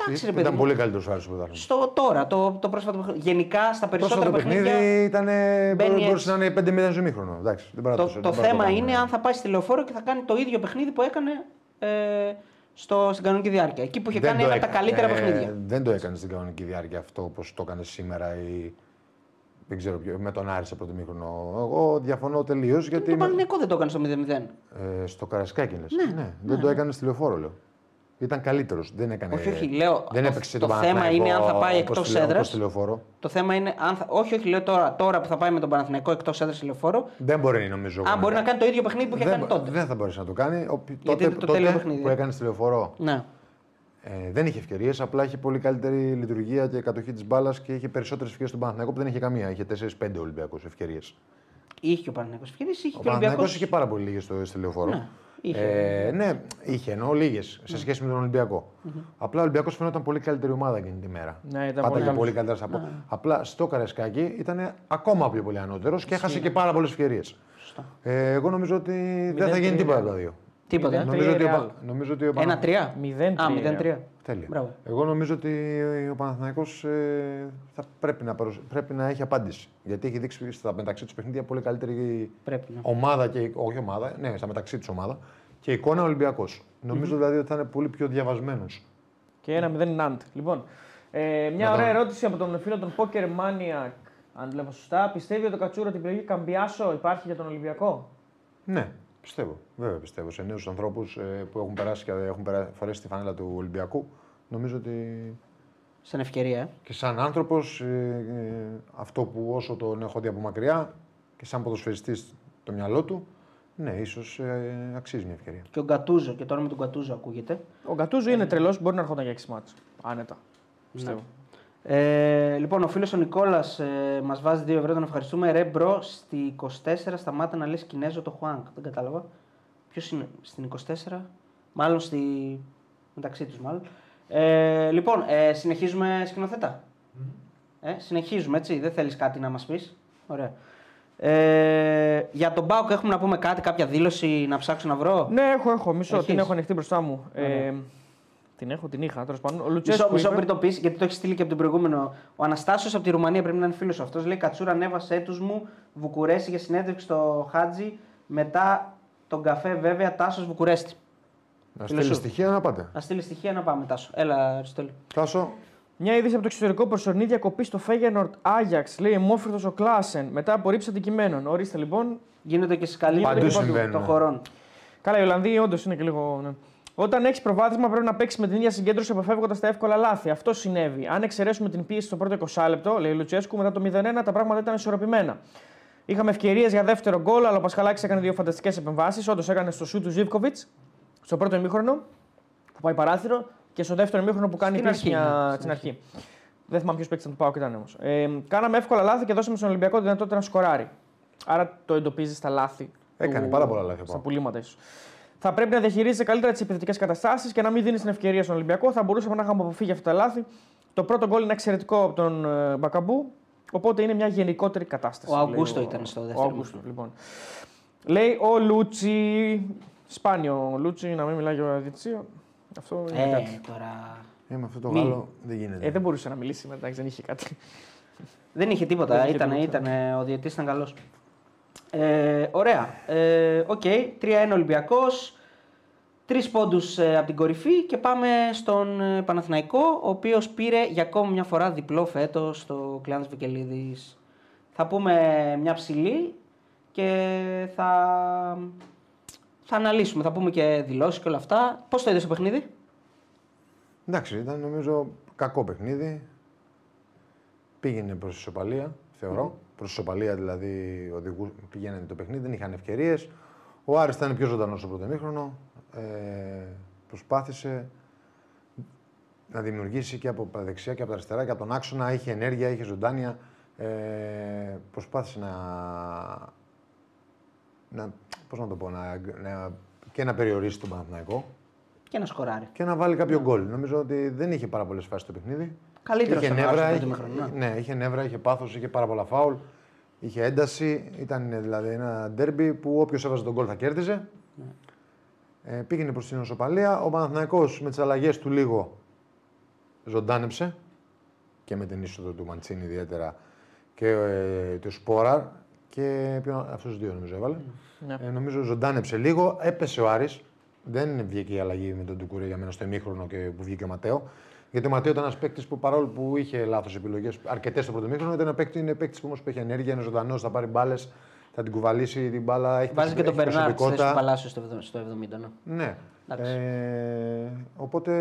Εντάξει, ρε παιδί. Ήταν μου. πολύ καλύτερος ο Άρης στο πρωτάθλημα. Στο τώρα, το, το πρόσφατο παιχνίδι. Γενικά στα περισσότερα Πρόσφατο παιχνίδια. παιχνίδι ήταν. μπαίνει Μπορούσε να είναι 5-0 στο μήχρονο. Εντάξει, δεν Το, παράτησε, το δεν θέμα παράτησε. είναι αν θα πάει στη λεωφόρο και θα κάνει το ίδιο παιχνίδι που έκανε ε, στο, στην κανονική διάρκεια. Εκεί που είχε Δεν κάνει το ένα από τα έκανε. καλύτερα Ε, παιχνίδια. Δεν το έκανε στην κανονική διάρκεια αυτό όπως το έκανε σήμερα ή. Δεν ξέρω ποιο, με τον Άρη σε πρώτο μήχρονο. Εγώ διαφωνώ τελείως γιατί. Το με- Παναγενικό δεν το έκανε στο 0-0. Ε, στο Καρασκάκι λες. Ναι, δεν το έκανε στη λεωφόρο, λέω. Ήταν καλύτερος. Δεν έκανε. Όχι, όχι, λέω, Δεν το- έπαιξε το τον θέμα Παναθηναϊκό είναι αν θα πάει όπως εκτός τη- όπως έδρας. στη λεωφόρο. Το θέμα είναι αν θα. Όχι, όχι, λέω τώρα, τώρα που θα πάει με τον Παναθηναϊκό εκτός έδρας στη λεωφόρο. Δεν μπορεί νομίζω. Αν μπορεί να κάνει το ίδιο παιχνίδι που είχε δεν, κάνει μπο- τότε. δεν θα μπορέσει να το κάνει. Ο, Γιατί τότε είναι το τότε τέλειο παιχνίδι. που έκανε στη λεωφόρο Ναι. ε, δεν είχε ευκαιρίες. Απλά είχε πολύ καλύτερη λειτουργία και κατοχή της μπάλας και είχε περισσότερες ευκαιρίες στον Παναθηναϊκό που δεν είχε καμία. Είχε 4-5 Ολυμπιακούς ευκαιρίες. Είχε και ο Παναγενικό ευκαιρίες, είχε Ο και ο Παναθηναϊκός Ολυμπιακό. είχε πάρα πολύ λίγες στο, στη λεωφόρο. Ναι. Είχε. Ε, ναι, είχε ενώ λίγες σε σχέση με τον Ολυμπιακό. Απλά ο Ολυμπιακός φαινόταν πολύ καλύτερη ομάδα εκείνη τη μέρα. Ναι, ήταν Πάντα πολύ και καλός. πολύ καλύτερα από. Απλά στο Καρεσκάκι ήταν ακόμα πιο πολύ ανώτερος και έχασε και πάρα πολλές ευκαιρίες. Σωστά. Ε, εγώ νομίζω ότι δεν θα γίνει τίποτα από τα δύο. Τίποτα. Μηδέν. ε. Νομίζω ότι, ο, Real. Πα- νομίζω ότι ο Πανα- Ένα-τρία. Μηδέν Α, τρία. 0-3. Τέλεια. Μπράβο. Εγώ νομίζω ότι ο Παναθηναϊκός ε, θα πρέπει να, παρουσ- πρέπει να έχει απάντηση. Γιατί έχει δείξει στα μεταξύ τους παιχνίδια πολύ καλύτερη Πρέπει. Ναι. ομάδα και. Όχι ομάδα, ναι, στα μεταξύ τους ομάδα. Και εικόνα Ολυμπιακός. Νομίζω δηλαδή ότι θα είναι πολύ πιο διαβασμένος. Και ένα μηδέν Ναντ. Λοιπόν, ε, μια Να ωραία πάμε. ερώτηση από τον φίλο τον Poker Maniac. Αν βλέπω σωστά, πιστεύει ότι ο Κατσούρα την επιλογή Καμπιάσο υπάρχει για τον Ολυμπιακό; Ναι, πιστεύω. Βέβαια πιστεύω. Σε νέους ανθρώπους που έχουν περάσει και έχουν περα- φορέσει τη φανέλα του Ολυμπιακού. Νομίζω ότι Σαν ευκαιρία. ε. και σαν άνθρωπος, αυτό που όσο τον έχω δει από μακριά και σαν ποδοσφαιριστής το μυαλό του, ναι, ίσως αξίζει μια ευκαιρία. Και ο Γκατούσο, και το όνομα του Γκατούσο ακούγεται. Ο Γκατούσο είναι τρελός, μπορεί να ερχόταν για 6 ματς. Άνετα. Πιστεύω. Ε, λοιπόν, ο φίλος ο Νικόλας ε, μας βάζει 2 ευρώ, τον ευχαριστούμε. Ρε bro, στη 24 σταμάτα να λες Κινέζο το Χουάνκ. Δεν κατάλαβα. Ποιος είναι στην 24, μάλλον στη. μεταξύ τους μάλλον. Ε, λοιπόν, ε, συνεχίζουμε σκηνοθέτα. Ε, συνεχίζουμε, έτσι. Δεν θέλεις κάτι να μας πεις; Ωραία. Ε, για τον Μπάουκ έχουμε να πούμε κάτι, κάποια δήλωση να ψάξω να βρω; Ναι, έχω, έχω. Μισό, Έχεις; την έχω ανοιχτή μπροστά μου. Ωραία. Ε, την έχω, την είχα. Τέλος πάντων. Ο Μισό, Λουτσέσκου. μισό είπε- πριν το πεις, γιατί το έχεις στείλει και από τον προηγούμενο. Ο Αναστάσιος από τη Ρουμανία πρέπει να είναι φίλος αυτός. Λέει Κατσούρα, ανέβασε έτου μου Βουκουρέστι για συνέντευξη στο Χάτζι. Μετά τον καφέ, βέβαια, Τάσος Βουκουρέστι. Να Φίλε στείλει σου. στοιχεία να πάτε. Α στείλει στοιχεία να πάμε, Τάσο. Έλα, Αριστοτέλη. Τάσο, Μια είδηση από το εξωτερικό προσωρινή διακοπή στο Φέγενορτ Άγιαξ. Λέει εμόφυρτο ο Κλάσεν μετά από ρήψη αντικειμένων. Ορίστε λοιπόν. Γίνονται και στι καλύτερε Παντού συμβαίνουν. των χωρών. Καλά, οι Ολλανδοί όντως είναι και λίγο. Ναι. Όταν έχεις προβάδισμα, πρέπει να παίξεις με την ίδια συγκέντρωση αποφεύγοντας τα εύκολα λάθη. Αυτό συνέβη. Αν εξαιρέσουμε την πίεση στο πρώτο 20 λεπτό, λέει ο Λουτσέσκου, μετά το 0-1 τα πράγματα ήταν ισορροπημένα. Είχαμε ευκαιρίες για δεύτερο γκολ, αλλά ο Πασχαλάκης έκανε δύο φανταστικές επεμβάσεις. Όντως έκανε στο σου του Ζήβκοβιτ στο πρώτο ημίχρονο που πάει παράθυρο και στο δεύτερο ημίχρονο που κάνει Στην επίσης αρχή, μια... ναι, στην αρχή. Δεν θυμάμαι ποιος παίκτης θα του πάω και ήταν όμως. Ε, κάναμε εύκολα λάθη και δώσαμε στον Ολυμπιακό τη δυνατότητα να σκοράρει. Άρα το εντοπίζεις στα λάθη. Έκανε πάρα πολλά λάθη ο Στα Πάοκ. πουλήματα ίσως. Θα πρέπει να διαχειρίζεσαι καλύτερα τις επιθετικές καταστάσεις και να μην δίνεις την ευκαιρία στον Ολυμπιακό. Θα μπορούσαμε να είχαμε αποφύγει αυτά τα λάθη. Το πρώτο γκολ είναι εξαιρετικό από τον ε, Μπακαμπού. Οπότε είναι μια γενικότερη κατάσταση. Ο λέει Αγκούστο ήταν στο δεύτερο Ο Αγκούστο, λοιπόν. Λέει ο Λούτσι. Σπάνιο ο Λούτσι να μην μιλάει για διαιτησία. Αυτό είναι Ε, κάτι. τώρα. Ε, με αυτό το Μη. Γάλλο δεν γίνεται. Ε, δεν μπορούσε να μιλήσει μετά, εντάξει, δεν είχε κάτι. Δεν είχε τίποτα. Δεν είχε ήταν, τίποτα. ήταν, ο διαιτητής ήταν καλός. Ε, ωραία. Ε, Οκ. 3-1 Ολυμπιακός. Τρεις πόντους από την κορυφή και πάμε στον ε, Παναθηναϊκό, ο οποίος πήρε για ακόμη μια φορά διπλό φέτος στο Κλεάνθης Βικελίδης. Θα πούμε μια ψηλή και θα, θα αναλύσουμε. Θα πούμε και δηλώσεις και όλα αυτά. Πώς το είδες το παιχνίδι, Εντάξει, ήταν νομίζω κακό παιχνίδι. Πήγαινε προς ισοπαλία, θεωρώ. Προς ισοπαλία δηλαδή οδηγού, πηγαίνανε το παιχνίδι, δεν είχαν ευκαιρίες. Ο Άρης ήταν πιο ζωντανός στο πρώτο μήχρονο. Ε, προσπάθησε να δημιουργήσει και από τα δεξιά και από τα αριστερά και από τον άξονα. Είχε ενέργεια, είχε ζωντάνια. Ε, προσπάθησε να, να, πώς να το πω, να, να, και να περιορίσει τον Παναθηναϊκό και να σκοράρει. και να βάλει κάποιο γκολ. Νομίζω ότι δεν είχε πάρα πολλές φάσεις στο παιχνίδι. Καλύτερο είχε στο νεύρα, πρώτο είχε, ημίχρονο, ναι. ναι, είχε νεύρα, είχε πάθος, είχε πάρα πολλά φάουλ. Είχε ένταση. Ήταν δηλαδή ένα ντέρμπι που όποιος έβαζε τον γκολ θα κέρδιζε. Ε, πήγαινε προς την ισοπαλία. Ο Παναθηναϊκός με τις αλλαγές του λίγο ζωντάνεψε και με την είσοδο του Μαντσίνη ιδιαίτερα και ε, του Σπόραρ και αυτούς τους δύο νομίζω έβαλε. Ναι. Ε, νομίζω ζωντάνεψε λίγο, έπεσε ο Άρης. Δεν βγήκε η αλλαγή με τον Τουκουρέ για μένα στο ημίχρονο και που βγήκε ο Ματέο. Γιατί ο Ματέο ήταν ένας παίκτης που παρόλο που είχε λάθος επιλογές, αρκετές στο πρώτο ημίχρονο, ήταν ένα παίκτη, είναι παίκτης που όμως έχει ενέργεια, είναι ζωντανός, θα πάρει μπάλες, θα την κουβαλήσει την μπάλα. Έχει, Βάζει και τον έχει Μπερνάρ στη θέση του προσωπικότητα. Παλάσιο στο 70, στο 70 ναι. Ναι. Εντάξει. Ε, οπότε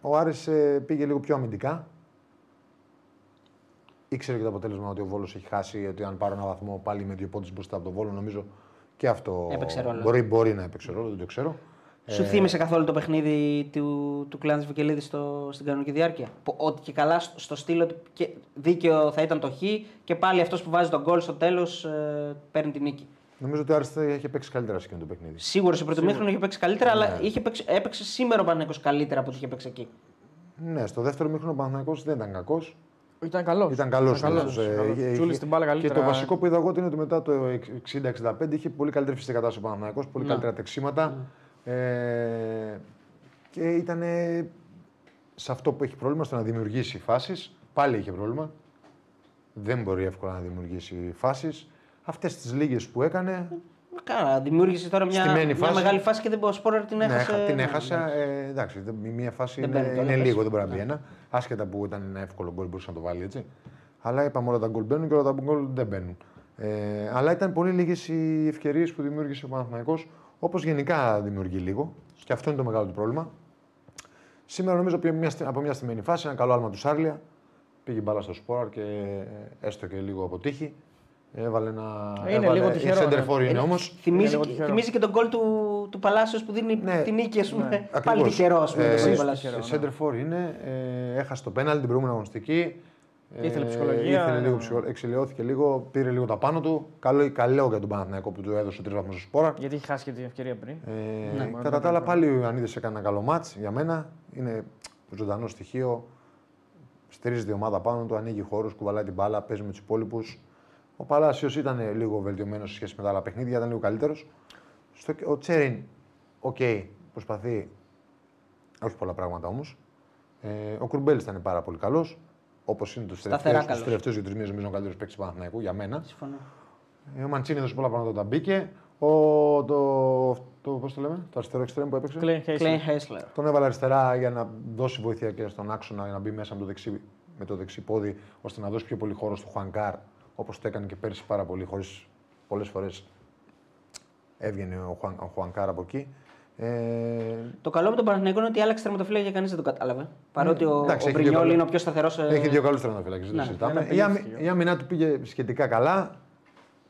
ο Άρης ε, πήγε λίγο πιο αμυντικά. Ήξερε και το αποτέλεσμα ότι ο Βόλος έχει χάσει, ότι αν πάρω ένα βαθμό πάλι με δύο πόντους μπροστά από τον Βόλο, νομίζω και αυτό Έπαιξε ρόλο. μπορεί, μπορεί να έπαιξε ρόλο, δεν το ξέρω. Σου θύμισε καθόλου το παιχνίδι του, του Κλάνη Βικελίδης στο, στην κανονική διάρκεια; Που, ότι και καλά στο, στο στήλο ότι και δίκαιο θα ήταν το χ και πάλι αυτός που βάζει τον γκολ στο τέλος ε, παίρνει την νίκη. Νομίζω ότι ο Άρης θα είχε παίξει καλύτερα σε εκείνο το παιχνίδι. Σίγουρα σε πρώτο μήχρονο είχε παίξει καλύτερα, Ναι. αλλά είχε παίξει, έπαιξε σήμερα ο Παναγενικό καλύτερα από ό,τι είχε παίξει εκεί. Ναι, στο δεύτερο μήχρονο ο Παναθηναϊκός δεν ήταν κακός. Ήταν καλός. Ήταν καλός. καλός. Τσούλης στην μπάλα καλύτερα. Και το βασικό που είδα εγώ είναι ότι μετά το 60-65 είχε πολύ καλύτερη φυσική κατάσταση ο Παναθηναϊκός, πολύ Ναι. καλύτερα τεξίματα. Ε, και ήταν σε αυτό που έχει πρόβλημα, στο να δημιουργήσει φάσεις. Πάλι είχε πρόβλημα. Δεν μπορεί εύκολα να δημιουργήσει φάσεις. Αυτές τις λίγες που έκανε. Καλά, δημιούργησε τώρα μια, Στημένη μια φάση. μεγάλη φάση και δεν μπορεί σπόρα την Ναι, έχασε. την Ναι, έχασα. ναι. Ε, εντάξει, δεν- η μία φάση Δεν είναι, μπαίνει το είναι λες. λίγο, δεν μπορεί να μπει ένα. Άσχετα που ήταν ένα εύκολο γκολ, μπορούσε να το βάλει έτσι. Αλλά είπαμε όλα τα γκολ μπαίνουν και όλα τα γκολ δεν μπαίνουν. Ε, αλλά ήταν πολύ λίγες οι ευκαιρίες που δημιούργησε ο Παναθηναϊκός, όπως γενικά δημιουργεί λίγο. Και αυτό είναι το μεγάλο του πρόβλημα. Σήμερα νομίζω από μια, στε- από μια στημένη φάση, ένα καλό άλμα του Σάρλια. Πήγε μπάλα στο σπόραρ και ε, έστω και λίγο αποτύχει. Έβαλε ένα. Είναι έβαλε, λίγο τυχερό, Είναι ναι. center for είναι Είναι- όμως. Θυμίζει, λίγο και- τυχερό. θυμίζει και τον γκολ του, του Παλάσιο που δίνει Ναι. την νίκη, ας πούμε. Ναι. Πάλι Ακριβώς. τυχερό, ας πούμε. Ε, το γκολ του ε, Παλάσιο. τυχερό, ναι. Center for είναι, ε, έχασε το πέναλ την προηγούμενη αγωνιστική. Ήθελε Ε, ψυχολογία, Ήθελε λίγο ναι. ψυχο... εξηλαιώθηκε λίγο, πήρε λίγο τα πάνω του. Καλό, καλό για τον Παναθηναϊκό που του έδωσε τρεις βαθμούς στο σπόρα. Γιατί έχει χάσει και την ευκαιρία πριν. Ε, Ναι. κατά τα άλλα, πάλι ο Ιωαννίδης έκανε ένα καλό μάτς για μένα. Είναι ζωντανό στοιχείο. Στηρίζει τη ομάδα πάνω του, ανοίγει χώρους, κουβαλάει την μπάλα, παίζει με τους υπόλοιπους. Ο Παλάσιος ήταν λίγο βελτιωμένος σε σχέση με τα άλλα παιχνίδια, ήταν λίγο καλύτερος. Ο Τσέριν, οκ, προσπαθεί. Όχι πολλά πράγματα όμως. Ε, ο Κουρμπέλης ήταν πάρα πολύ καλός. Όπως είναι τους Σταθερά καλός. τελευταίους δύο-τρεις μήνες, νομίζω ο καλύτερος παίκτης του Παναθηναϊκού για μένα. Συμφωνώ. Ε, Ο Μαντσίνη έδωσε πολλά πράγματα όταν μπήκε. Ο, το, το, πώς το λέμε, το αριστερό εξτρέμ που έπαιξε. Κλέιν Χέισλερ. Κλέιν Χέσλερ. Τον έβαλε αριστερά για να δώσει βοήθεια και στον άξονα για να μπει μέσα με το δεξί, με το δεξί πόδι, ώστε να δώσει πιο πολύ χώρο στο Χουανκάρ, όπως το έκανε και πέρσι πάρα πολύ, χωρίς πολλές φορές έβγαινε ο, Χουαν, ο Χουανκάρ από εκεί. Ε, Το καλό με τον Παναθηναϊκό είναι ότι άλλαξε τερματοφύλακα και κανείς δεν το κατάλαβε. Παρότι ο, εντάξει, ο έχει δύο Μπρινιόλ καλούς. είναι ο πιο σταθερός. έχει δύο καλούς τερματοφύλακε, δεν ναι, το συζητάμε. ένα Η, άμυ- πενήντα. η άμυνά του πήγε σχετικά καλά.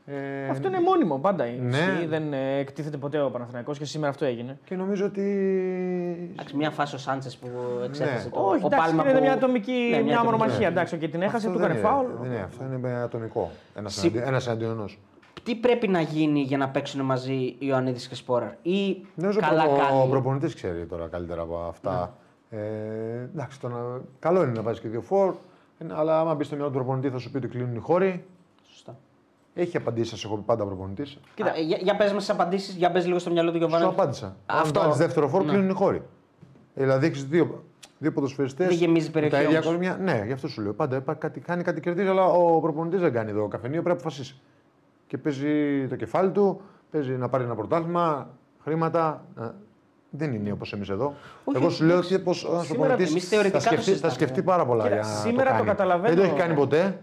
Ε, Αυτό είναι μόνιμο πάντα. Ναι. ισχύει, Δεν ε, εκτίθεται ποτέ ο Παναθηναϊκός και σήμερα αυτό έγινε. Και νομίζω ότι. Εντάξει, μια φάση ο Σάντσες που εξέθεσε. Ναι. το, Όχι, ο εντάξει, Πάλμα είναι που... μια ατομική Ναι, μια ατομική. μονομαχία. ναι. Εντάξει, και την έχασε, Αυτό του δεν έκανε είναι- φάουλ. Δεν είναι, αυτό είναι με ατομικό. Ένας Σι- εναντίον Τι πρέπει να γίνει για να παίξουν μαζί Ιωαννίδης και Σπόραρ; Ή Νομίζω καλά ο, κάνει; ο προπονητής ξέρει τώρα καλύτερα από αυτά. Ε, εντάξει, το να- καλό είναι να βάζεις και δύο φόρ, ε, αλλά άμα μπεις στο μυαλό του προπονητή θα σου πει ότι κλείνουν οι χώροι. Σωστά. Έχει απαντήσει, σας έχω πει πάντα προπονητής. Σου Κοίτα, Α, για, για πες μας τις απαντήσεις, για πες λίγο στο μυαλό του Γιωβάνη. απάντησα. Αυτό. Αν βάλει δεύτερο φόρ, Ναι. κλείνουν οι χώροι. Ε, Δηλαδή έχεις δύο, δύο ποδοσφαιριστές. Δεν γεμίζει περιοχή Τα ίδια όμως. κορμιά. Ναι, γι' αυτό σου λέω. Πάντα υπάρχει κάτι, κάνει κάτι κερδίζει, αλλά ο προπονητής δεν κάνει εδώ καφενείο, πρέπει να αποφασίσει. Και παίζει το κεφάλι του, παίζει να πάρει ένα πρωτάθλημα, χρήματα. Ε, Δεν είναι όπως εμείς εδώ. Όχι, Εγώ σου λέω ότι πως ένας Σήμερα προπονητής εμείς θεωρητικά θα το σκεφτεί, θα συζητάμε. σκεφτεί πάρα πολλά Κοίτα, για να σήμερα το κάνει. καταλαβαίνω. Δεν το έχει κάνει ποτέ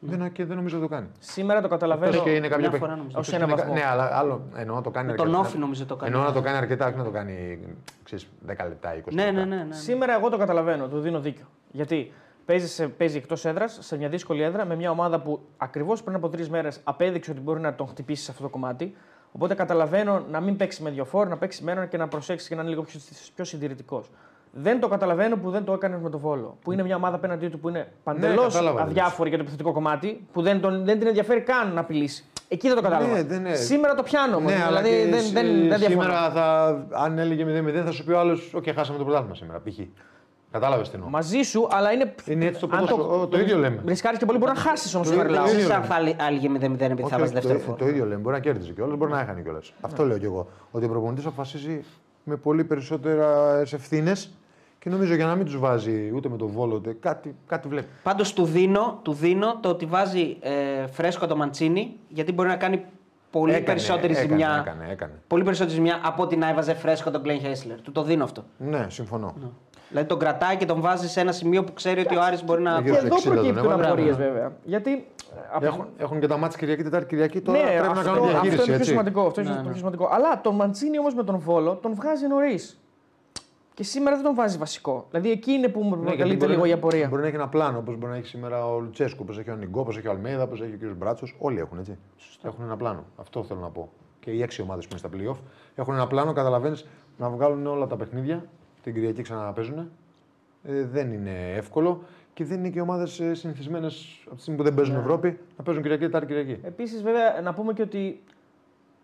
δεν, και δεν νομίζω ότι το κάνει. Σήμερα το καταλαβαίνω. Εκτός και είναι κάποιο μια παιχ- φορά νομίζω. Ως εκτός ένα και είναι- βαθμό. Ναι, αλλά άλλο εννοώ να το κάνει Με τον αρκετά. Όφη νομίζω το κάνει. Εννοώ να το κάνει αρκετά, όχι να το κάνει ξέρεις, 10 λεπτά, 20 Ναι, λεπτά. ναι, ναι. ναι. Σήμερα εγώ το καταλαβαίνω, του δίνω δίκιο. Γιατί παίζει, παίζει εκτός έδρας, σε μια δύσκολη έδρα, με μια ομάδα που ακριβώς πριν από τρεις μέρες απέδειξε ότι μπορεί να τον χτυπήσει σε αυτό το κομμάτι. Οπότε καταλαβαίνω να μην παίξει με δύο φορ, να παίξει με έναν και να προσέξει και να είναι λίγο πιο, πιο συντηρητικός. Δεν το καταλαβαίνω που δεν το έκανε με το Βόλο. Που είναι μια ομάδα απέναντί του που είναι παντελώς κατάλαβα τι αδιάφορη για το επιθετικό κομμάτι, που δεν, τον, δεν την ενδιαφέρει καν να απειλήσει. Εκεί δεν το κατάλαβα. Ναι, δεν είναι. Σήμερα το πιάνω όμως. Ναι, αλλά δηλαδή και δεν, σ- δεν, δεν διαφωνώ. σήμερα θα, αν έλεγε 0-0 θα σου πει ο άλλος: Οκ, χάσαμε το πρωτάθλημα σήμερα. Π.χ. Κατάλαβες τι εννοώ. Μαζί σου, αλλά είναι. Είναι έτσι το αν ποδόσφαιρο. Το, ίδιο λέμε. Ρισκάρεις και πολύ, μπορεί να χάσεις όμως Το σήμερα. ίδιο- λέω. Δεν ίδιο ξέρω αν λέμε. θα άλλη 0-0 επειδή Όχι, θα βάζεις όχι, δεύτερο το, φόρ. το ίδιο λέμε. Μπορεί να κέρδιζε κιόλας, μπορεί να έχανε κιόλα. Αυτό λέω κι εγώ. Ότι ο προπονητής αποφασίζει με πολύ περισσότερα ευθύνες και νομίζω για να μην τους βάζει ούτε με το βόλο ούτε κάτι, κάτι βλέπει. Πάντως του δίνω, του δίνω το ότι βάζει ε, φρέσκο το Μαντσίνη γιατί μπορεί να κάνει πολύ Έκανε, περισσότερη έκανε, ζημιά. Έκανε, έκανε. Πολύ περισσότερη ζημιά από ότι να έβαζε φρέσκο τον Γκλέν Χέσλερ. Του το δίνω αυτό. Ναι, συμφωνώ. Δηλαδή τον κρατάει και τον βάζει σε ένα σημείο που ξέρει ότι ο Άρης μπορεί να. Γύρω Και στο εδώ 60 τον προκύπτουν έβαλε. απορίες Μπράβο. βέβαια. Γιατί. από- Έχουν, έχουν και τα μάτια Κυριακή, Τετάρτη, Κυριακή. Τώρα ναι, πρέπει αυτό, να κάνουν αυτό διαχείριση. είναι πιο έτσι. σημαντικό. Αυτό είναι Ναι, το ναι. πιο σημαντικό. Αλλά τον Μαντσίνη όμως με τον Βόλο τον βγάζει νωρίς. Και σήμερα δεν τον βάζει βασικό. Δηλαδή εκεί είναι που μου Ναι, γιατί προκαλείται μπορεί λίγο να- η απορία. Μπορεί να έχει ένα πλάνο, όπως μπορεί να έχει σήμερα ο Λουτσέσκου, όπως έχει ο Νιγκό, όπως έχει ο Αλμέιδα, όπως έχει ο κ. Μπράτσος. Όλοι έχουν έτσι. Έχουν ένα πλάνο. Αυτό θέλω να πω. Και οι έξι ομάδες που είναι στα playoff έχουν ένα πλάνο, καταλαβαίνεις, να βγάλουν όλα τα παιχνίδια. Την Κυριακή ξαναπέζουν. Ε, δεν είναι εύκολο και δεν είναι και ομάδες συνηθισμένες από τη στιγμή που δεν παίζουν Ναι. Ευρώπη να παίζουν Κυριακή, Τετάρτη, Κυριακή. Επίσης, βέβαια, να πούμε και ότι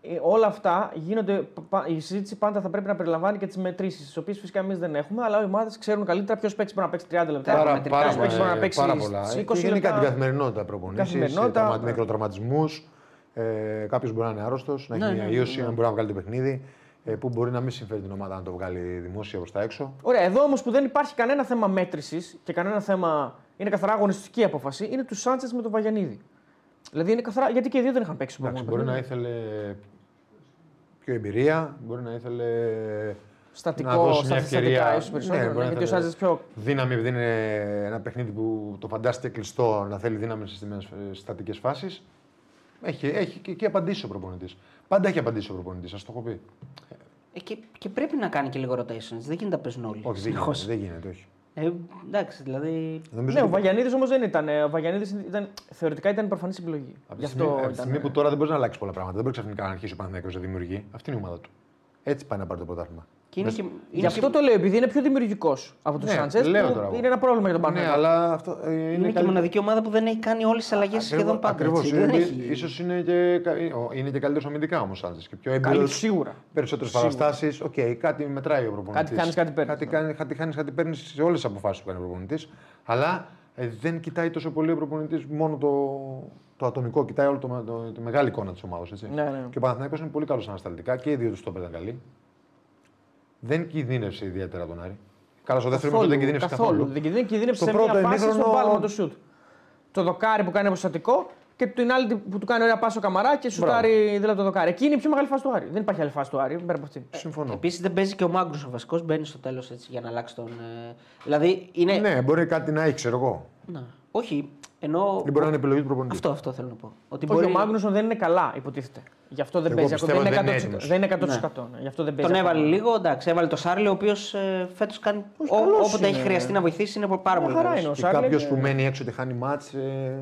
ε, όλα αυτά γίνονται. πα- Η συζήτηση πάντα θα πρέπει να περιλαμβάνει και τις μετρήσεις, τις οποίες φυσικά εμείς δεν έχουμε, αλλά οι ομάδες ξέρουν καλύτερα ποιος παίξει μπορεί να παίξει 30 λεπτά. Πάρα- Πάρα, μετρικά πάρα, σου παίξει, μπορεί να παίξει πάρα πολλά. 20 Και γενικά λεπτά. την καθημερινότητα προπονήσεις, Καθημερινότητα. τραυμα- μικροτραυματισμού. Ε, Κάποιος μπορεί να είναι άρρωστος, να έχει Ναι, μια ναι, ναι, ίωση, ναι. να μπορεί να βγάλει το παιχνίδι. Ε, που μπορεί να μην συμφέρει την ομάδα να το βγάλει δημόσια προς τα έξω. Ωραία, εδώ όμως που δεν υπάρχει κανένα θέμα μέτρησης και κανένα θέμα. είναι καθαρά αγωνιστική απόφαση, είναι του Σάντσες με τον Βαγιανίδη. Δηλαδή είναι καθαρά. Γιατί και οι δύο δεν είχαν παίξει στο Εντάξει, προηγούμενο μπορεί να παιχνίδι. ήθελε πιο εμπειρία, μπορεί να ήθελε να Στατικό, δώσει μια στατιστικά ευκαιρία. ίσως περισσότερο. Ναι, μπορεί να γιατί ο ήθελε Σάντσες πιο. Δύναμη, επειδή είναι ένα παιχνίδι που το φαντάστηκε κλειστό να θέλει δύναμη στι στατικές φάσεις. Έχει, έχει και εκεί απαντήσει ο προπονητής. Πάντα έχει απαντήσει ο προπονητής, σας το έχω πει. Ε, και, και πρέπει να κάνει και λίγο rotations. Δεν γίνεται να παίζουν όλοι. Όχι, δεν Συνεχώς. γίνεται, δεν γίνεται, όχι. Ε, εντάξει, δηλαδή. Νομίζω Ναι, ο ότι Βαγιανίδης όμως δεν ήταν. ε, Ο Βαγιανίδης ήταν, θεωρητικά ήταν προφανής επιλογή. από Γι' τη στιγμή, αυτό από τη ήταν. στιγμή που τώρα δεν μπορείς να αλλάξεις πολλά πράγματα, δεν μπορείς ξαφνικά να αρχίσεις ο Παναθηναϊκός να δημιουργεί. Αυτή είναι η ομάδα του. Έτσι πάει να πάρει το πρωτάθλημα. Και είναι Μες- και, είναι Γι' αυτό το λέω, επειδή είναι πιο δημιουργικός από του Ναι, Σάντσες. λέω τώρα εγώ. Είναι ένα πρόβλημα για τον Ναι, Παναγιώτο. αλλά αυτό ε, είναι, είναι, είναι και η καλύ- μοναδική ομάδα που δεν έχει κάνει όλες τις αλλαγές σχεδόν πάντα. Ακριβώς. έτσι. Είναι, Δεν έχει... Ίσως είναι και, κα- είναι και καλύτερος αμυντικά όμως Σάντσες. Και πιο έμπειρος. Καλύτερο σίγουρα. Περισσότερες παραστάσεις. Οκ, κάτι μετράει ο προπονητής. Κάτι χάνεις, κάτι παίρνεις, Κάτι, ναι. κάνει, κάτι χάνεις, κάτι παίρνεις σε όλες τις αποφάσεις που κάνει ο προπονητής. Αλλά ε, δεν κοιτάει τόσο πολύ ο προπονητής μόνο το, το ατομικό, κοιτάει όλο το, το, τη μεγάλη εικόνα της ομάδας. Ναι, ναι. Και ο Παναθηναϊκός είναι πολύ καλός ανασταλτικά και οι δύο τους το έπαιρναν καλοί. Δεν κινδύνευσε ιδιαίτερα τον Άρη. Καλά, στο δεύτερο μήνα δεν κινδύνευσε καθόλου. Δεν κινδύνευσε, κινδύνευσε Το σε μια πρώτο φάση ημίχρονο- στο πάλμα το σουτ. Το δοκάρι που κάνει αποστατικό και την άλλη που του κάνει ωραία πάσο καμαρά και σουτάρει δηλαδή το δοκάρι. Εκείνη είναι η πιο μεγάλη φάση του Άρη. Δεν υπάρχει άλλη φάση του Άρη πέρα από αυτή. Συμφωνώ. Επίσης δεν παίζει και ο Μάγκρου ο βασικός, μπαίνει στο τέλος για να αλλάξει τον. ε, Δηλαδή είναι. Ναι, μπορεί κάτι να έχει, ξέρω εγώ. Να. Όχι, ενώ. Ή μπορεί να είναι επιλογή του προπονητή. Αυτό, αυτό θέλω να πω. Ότι Όχι, μπορεί... ο Μάγνουσον δεν είναι καλά, υποτίθεται. Γι' αυτό δεν Εγώ παίζει. ακόμα. πιστεύω Δεν είναι δεν 100%. είναι έτοιμος. Δεν είναι 100%. ναι. Γι' αυτό δεν παίζει. Τον έβαλε ακόμα. λίγο, εντάξει, έβαλε το Σάρλι, ο οποίος ε, φέτος κάνει. Όχι, Ό, καλός όποτε έχει είναι. χρειαστεί να βοηθήσει είναι πάρα Μια πολύ χαρά καλός. είναι ο Και Σάρλι. κάποιος ε, που μένει έξω και χάνει μάτς, ε,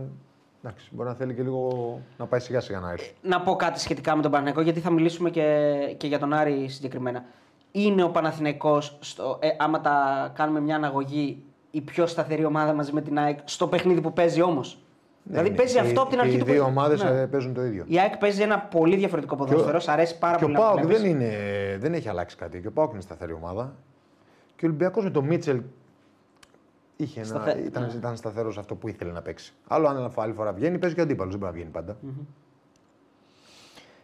εντάξει, μπορεί να θέλει και λίγο να πάει σιγά σιγά να έρθει. Να πω κάτι σχετικά με τον Παναθηναϊκό, γιατί θα μιλήσουμε και, και για τον Άρη συγκεκριμένα. Είναι ο Παναθηναϊκός, στο, ε, άμα τα κάνουμε μια αναγωγή, η πιο σταθερή ομάδα μαζί με την ΑΕΚ στο παιχνίδι που παίζει όμως; Δηλαδή Ναι, παίζει και- αυτό από την και αρχή Οι του δύο παιχνιδιού. ομάδες Ναι. παίζουν το ίδιο. Η ΑΕΚ παίζει ένα πολύ διαφορετικό ποδόσφαιρο, σ' αρέσει πάρα Και ο πολύ. να Πάοκ βλέπεις. δεν, είναι, δεν έχει αλλάξει κάτι. Και ο Πάοκ είναι σταθερή ομάδα. Και ο Ολυμπιακός με τον Μίτσελ είχε ένα, Σταθε- ήταν, ναι. ήταν σταθερός σε αυτό που ήθελε να παίξει. Άλλο αν άλλη φορά βγαίνει, παίζει και ο αντίπαλος. Δεν μπορεί να βγαίνει πάντα.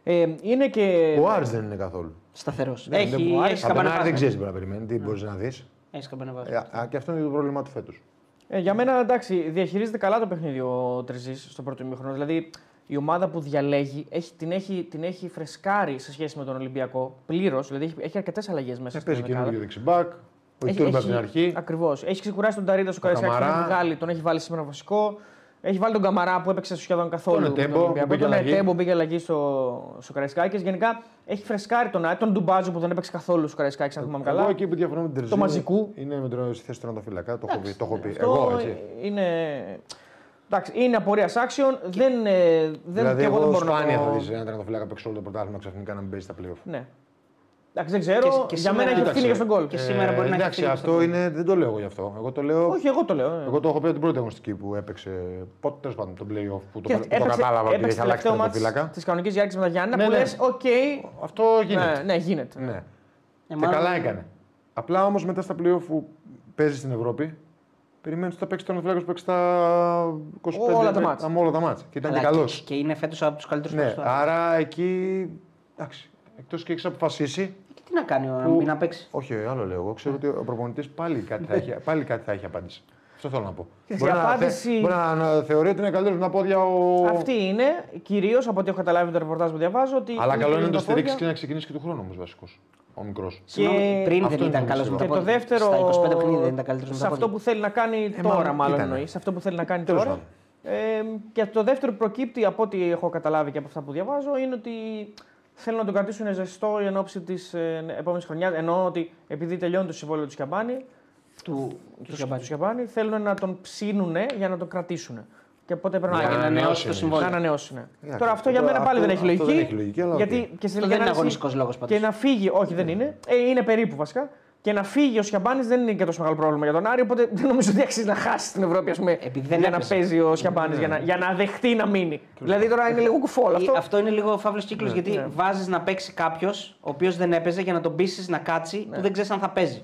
Ε, είναι και. Ο Άρης δεν είναι καθόλου. Σταθερός. Ναι, Έχει, δεν- έχει από τον Άρης δεν καμπανεβάσει. ξέρεις τι μπορεί να περιμένει, τι μπορείς να δεις. Έχει καμπανεβάσει. και αυτό είναι το πρόβλημά του φέτος. Ε, για μένα εντάξει, διαχειρίζεται καλά το παιχνίδι ο Τρεζή στο πρώτο ημίχρονο. Δηλαδή η ομάδα που διαλέγει έχει, την, έχει, την έχει φρεσκάρει σε σχέση με τον Ολυμπιακό πλήρως. Δηλαδή έχει, έχει αρκετές αλλαγές μέσα Ε, στην παίζει δεκάδα. καινούργιο δεξιμπάκ. Ο Ιτούρμπα από την αρχή. Ακριβώς. Έχει ξεκουράσει τον Ταρίτα στο Καραϊσκάκι, τον Καμαρά. έχει βγάλει, τον έχει βάλει σήμερα βασικό. Έχει βάλει τον Καμαρά που έπαιξε σχεδόν καθόλου. Τον με τον Ετέμπο, Ολυμπιακό. που μπήκε Τον αλλαγή. Ετέμπο μπήκε αλλαγή στο, στο Καραϊσκάκι. Γενικά έχει φρεσκάρει τον Άρη, τον Ντουμπάζο που δεν έπαιξε καθόλου στο Καραϊσκάκι, αν θυμάμαι καλά. Εγώ εκεί που διαφωνώ με την Τερζίνη Μαζικού. Είναι με τον στη θέση του τερματοφύλακα. Το έχω πει. Το έχω πει. Αυτό Εγώ έτσι. είναι. Εντάξει, είναι απορίας άξιον. Δεν, ε, δεν, Δηλαδή, και εγώ δεν εγώ μπορώ να σπάνια το... θα δεις ένα τερματοφύλακα παίξει όλο το πρωτάθλημα ξαφνικά να μην παίζει στα playoff. Ναι. Εντάξει, δεν ξέρω. Και- και για σήμερα- μένα έχει ευθύνη για στον γκολ. Και σήμερα μπορεί να έχει εντάξει, ευθύνη αυτό στο είναι, δεν το λέω εγώ γι' αυτό. Εγώ το λέω. Όχι, εγώ το λέω. ε. Εγώ το έχω πει από την πρώτη αγωνιστική που έπαιξε. Πότε τέλος πάντων τον playoff που το, Κοίτα, που το κατάλαβα ότι έχει αλλάξει τελευταίο ματς τερματοφύλακα. της κανονικής διάρκειας με τα Γιάννη Ναι, που ναι. λες, οκ, Αυτό γίνεται. ναι, ναι, γίνεται. Ναι. Ε, Και μάλλον- καλά έκανε. Απλά όμως μετά στα playoff που παίζει στην Ευρώπη, περιμένεις ότι θα παίξει τερματοφύλακα που παίξει τα 25 Όλα τα με- μάτς. με όλα τα μάτς. Και ήταν Αλλά και καλός. Και, και είναι φέτος από τους καλύτερους Ναι, άρα εκεί. Εντάξει. Εκτός και έχει αποφασίσει. Και τι να κάνει, να Που- μην να παίξει; Όχι, άλλο λέω. Εγώ ξέρω ότι ο προπονητής πάλι, κάτι θα έχει- πάλι κάτι θα έχει απάντηση. Αυτό θέλω να πω. η Μπορεί, να, απάντηση- θε- μπορεί να, να θεωρεί ότι είναι καλύτερος με τα πόδια ο. Αυτή είναι, κυρίως από ό,τι έχω καταλάβει το ρεπορτάζ που διαβάζω. Ότι Αλλά καλό είναι να το τα στηρίξεις και πόδια. να ξεκινήσεις και του χρόνου όμως βασικός. Ο μικρός. Συγγνώμη, πριν αυτό δεν είναι ήταν το καλός πιστεύω. με τα Και το πόδια. δεύτερο. Στα 25 παιχνίδια δεν ήταν καλύτερος με σε τα αυτό πόδια. που θέλει να κάνει Ε, τώρα, μάλλον μάλλον ήτανε. εννοείς. Σε αυτό που θέλει να κάνει Τέλος τώρα. πάντων. Ε, και το δεύτερο προκύπτει από ό,τι έχω καταλάβει και από αυτά που διαβάζω είναι ότι θέλουν να τον κρατήσουν ζεστό εν ώψη της ε, επόμενης χρονιάς. Εννοώ ότι επειδή τελειώνει το συμβόλαιο του Σιαμπάνη, Του, του του Σιαμπάνη. Σιαμπάνη, θέλουν να τον ψήνουν για να τον κρατήσουν. Και οπότε πρέπει Α, να, για να ανανεώσει ανανεώσει το εννοείς. να συμβόλαιο. ανανεώσουν. Εντάξει, Τώρα αυτό για αυτό- μένα πάλι δεν έχει αυτό λογική. δεν έχει λογική, αλλά οκ. γιατί και σε Αυτό τελική δεν είναι ανάλυση- αγωνιστικός λόγος πάντως. και να φύγει, όχι δεν είναι, ε, είναι περίπου βασικά. Και να φύγει ο Σιαμπάνης δεν είναι και τόσο μεγάλο πρόβλημα για τον Άρη. Οπότε δεν νομίζω ότι αξίζει να χάσει στην Ευρώπη ας πούμε, Επειδή δεν για να έπαιζε. παίζει ο Σιαμπάνης, για, να, για να δεχτεί να μείνει. Δηλαδή τώρα είναι λίγο κουφό όλο αυτό. Αυτό, είναι λίγο φαύλος κύκλος γιατί ναι. βάζεις να παίξει κάποιος ο οποίος δεν έπαιζε για να τον πείσει να κάτσει Ναι. που δεν ξέρεις αν θα παίζει.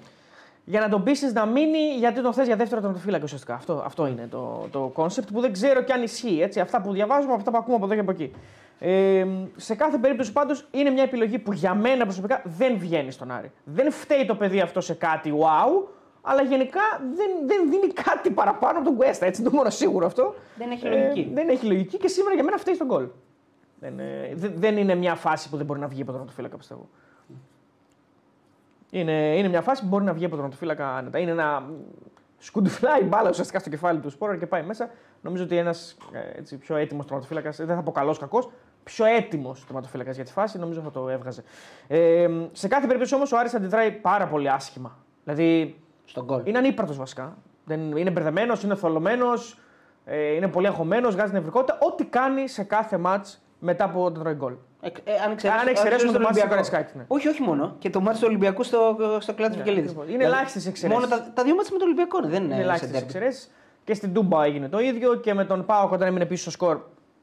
Για να τον πείσει να μείνει γιατί τον θες για δεύτερο τερματοφύλακα ουσιαστικά. Αυτό, αυτό είναι το, το concept που δεν ξέρω και αν ισχύει. Έτσι. Αυτά που διαβάζουμε, αυτά που ακούμε από εδώ και από εκεί. Ε, σε κάθε περίπτωση πάντως είναι μια επιλογή που για μένα προσωπικά δεν βγαίνει στον Άρη. Δεν φταίει το παιδί αυτό σε κάτι wow, αλλά γενικά δεν, δεν δίνει κάτι παραπάνω από τον Κουέστα. Έτσι, το μόνο σίγουρο αυτό. Δεν έχει λογική. δεν έχει λογική και σήμερα για μένα φταίει στον γκολ. Δεν, ε, δεν, δεν είναι μια φάση που δεν μπορεί να βγει από τον τερματοφύλακα, πιστεύω. Είναι, είναι μια φάση που μπορεί να βγει από τον τερματοφύλακα άνετα. Είναι ένα σκουντουφλάει μπάλα ουσιαστικά στο κεφάλι του Σπόραρ και πάει μέσα. Νομίζω ότι ένας πιο έτοιμος τερματοφύλακα, δεν θα πω καλός κακός, πιο έτοιμος τερματοφύλακας για τη φάση, νομίζω θα το έβγαζε. Ε, σε κάθε περίπτωση όμως ο Άρης αντιδράει πάρα πολύ άσχημα. Δηλαδή Στον γκολ. είναι ανύπαρτος βασικά. Δεν, είναι μπερδεμένος, είναι θολωμένος, ε, είναι πολύ αγχωμένος, βγάζει νευρικότητα. Ό,τι κάνει σε κάθε ματ μετά από τον τρώει γκολ. Εκ- ε, αν εξαιρέσουμε, Αν εξαιρέσουμε το τον μάτς του Ολυμπιακό. Καραϊσκάκη, ναι. Όχι, όχι μόνο. Και το μάτι του Ολυμπιακού στο, στο κλάδι Ναι, του Βικελίδη. ακριβώς. Είναι ελάχιστες εξαιρέσεις. Μόνο τα, τα δύο μάτια με τον Ολυμπιακό είναι, δεν είναι, Είναι σε ελάχιστες ντέρμπι. εξαιρέσεις. Και στην Τούμπα έγινε το ίδιο και με τον Πάοκ όταν έμεινε πίσω στο σκορ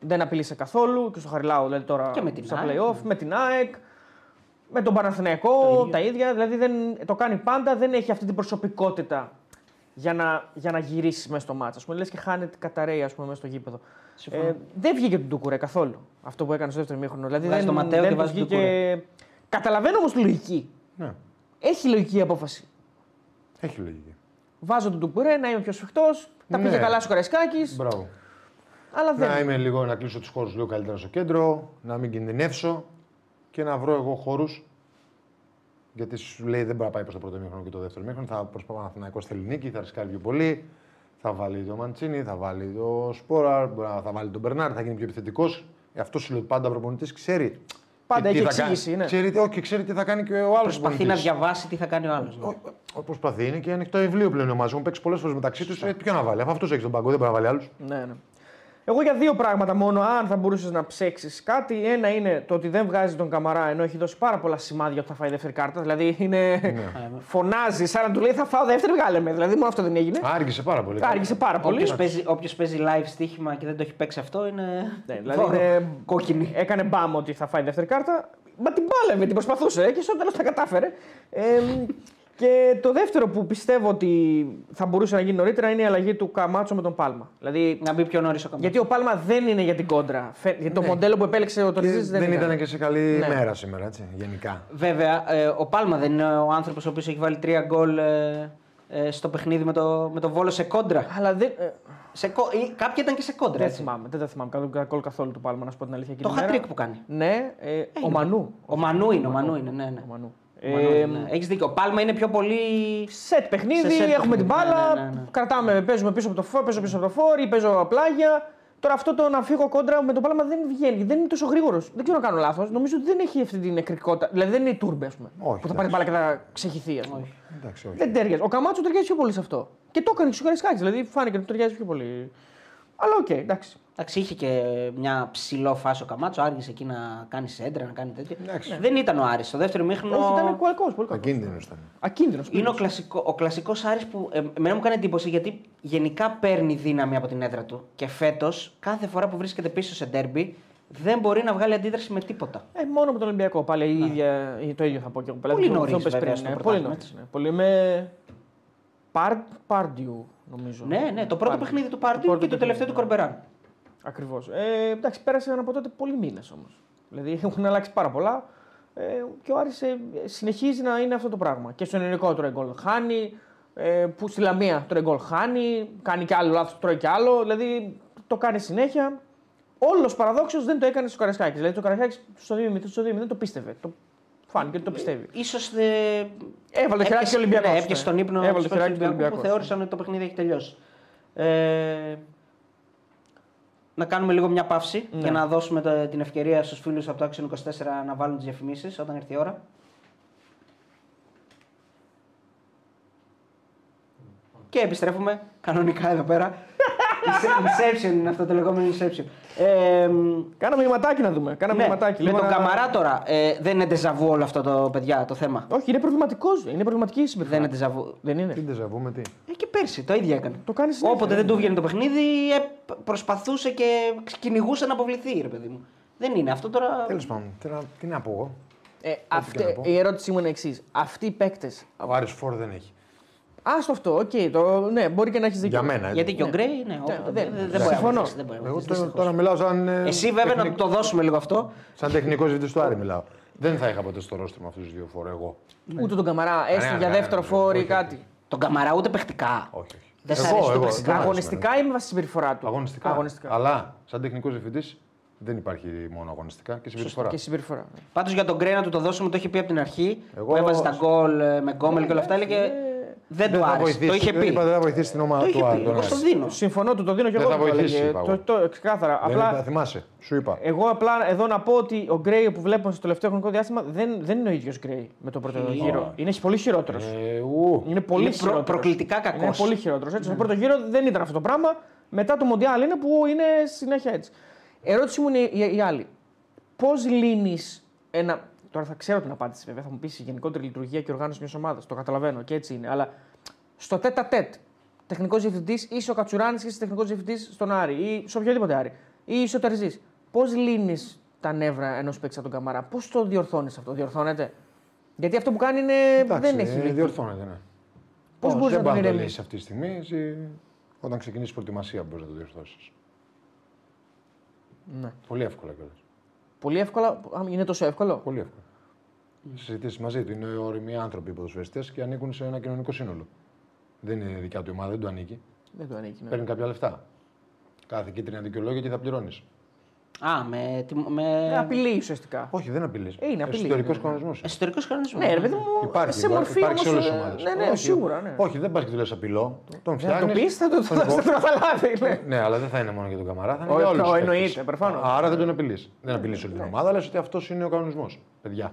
δεν απειλήσε καθόλου. Και στο Χαριλάου δηλαδή τώρα Και με την στα ΑΕΚ. playoff, με την ΑΕΚ. Με τον Παναθηναϊκό ίδιο. τα ίδια. Δηλαδή δεν, το κάνει πάντα, δεν έχει αυτή την προσωπικότητα για να, για να γυρίσει μέσα στο μάτσα. Α πούμε, λες και χάνεται καταραίει ας πούμε, μέσα στο γήπεδο. Συμφωνώ. Ε, δεν βγήκε του Ντούκουρε καθόλου αυτό που έκανε στο δεύτερο μήχρονο. Δηλαδή Βγάζει δεν, το Ματέο δεν και του βάζει τον βγήκε. Καταλαβαίνω όμως τη λογική. Ναι, Έχει λογική η απόφαση. έχει λογική. Βάζω τον Ντουκουρέ να είμαι πιο σφιχτός. Τα Ναι. πήγε καλά στο Καραϊσκάκης. Μπράβο. Αλλά δεν. Να είμαι λίγο, να κλείσω τους χώρους λίγο καλύτερα στο κέντρο, να μην κινδυνεύσω και να βρω εγώ χώρους. Γιατί σου λέει δεν μπορεί να πάει προς το πρώτο μήχρονο και το δεύτερο μήχρονο. Θα προσπαθήσει να θέλει νίκη, θα ρισκάρει πιο πολύ. Θα βάλει το Μαντσίνη, θα βάλει το Σπόρα, μπορεί να- θα βάλει τον Μπερνάρ, θα γίνει πιο επιθετικός. Αυτό σου λέει ότι πάντα ο προπονητής ξέρει. Πάντα και τι έχει θα κάνει. εξήγηση, ναι. Ξέρει, όχι, ξέρει τι θα κάνει και ο άλλος. Προσπαθεί να διαβάσει τι θα κάνει ο άλλος. Ο, προσπαθεί, είναι και ανοιχτό βιβλίο πλέον ο Μαζόν. Παίξει πολλές φορές μεταξύ τους. Ε, ποιο να βάλει. Αφού αυτό έχεις τον παγκό, δεν μπορεί να βάλει άλλους. Ναι, ναι. Εγώ για δύο πράγματα μόνο, αν θα μπορούσες να ψέξεις κάτι. Ένα είναι το ότι δεν βγάζεις τον Καμαρά ενώ έχει δώσει πάρα πολλά σημάδια ότι θα φάει δεύτερη κάρτα. Δηλαδή είναι... φωνάζει, σαν να του λέει θα φάω δεύτερη, βγάλε με. Δηλαδή μόνο αυτό δεν έγινε. Άργησε πάρα πολύ. Άργησε πάρα πολύ. Όποιος παίζει, όποιος παίζει live στοίχημα και δεν το έχει παίξει αυτό είναι. Ναι, δηλαδή δώρο. είναι... Κόκκινη. Έκανε μπάμ ότι θα φάει δεύτερη κάρτα. Μα την πάλευε, την προσπαθούσε ε, και στο τέλος τα κατάφερε. Ε, και το δεύτερο που πιστεύω ότι θα μπορούσε να γίνει νωρίτερα είναι η αλλαγή του Καμάτσο με τον Πάλμα. Δηλαδή, Να μπει πιο νωρίς ο Καμπά. γιατί ο Πάλμα δεν είναι για την κόντρα. Φε- Γιατί το μοντέλο που επέλεξε ο Και Τωρίζη δεν, δεν ήταν και σε καλή Ναι. μέρα σήμερα, έτσι, γενικά. Βέβαια, ε, ο Πάλμα δεν είναι ο άνθρωπος ο οποίος έχει βάλει τρία γκολ ε, ε, στο παιχνίδι με το, με το βόλο σε κόντρα. Αλλά δεν. ε, Σε, κο- ή, κάποια ήταν και σε κόντρα. δεν έτσι. θυμάμαι. Δεν τα θυμάμαι καθόλου, καθόλου, καθόλου του Πάλμα, να σου πω την αλήθεια. Το εκείνη τη hat-trick μέρα. που κάνει. Ναι, ε, ο Μανού. Ο Μανού είναι, ο Μανού είναι, ναι, ναι. Ο Μανού. Ο Μανού Ε, είναι, ναι. Έχεις δίκιο. Ο Πάλμα είναι πιο πολύ. Σετ παιχνίδι, Σε σετ έχουμε την παιχνίδι, μπάλα, ναι, ναι, ναι. κρατάμε, παίζουμε πίσω από το φορ, παίζω πίσω από το φορ ή παίζω πλάγια. Τώρα αυτό το να φύγω κόντρα με το Πάλμα δεν βγαίνει, δεν είναι τόσο γρήγορος. Δεν ξέρω αν κάνω λάθος. Νομίζω ότι δεν έχει αυτή την εκρηκτικότητα. Δηλαδή δεν είναι Ιτούρμπε, ας πούμε. Όχι, που θα πάρει μπάλα και θα ξεχυθεί, ας πούμε. Εντάξει, όχι. Δεν ταιριάζει. Ο Καμάτσο ταιριάζει πιο πολύ σε αυτό. Και το έκανε και ο Καραϊσκάκη. Δηλαδή φάνηκε ότι ταιριάζει πιο πολύ. Αλλά οκ, εντάξει. Εντάξει, είχε και μια ψηλό φάση ο Καμάτσο, άργησε εκεί να κάνει σέντρα, να κάνει τέτοια. Εντάξει. Δεν ήταν ο Άρης. Στο δεύτερο μήχρονο. Όχι, ήταν κουαλικό. Πολύ κακός. Ακίνδυνος ήταν. Ακίνδυνος. Είναι ο, κλασικό, ο κλασικός Άρης που ε, εμένα μου κάνει εντύπωση γιατί γενικά παίρνει δύναμη από την έδρα του. Και φέτος, κάθε φορά που βρίσκεται πίσω σε ντέρμπι, δεν μπορεί να βγάλει αντίδραση με τίποτα. Ε, μόνο με τον Ολυμπιακό. Πάλι η ίδια, το ίδιο θα πω και εγώ. Πολύ Αυτό νωρίς, πες βέβαια, πριν, στο ναι, Πολύ πρωτάθλημα, νωρίς, έτσι. ναι. Πολύ με. Πάρ, Πάρντιου, νομίζω. Ναι, ναι, το πρώτο Πάρντιου. παιχνίδι του Πάρντιου πρώτο και το τελευταίο του παιχνίδι, ναι. Κορμπεράν. Ακριβώς. Ε, εντάξει, πέρασαν από τότε πολλοί μήνες όμως. Δηλαδή έχουν αλλάξει πάρα πολλά. Ε, και ο Άρης ε, συνεχίζει να είναι αυτό το πράγμα. Και στον ελληνικό τρώει γκολ χάνει. Ε, που στη Λαμία τρώει γκολ χάνει. Κάνει και άλλο λάθος, τρώει και άλλο. Δηλαδή το κάνει συνέχεια. Όλος παραδόξως δεν το έκανε στο Καρασκάκη. Δηλαδή το Καρασκάκη στο 2-0 στο 2-0 δεν το πίστευε. Το φάνηκε ότι το πιστεύει. Ίσως ε, Έβαλε το χεράκι και ο Ολυμπιακός. Ναι, έπιασε τον ύπνο Έβαλε στους το παίκτες χεράκι του και ο Ολυμπιακού που Ολυμπιακό. θεώρησαν ότι το παιχνίδι έχει τελειώσει. Ε, να κάνουμε λίγο μια παύση Ναι. για να δώσουμε το- την ευκαιρία στους φίλους από το Action 24 να βάλουν τις διαφημίσεις όταν έρθει η ώρα. Και επιστρέφουμε κανονικά εδώ πέρα Inception είναι αυτό το λεγόμενο Inception. Ε, μ, Κάνα μηνυματάκι να δούμε. Κάνα ναι, μηνυματάκι. με λίγο τον να- Καμαρά τώρα. Ε, δεν είναι ντεζαβού όλο αυτό το παιδιά το θέμα; Όχι, είναι προβληματικός. Είναι προβληματική η συμπεριφορά. Δεν είναι ντεζαβού. Δεν είναι. Τι ντεζαβούμε, τι; Ε, και πέρσι το ίδιο έκανε. Το κάνει συνέχεια. Όποτε δεν του βγαίνει το παιχνίδι, ε, προσπαθούσε και κυνηγούσε να αποβληθεί, ρε παιδί μου. Δεν είναι αυτό τώρα. Τέλος πάντων, τι να, τι να πω εγώ. Ε, και να αυτή, πω. η ερώτησή μου είναι εξής. Αυτοί οι παίκτες. Ο Άρης φορ δεν έχει. Άστο αυτό, οκ. το, ναι, μπορεί και να έχεις δίκιο. Για μένα. έτσι. Γιατί και ο Γκρέι, ναι, όποτε- δεν- δεν, δεν, δεν- μπορεί να συμφωνώ. βοηθήσει, δεν μπορεί να Εγώ βοηθήσει, τώρα, δυστυχώς. τώρα μιλάω σαν. ε, Εσύ βέβαια να τεχνικ- το δώσουμε λίγο αυτό. Σαν τεχνικό ζητή του Άρη μιλάω. Δεν θα είχα ποτέ στο ρόστερ με αυτούς τους δύο φορ εγώ. Ούτε τον Καμαρά, έστω Κανένα, για κανένα, δεύτερο όχι, φορο ή όχι, κάτι. όχι. Τον Καμαρά ούτε παιχτικά. Όχι, όχι. Δεν σ' Εγώ, αρέσει το εγώ, παιχτικά. δεν μ' αρέσει Αγωνιστικά ή με βάση τη συμπεριφορά του. Αγωνιστικά. Αγωνιστικά. Αλλά σαν τεχνικός διευθυντής δεν υπάρχει μόνο αγωνιστικά και συμπεριφορά. Και συμπεριφορά. Πάντως για τον Γκρέι να του το δώσουμε το είχε πει από την αρχή. Εγώ- Που έβαζε τα γκολ ε, με γκόμελ και όλα αυτά. Έλεγε δεν του θα άρεσε. βοηθήσει, Το είχε δεν πει. είπα, δεν θα βοηθήσει την ομάδα Το του είχε Άρη. πει. τον Εγώ στο Άρη. δίνω. Συμφωνώ, του το δίνω και Δεν εγώ. θα του το βοηθήσει, έλεγε. είπα Το, εγώ. το, ξεκάθαρα. Δεν Απλά είπα, θυμάσαι, σου είπα. Εγώ απλά εδώ να πω ότι ο Γκρέι που βλέπουμε στο τελευταίο χρονικό διάστημα δεν, δεν είναι ο ίδιος Γκρέι με τον πρώτο Ε, γύρο. Είναι πολύ χειρότερος. Ε, ου. Είναι πολύ Είναι προ- χειρότερος. προκλητικά κακός. Είναι πολύ χειρότερος. Έτσι. Στο πρώτο γύρο δεν ήταν αυτό το πράγμα. Μετά το Μοντιάλ είναι που είναι συνέχεια έτσι. Ερώτηση μου είναι η, η άλλη. Πώς λύνεις ένα. Τώρα θα ξέρω την απάντηση βέβαια. Θα μου πεις η γενικότερη λειτουργία και οργάνωση μιας ομάδας. Το καταλαβαίνω και έτσι είναι. Αλλά στο τέτα τέτ, τεχνικός διευθυντής, είσαι ο Κατσουράνης και είσαι τεχνικός διευθυντής στον Άρη ή σε οποιοδήποτε Άρη. Ή είσαι ο Τερζής. Πώς λύνεις τα νεύρα ενός παίκτη από τον Καμαρά, πώς το διορθώνεις αυτό, διορθώνεται; Γιατί αυτό που κάνει είναι. Εντάξει, δεν έχει ε, λύθει. διορθώνεται, ναι. Πώς Ω, μπορείς δεν να τον πάει να το ηρεμήσεις; λύσεις αυτή τη στιγμή. Εσύ, όταν ξεκινήσει προετοιμασία μπορείς να το διορθώσεις. Ναι. Πολύ εύκολα κιόλας. Πολύ εύκολα. Α, Είναι τόσο εύκολο. Πολύ εύκολα. Συζητήσει μαζί του. Είναι όριμοι άνθρωποι οι ποδοσφαιριστές και ανήκουν σε ένα κοινωνικό σύνολο. Δεν είναι δικιά του η ομάδα, δεν του ανήκει. Δεν το ανήκει. Ναι. Παίρνει κάποια λεφτά. Κάθε κίτρινη δικαιολόγια και θα πληρώνεις. Α, με. τι- με... Ε, απειλή ουσιαστικά. Όχι, δεν απειλείς. Ε, είναι απειλή, Εσωτερικός ναι. κανονισμό. Εσωτερικός κανονισμός. Ναι, ρε παιδί μου, Υπάρχει, σε υπάρχει, μορφή υπάρχει σε όλες όμως, τις ε, ομάδες. Ναι, ναι, σίγουρα. Ναι. Όχι, δεν πας και του λες απειλό. Τον Δεν θα το φτιάχνεις. πεις, θα το θα το καταλάβει. ναι. Ναι, αλλά δεν θα είναι μόνο για τον Καμαρά, θα είναι Όχι, για όλους. το εννοείται, προφανώς. Άρα δεν τον απειλείς. Δεν απειλείς όλη την ομάδα, λες ότι αυτός είναι ο κανονισμός. Παιδιά.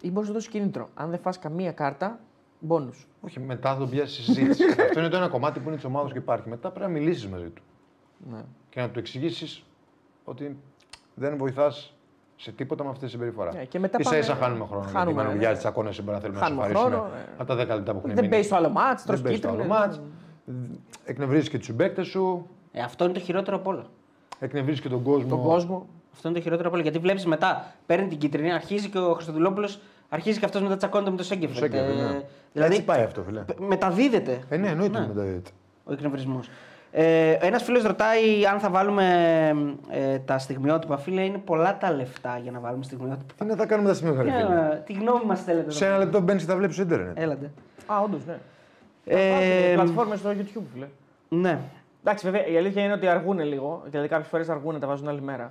Ή μπορείς να δώσεις κίνητρο. Αν δεν φας καμία κάρτα, μπόνους. Όχι, μετά θα τον πιάσεις συζήτηση. αυτό είναι το ένα κομμάτι που είναι της ομάδας και υπάρχει. Μετά πρέπει να μιλήσεις μαζί του. Ναι. Και να του εξηγήσεις ότι δεν βοηθάς σε τίποτα με αυτή τη συμπεριφορά. Ναι, και μετά σα πάμε- ίσα χάνουμε χρόνο. χάνουμε, γιατί με ναι. ανεβιάζει τσακώνε μπορεί να θέλουμε να σε Χάνουμε ευχαριστούμε. χρόνο, ναι. Από τα 10 λεπτά που έχουν Δεν μείνει. παίζει το άλλο μάτς, τρως Δεν παίζει το άλλο κίτρινο. μάτς. Εκνευρίζεις και τους συμπαίκτες σου. Ε, αυτό είναι το χειρότερο από όλα. Εκνευρίζεις και τον κόσμο. Τον κόσμο. Αυτό είναι το χειρότερο από όλα. Γιατί βλέπεις μετά, παίρνει την κίτρινη, αρχίζει και ο Χριστοδουλόπουλος αρχίζει και αυτός μετά τσακώνεται με το Σέγκεφελτ. Σέγκεφελτ, ναι. Ε, δηλαδή Έτσι πάει αυτό, φίλε. π- μεταδίδεται Ε, ναι, εννοείται Ναι. ότι μεταδίδεται. ο εκνευρισμός. Ε, Ένας φίλος ρωτάει αν θα βάλουμε ε, τα στιγμιότυπα. Φίλε, είναι πολλά τα λεφτά για να βάλουμε στιγμιότυπα. Τι να τα κάνουμε τα σημεία, ρε φίλε. Ε, τι γνώμη μας θέλετε. Σε εδώ ένα πέρα; λεπτό μπαίνεις και τα βλέπεις στο Ιντερνετ. Έλατε. Α, όντως, ναι. Ε, Πλατφόρμες στο YouTube, φίλε. ναι. Εντάξει, βέβαια η αλήθεια είναι ότι αργούν λίγο. Δηλαδή κάποιες φορές αργούν, τα βάζουν άλλη μέρα.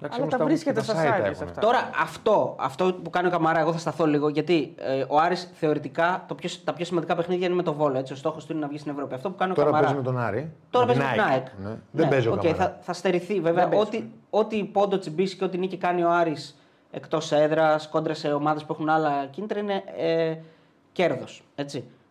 Εντάξει, Αλλά όμως τα τα- βρίσκεται τα στα site site. έχουνε. σε αυτά. Τώρα αυτό, αυτό που κάνει ο Καμαρά, εγώ θα σταθώ λίγο γιατί ε, ο Άρης θεωρητικά το πιο, τα πιο σημαντικά παιχνίδια είναι με το Βόλο. Έτσι, ο στόχος του είναι να βγει στην Ευρώπη. Αυτό που κάνει ο Τώρα Καμαρά. παίζει με τον Άρη. Τώρα με παίζει με την ΑΕΚ. Ναι. Δεν παίζει ο οκ, Καμαρά. θα, θα στερηθεί βέβαια. Δεν παίζει. Ό,τι, ό,τι πόντο τσιμπήσει και ό,τι νίκη κάνει ο Άρης εκτός έδρας, κόντρα σε ομάδες που έχουν άλλα κίνητρα είναι ε, κέρδος.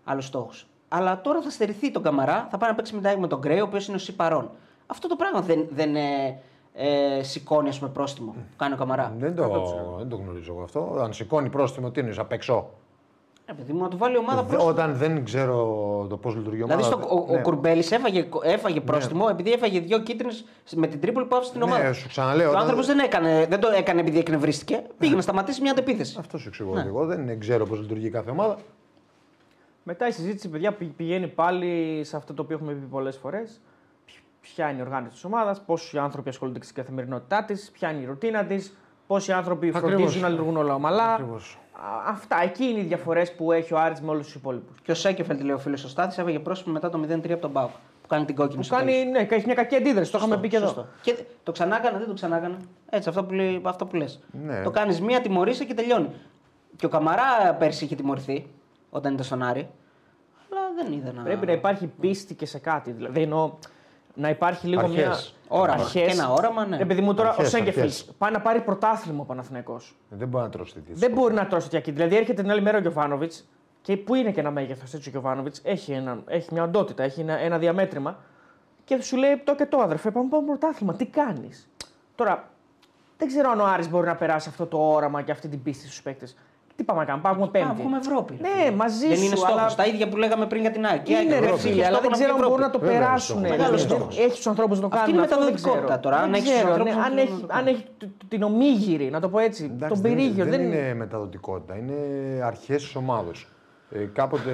Άλλος στόχος. Αλλά τώρα θα στερηθεί τον Καμαρά, θα πάει να παίξει μετά με τον Γκρέι, ο οποίος είναι ο Σι παρόν. Αυτό το πράγμα δεν, δεν ε, ε, σηκώνει ας πούμε, πρόστιμο που κάνει ο Καμαρά. Δεν το, δεν το γνωρίζω εγώ αυτό. Αν σηκώνει πρόστιμο, τι είναι, απ' έξω; Ε, παιδί μου, να του βάλει η ομάδα Δε- πρόστιμο. Όταν δεν ξέρω το πώς λειτουργεί η ομάδα. Δηλαδή στο, ο, ναι. ο Κουρμπέλης έφαγε, έφαγε πρόστιμο επειδή έφαγε δύο κίτρινες με την τρίπολη που άφησε την Ναι, ομάδα. σου ξαναλέω, Ο όταν- άνθρωπος δεν, έκανε, δεν το έκανε επειδή εκνευρίστηκε. Πήγε να σταματήσει μια αντεπίθεση. Αυτό σου εξηγώ. Ναι. ότι Εγώ δεν ξέρω πώς λειτουργεί κάθε ομάδα. Μετά η συζήτηση, παιδιά, πη- πηγαίνει πάλι σε αυτό το οποίο έχουμε πει πολλές φορές. Ποια είναι η οργάνωση της ομάδας, πόσοι άνθρωποι ασχολούνται στην καθημερινότητά της, ποια είναι η ρουτίνα της, πόσοι άνθρωποι Ακριβώς. φροντίζουν να λειτουργούν όλα ομαλά. Ακριβώς. Α, Αυτά, εκεί είναι οι διαφορές που έχει ο Άρης με όλους τους υπόλοιπους. Και ο Σέκεφελτ, λέει ο φίλος ο Στάθης, έφαγε πρόσωπο μετά το 0-3 από τον Μπάουκ. Που κάνει την κόκκινη Που στο κάνει, τέλος. ναι, έχει μια κακή αντίδραση. Το είχαμε Σωστό, πει και εδώ. σωστό. Και το ξανάκανε, δεν το ξανάκανε. Έτσι, αυτό που, λέει, αυτό που λες. Ναι. Το κάνεις μία, τιμωρείσαι και τελειώνει. Και ο Καμαρά πέρσι είχε τιμωρηθεί όταν ήταν στον Άρη. Αλλά δεν είδα να. Πρέπει να υπάρχει πίστη και σε κάτι. Δηλαδή εννοώ να υπάρχει λίγο Αρχές. μια. Όραμα. Αρχές. Και ένα όραμα, ναι. Επειδή μου τώρα Αρχές, ο Σέγκεφελτ αρχές. πάει να πάρει πρωτάθλημα ο Παναθηναϊκός. Δεν μπορεί να τρώσει τέτοιε. Δεν μπορεί να τρώσει τέτοια κίνητρα. Δηλαδή έρχεται την άλλη μέρα ο Γιωβάνοβιτς και που είναι και ένα μέγεθος έτσι ο Γιωβάνοβιτς, έχει, ένα, έχει μια οντότητα, έχει ένα, ένα διαμέτρημα. και σου λέει το και το αδερφέ, πάμε πάμε πρωτάθλημα. Τι κάνεις; Τώρα, δεν ξέρω αν ο Άρης μπορεί να περάσει αυτό το όραμα και αυτή την πίστη στους παίκτες. Τι πάμε να κάνουμε, πάμε πέμπτη. Α, βγούμε Ευρώπη. ρε Ναι, φίλε. μαζί Δεν σου. είναι στόχος. αλλά- Τα ίδια που λέγαμε πριν για την ΑΕΚ. Η ΑΕΚ Είναι ρε Ευρώπη. φίλε, Είχε αλλά στόχο δεν να ξέρω αν βγει μπορούν να Ευρώπη. το Βέβαια, περάσουν. στόχος. Δηλαδή, Μεγάλος στόχος. Έχει τους ανθρώπους να το Αυτή κάνουν. είναι αυτό δεν μεταδοτικότητα ξέρω. τώρα, αν Δεν έχεις τους ξέρω, ανθρώπους ναι, να αν το έχει- κάνουν. Αν έχει τ- τ- την ομίγυρη, να το πω έτσι. Εντάξει, Τον δεν- πυρίγιο. Δεν, είναι μεταδοτικότητα, είναι αρχές της ομάδα. Ε, κάποτε,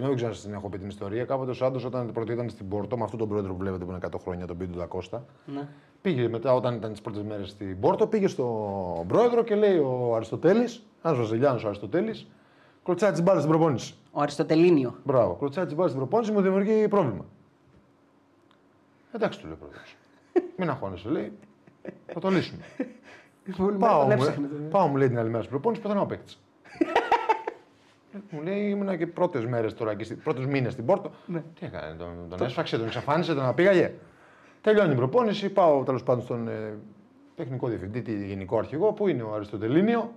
δεν ξέρω αν την έχω πει την ιστορία, κάποτε ο Σάντος όταν πρώτο ήταν στην Πόρτο, με αυτόν τον πρόεδρο που βλέπετε που είναι 100 χρόνια, τον Πίντου Δακώστα, Ναι. πήγε μετά όταν ήταν τις πρώτες μέρες στην Πόρτο, πήγε στον πρόεδρο και λέει ο Αριστοτέλης, ένας Βραζιλιάνο ο Αριστοτέλης, κλωτσάει τις μπάλες στην προπόνηση. Ο Αριστοτελίνιο. Μπράβο, κλωτσάει τις μπάλες στην προπόνηση μου δημιουργεί πρόβλημα. Εντάξει, του λέει ο πρόεδρος. Μην αγχώνεσαι, λέει. Θα το λύσουμε. πάω, τον μου, έψαχνε, πάω, μου λέει την άλλη μέρα στην προπόνηση, πεθαίνω ο παίκτη. μου λέει ήμουνα και πρώτες μέρες τώρα και πρώτους μήνες στην Πόρτο. Τι έκανε, τον, τον έσφαξε, τον εξαφάνισε, τον απήγαγε. Τελειώνει η προπόνηση, πάω τέλος πάντων στον ε, τεχνικό διευθυντή, τη γενικό αρχηγό, που είναι ο Αριστοτελίνιο.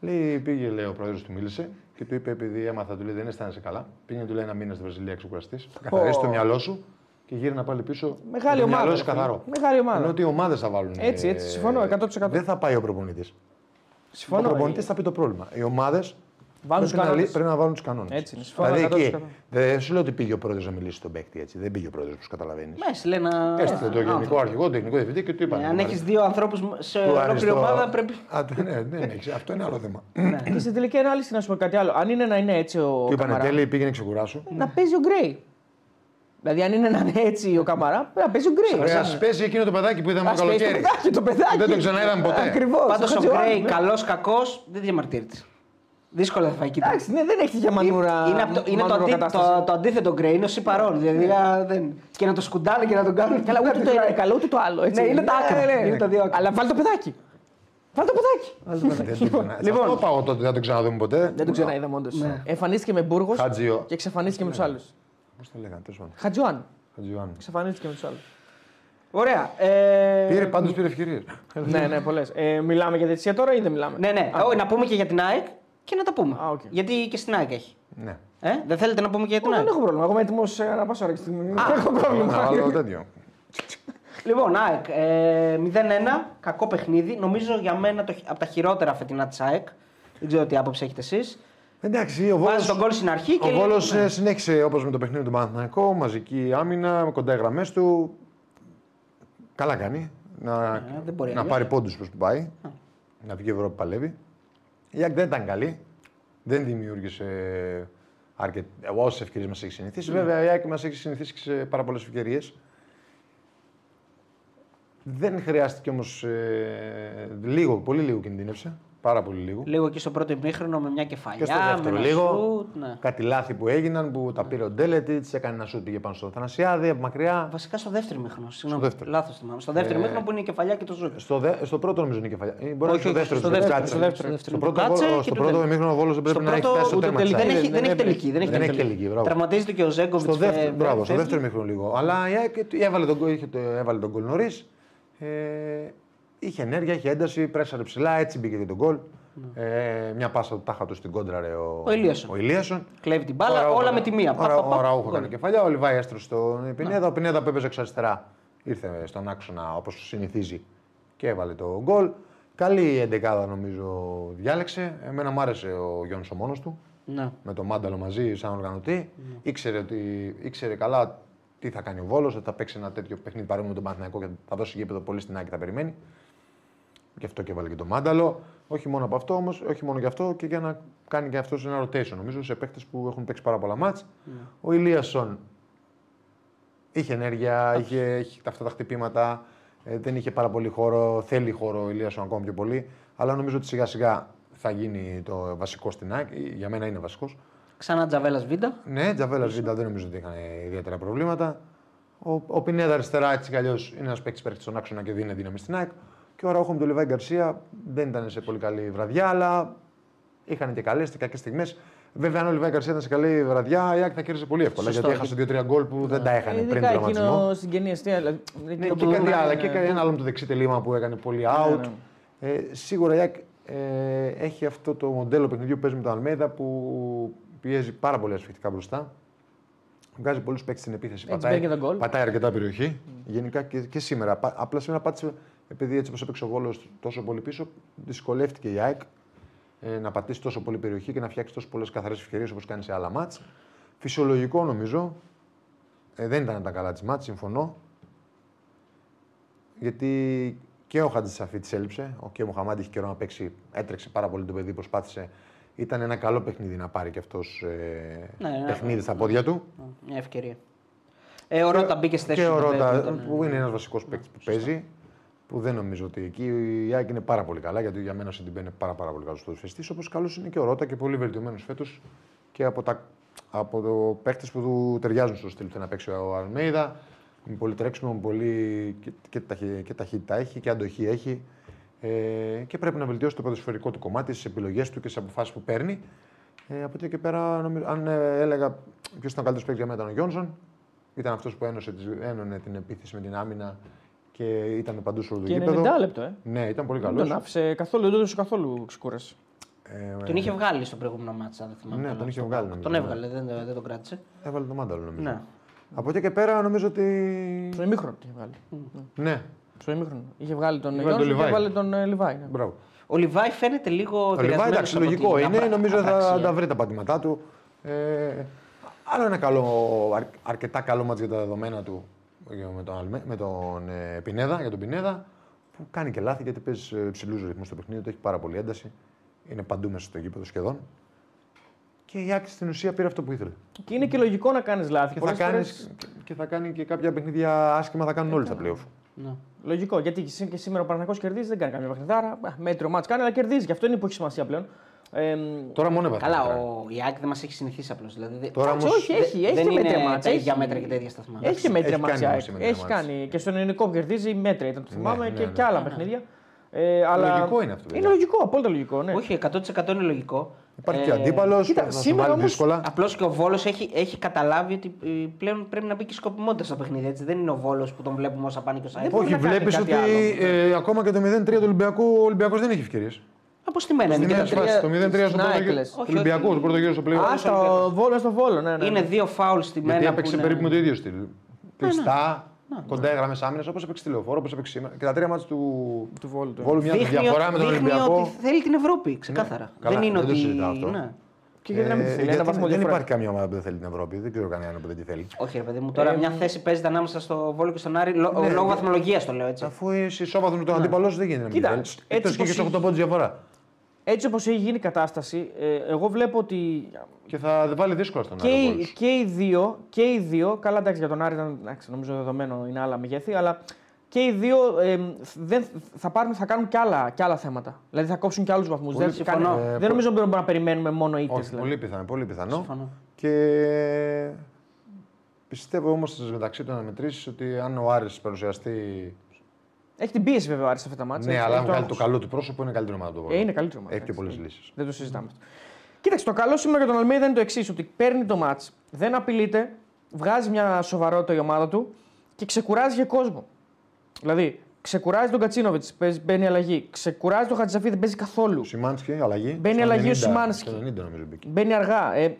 Λέει, πήγε, λέει, ο πρόεδρος του μίλησε και του είπε: Επειδή έμαθα, του λέει, δεν αισθάνεσαι καλά. Πήγαινε, του λέει, ένα μήνα στη Βραζιλία ξεκουραστή. Καθαρίσει το μυαλό σου και γύρνα πάλι πίσω. Μεγάλη με το ομάδα, μυαλό ρε σου φίλε. καθαρό. Μεγάλη ομάδα. Ενώ ότι οι ομάδες θα βάλουν. Έτσι, έτσι, συμφωνώ, 100%. Δεν θα πάει ο προπονητής. Συμφωνώ. Ο προπονητής θα πει το πρόβλημα. Οι ομάδες Βάλουν τους πρέπει, να, κανόνες. λύ- πρέπει να βάλουν τους κανόνες. Έτσι είναι, συμφωνώ Δηλαδή εκεί, 100%. δεν σου λέω ότι πήγε ο πρόεδρος να μιλήσει στον παίκτη έτσι. Δεν πήγε ο πρόεδρος, όπω καταλαβαίνεις. Μέση λέει να. Έστειλε το γενικό αρχηγό, το τεχνικό διευθυντή και του είπαν. Ναι, αν έχεις δύο ανθρώπους σε του ολόκληρη Αριστο- ομάδα πρέπει. Α, το- ναι, δεν έχεις. Αυτό είναι άλλο θέμα. Και στην τελική ανάλυση να σου πω κάτι άλλο. Αν είναι να είναι έτσι ο Του είπανε Καμαρά, τέλει, πήγαινε ξεκουράσου. να παίζει ο Γκρέι. Δηλαδή, αν είναι να είναι έτσι ο Καμαρά, πρέπει να παίζει ο Γκρέι. Ρε, ας πέσει εκείνο το παιδάκι που είδαμε το Ας παίζει το καλοκαίρι. παιδάκι, το παιδάκι. Δεν το ξαναείδαμε ποτέ. Ακριβώς. Πάντως ο Χατζιωάννου, Γκρέι, ναι. καλός κακός, δεν διαμαρτύρεται. Δύσκολα θα φάει εκεί. Εντάξει, ναι, δεν έχει για μανούρα. Είναι, απ' το, είναι το, μανούρα αντί, κατάσταση. το, το αντίθετο Γκρέι, είναι ο Σιπαρόν. Δηλαδή α, δεν... και να το σκουντάνε και να τον κάνουν. Καλά, ούτε το ένα είναι καλό, ούτε το άλλο. Έτσι. Ναι, είναι τα άκρα. Ναι, ναι, Είναι τα δύο άκρα. Αλλά βάλει το παιδάκι. Βάλει το παιδάκι. Δεν το ξανα- Λοιπόν. Αυτό πάω τότε, δεν το ξαναδούμε ποτέ. Δεν το ξαναείδαμε όντως. Ναι. Εμφανίστηκε με Μπούργος Χατζιο. και εξαφανίστηκε με τους άλλους. Πώς το λέγανε, τέλος πάντων. Χατζουάν. Χατζιωάννου. Εξαφανίστηκε με τους άλλους. Ωραία. Ε... Πήρε, πάντως πήρε ευκαιρίες. ναι, ναι, πολλές. Ε, μιλάμε για διαιτησία τώρα ή δεν μιλάμε; Ναι, ναι. Α, Όχι, να πούμε και για την ΑΕΚ και να τα πούμε. Α, οκ. Γιατί και στην ΑΕΚ έχει. Ναι. Ε, δεν θέλετε να πούμε και για την δεν ΑΕΚ; έχω πρόβλημα. Εγώ είμαι έτοιμο να πάω ώρα και στιγμή. Δεν έχω Να πρόβλημα. βάλω τέτοιο. Λοιπόν, ΑΕΚ. Ε, 0-1, κακό παιχνίδι. Νομίζω για μένα το, από τα χειρότερα φετινά της ΑΕΚ. Δεν ξέρω τι άποψη έχετε εσείς. Εντάξει, ο Βάζεις Βόλος, τον κόλ στην αρχή και. ο λέει- Βόλος ε, συνέχισε όπως με το παιχνίδι του Παναθηναϊκού, μαζική άμυνα, κοντά οι γραμμές του. Καλά κάνει. Να, Ε, δεν μπορεί να αλλιώς. πάρει πόντους προς που πάει. Να βγει η Ευρώπη παλεύει. Η ΑΕΚ δεν ήταν καλή. Δεν δημιούργησε αρκετ... όσες ευκαιρίες μας έχει συνηθίσει. Ναι. Βέβαια, η ΑΕΚ μας έχει συνηθίσει σε πάρα πολλές ευκαιρίες. Δεν χρειάστηκε όμως. Ε, λίγο, πολύ λίγο κινδύνευσε. Πάρα πολύ λίγο. Λίγο εκεί στο πρώτο ημίχρονο με μια κεφαλιά. Και στο δεύτερο με ένα λίγο. σουτ, ναι. Κάτι λάθη που έγιναν που τα πήρε ο Ντέλετιτς, έκανε ένα σουτ πήγε πάνω στο Θανασιάδη από μακριά. Βασικά στο δεύτερο ημίχρονο. Συγγνώμη. δεύτερο. Λάθος θυμάμαι. Στο δεύτερο Ε, ημίχρονο που είναι η κεφαλιά και το σουτ. Στο, δε, στο πρώτο νομίζω είναι η κεφαλιά. Ε, Μπορεί Όχι, να είναι όχι, στο δεύτερο. στο του δεύτερο, κάτσε. στο δεύτερο. Στο Του πρώτο, κάτσε βόλο- και στο του πρώτο τέλει. ημίχρονο ο Βόλος δεν πρέπει Στο να έχει πρώτο φτάσει στο ούτε τέρμα τελική. της Δεν ΑΕΚ. έχει, δεν έχει δεν τελική. Δεν έχει Δεν έχει τελική. τελική, μπράβο. Τραυματίζεται και ο Ζέγκοβιτς. Στο δεύτερο, μπράβο, στο δεύτερο ημίχρονο λίγο. Αλλά η ΑΕΚ έβαλε τον, γκολ- είχε το- έβαλε τον γκολ νωρίς. Ε, είχε ενέργεια, είχε ένταση, πρέσαρε ψηλά, έτσι μπήκε και τον γκολ. Ε, μια πάσα του τάχα του στην κόντρα ρε, ο, Ο Ηλίασον. ο Ηλίασον. Κλέβει την μπάλα, Ο Ραούχο- όλα με τη μία. Πα, Ο, πα, πα, ο Ραούχο γκολ. έκανε κεφαλιά, ο Λιβάη έστρωσε στον Πινέδα. Ο Πινέδα που έπαιζε εξ αριστερά ήρθε στον άξονα όπως συνηθίζει και έβαλε το γκολ. Καλή εντεκάδα νομίζω διάλεξε. Εμένα μου άρεσε ο Γιώργο ο μόνος του Ναι. με τον Μάνταλο μαζί σαν οργανωτή. Ήξερε, ότι, ήξερε καλά τι θα κάνει ο Βόλος, ότι θα παίξει ένα τέτοιο παιχνίδι παρόμοιο με τον Παναθηναϊκό και θα δώσει γήπεδο πολύ στην Άκη, τα περιμένει. Γι' αυτό και έβαλε και τον Μάνταλο. Όχι μόνο από αυτό όμως, όχι μόνο γι' αυτό και για να κάνει και αυτός ένα rotation νομίζω σε παίχτε που έχουν παίξει πάρα πολλά μάτς. Ο Ηλίασον είχε ενέργεια, είχε, είχε αυτά τα χτυπήματα. ε, δεν είχε πάρα πολύ χώρο. Θέλει χώρο ο Ηλίασον ακόμα πιο πολύ. Αλλά νομίζω ότι σιγά σιγά θα γίνει το βασικό στην ΑΕΚ. Για μένα είναι βασικός. Ξανά Τζαβέλα Βίντα. Ναι, Τζαβέλα Βίντα δεν νομίζω ότι είχαν ιδιαίτερα προβλήματα. Ο, ο Πινέδα αριστερά έτσι κι αλλιώς είναι ένας παίκτης παίκτη στον άξονα και δίνει δύναμη στην ΑΕΚ. Και ο Ραούχο με τον Λιβάη Γκαρσία δεν ήταν σε πολύ καλή βραδιά, αλλά είχαν και καλές και κακές στιγμές. Βέβαια, αν ο Λιβάη Γκαρσία ήταν σε καλή βραδιά, η ΑΕΚ θα κέρδισε πολύ εύκολα. Σωστό. Γιατί έχασε 2-3 γκολ που δεν τα έχανε πριν Ειδικά τον τραυματισμό. εκείνο στην κενή αιστεία. Δηλαδή, Ναι, εκείνο και που- κάτι ναι, άλλο. ναι, Και ναι. ένα άλλο με το δεξί τελείωμα που έκανε πολύ out. Ε, σίγουρα η ΑΕΚ ε, έχει αυτό το μοντέλο παιχνιδιού που παίζει με τον Αλμέδα που πιέζει πάρα πολύ ασφιχτικά μπροστά. Βγάζει πολλούς παίκτες στην επίθεση. Έτσι πατάει, μπαίνει και τον γκολ. πατάει αρκετά περιοχή. Γενικά και, και σήμερα. Πα- Απλά σήμερα πάτησε, επειδή έτσι όπως έπαιξε ο Βόλος τόσο πολύ πίσω, δυσκολεύτηκε η ΑΕΚ ε, να πατήσει τόσο πολύ περιοχή και να φτιάξει τόσο πολλές καθαρές ευκαιρίες όπως κάνει σε άλλα μάτς. Φυσιολογικό νομίζω. Ε, δεν ήταν τα καλά της μάτς, συμφωνώ. Γιατί και ο Χατζησαφί της έλειψε. Ο και ο Μοχαμάντη είχε καιρό να παίξει. Έτρεξε πάρα πολύ το παιδί, προσπάθησε. Ήταν ένα καλό παιχνίδι να πάρει και αυτός ε, Ναι, ναι. παιχνίδι στα πόδια του. Μια ευκαιρία. Ε, ο Ρότα μπήκε στη θέση Και του ο Ντεμπέ, Ρότα, που ήταν- που είναι ένας βασικός παίκτης που παίζει, που δεν νομίζω ότι εκεί η ΑΕΚ είναι πάρα πολύ καλά, γιατί για μένα ο Σιντιμπέ είναι πάρα, πάρα πολύ καλός ποδοσφαιριστής. Όπως καλός είναι και ο Ρότα και πολύ βελτιωμένος φέτος και από, τα, από τους παίκτες που του ταιριάζουν στο στυλ του να παίξει ο Αλμέιδα. Με πολύ τρέξιμο, με πολύ και, και, ταχύ- και ταχύτητα έχει και αντοχή έχει. Ε, και πρέπει να βελτιώσει το ποδοσφαιρικό του κομμάτι, στις επιλογές του και στις αποφάσεις που παίρνει. Ε, από εκεί και πέρα, νομίζω, αν ε, έλεγα ποιος ήταν ο καλύτερος παίκτης για μένα, ήταν ο Γιόνσον. Ήταν αυτός που ένωσε, τις- ένωνε την επίθεση με την άμυνα και ήταν παντού σε όλο το Και γήπεδο. 90 λεπτό, ε. Ναι, ήταν πολύ Δεν καλός. τον άφησε καθόλου, δεν του έδωσε καθόλου ξεκούραση. Ε, Τον είχε βγάλει στο προηγούμενο μάτσα, δεν θυμάμαι. Ναι, καλά. τον είχε Στο βγάλει, Πάοκ. νομίζω, Τον ναι. έβγαλε, δεν, δεν τον κράτησε. Έβαλε το μάνταλο νομίζω. Ναι. Από εκεί και πέρα νομίζω ότι. Στο ημίχρονο είχε βγάλει. Ναι, Στο ημίχρονο. Είχε βγάλει τον Είχε βάλει τον Γιόνσον και Λιβάη. έβαλε τον ε, Λιβάη. ναι. μπράβο. Ο Λιβάη φαίνεται λίγο. Ο Λιβάη, επηρεασμένος εντάξει, από λογικό την είναι. απρα- Νομίζω θα απραξία. τα βρει τα πατήματά του. Ε, άλλο ένα καλό, αρ- αρκετά καλό μάτς για τα δεδομένα του για- με τον, Αλμέ- με τον ε, Πινέδα, για τον Πινέδα, που κάνει και λάθη γιατί παίζει ψηλού ρυθμούς στο παιχνίδι, του έχει πάρα πολύ ένταση. Είναι παντού μέσα στο γήπεδο σχεδόν. Και η Άκη στην ουσία πήρε αυτό που ήθελε. Και είναι και λογικό να κάνεις λάθη. Και θα, Πολλές κάνεις, φορές- και θα κάνει και κάποια παιχνίδια άσχημα, θα κάνουν όλοι στα playoff. Ναι. Λογικό. Γιατί και και σήμερα ο Παναγιώ κερδίζει, δεν κάνει καμία παιχνιδάρα. Α, Μέτριο μάτς κάνει, αλλά κερδίζει. Γι' αυτό είναι που έχει σημασία πλέον. Ε, Τώρα μόνο έβαλε. Καλά, ο Ιάκ δεν μας έχει συνηθίσει απλώς. Δηλαδή, δεν- Τώρα εντάξει, όμως όχι, έχει, δεν- έχει δεν και είναι μέτρια μάτς. τα ίδια έχει- μέτρα και τα ίδια σταθμά. Έχει και μέτρια έχει μάτς. κάνει η όμως ΑΕΚ. και μέτρια Έχει μάτς. κάνει. Και στον ελληνικό που κερδίζει μέτρια ήταν το θυμάμαι ναι, και, ναι. και άλλα παιχνίδια. Ε, αλλά... Λογικό είναι αυτό, Είναι παιδιά. λογικό, απόλυτα λογικό. Ναι. Όχι, 100% είναι λογικό. Υπάρχει Ε, και αντίπαλος, κοίτα, θα σε σήμερα βάλει όμως- δύσκολα. Απλώς και ο Βόλος έχει, έχει καταλάβει ότι ε, πλέον πρέπει να μπει και σκοπιμότητας στο παιχνίδι. Έτσι. Δεν είναι ο Βόλος που τον βλέπουμε όσα πάνε και όσα έρχονται. Όχι, να κάνει βλέπεις κάτι ότι άλλο. ε, ακόμα και το 0-3 του Ολυμπιακού, ο Ολυμπιακός δεν έχει ευκαιρίες. Αποστημένα είναι. Στην και μία τα τρία- φάση, το 0-3 στο στην πρώτο ΑΕΚ, γύρο λες. του Όχι, Ολυμπιακού, όχι. στο πρώτο γύρο στο πλέον. Α, στο βόλο, στο βόλο. Ναι, ναι. Είναι δύο φάουλ στη μέρα. Γιατί που έπαιξε είναι- περίπου με το ίδιο στυλ. Κλειστά, κοντά οι γραμμές άμυνας, όπως έπαιξε τηλεοφόρο, όπως έπαιξε σήμερα. Και τα τρία μάτια του Του βόλου. του. Βόλου μια Δείχνει, διαφορά με τον δείχνει Ολυμπιακό. ότι θέλει την Ευρώπη, ξεκάθαρα. καλά, δεν είναι δεν το ότι. συζητάω αυτό. Ναι. Και γιατί να μην τη Ε, θέλει, ένα γιατί βαθμό δεν διαφορά. υπάρχει καμία ομάδα που δεν θέλει την Ευρώπη. Δεν ξέρω κανένα που δεν τη θέλει. Όχι, ρε παιδί μου, τώρα Ε, μια μ, θέση παίζεται ανάμεσα στο Βόλο και στον Άρη λο- Ναι, λόγω ναι. βαθμολογία το λέω έτσι. Αφού είσαι ισόβαθμος με τον αντίπαλό σου, δεν γίνεται να μην Κοίτα, θέλει. έτσι Εκτός και πως έχεις 8 έχει- πόντους διαφορά. Έτσι όπως έχει γίνει η κατάσταση, ε, εγώ βλέπω ότι Και θα βάλει δύσκολα στον και, Άρη. ο οι, Βόλος. και, οι δύο, και οι δύο, καλά εντάξει για τον Άρη ήταν εντάξει, νομίζω δεδομένο είναι άλλα μεγέθη, αλλά και οι δύο ε, δεν, θα, πάρουν, θα κάνουν και άλλα, και άλλα θέματα. Δηλαδή θα κόψουν και άλλους βαθμούς. Πολύ Δεν, συμφωνώ. κάνει- Ε, δεν πο- νομίζω ότι μπορούμε να περιμένουμε μόνο ήττες. Όχι, πολύ πιθανό. Πολύ πιθανό. Συμφωνώ. Και πιστεύω όμως μεταξύ των αναμετρήσει ότι αν ο Άρης παρουσιαστεί. Έχει την πίεση βέβαια ο Άρης σε αυτά τα μάτια. Ναι, έχει- αλλά αν έχει το βγάλει το άγχος. καλό του πρόσωπο είναι καλύτερο ομάδα του Ε, είναι καλύτερο μάτς, Έχει πιο πολλές εντάξει. λύσεις. Δεν το συζητάμε αυτό. Κοίταξε, το καλό σήμερα για τον Αλμέιδα είναι το εξής: Ότι παίρνει το μάτς, δεν απειλείται, βγάζει μια σοβαρότητα η ομάδα του και ξεκουράζει για κόσμο. Δηλαδή, ξεκουράζει τον Κατσίνοβιτς, μπαίνει αλλαγή. Ξεκουράζει τον Χατζησαφή, δεν παίζει καθόλου. Σιμάνσκι, αλλαγή. Μπαίνει Στο αλλαγή ο 90, Σιμάνσκι. Στο 90 νομίζω μπήκε. Μπαίνει αργά. Ε,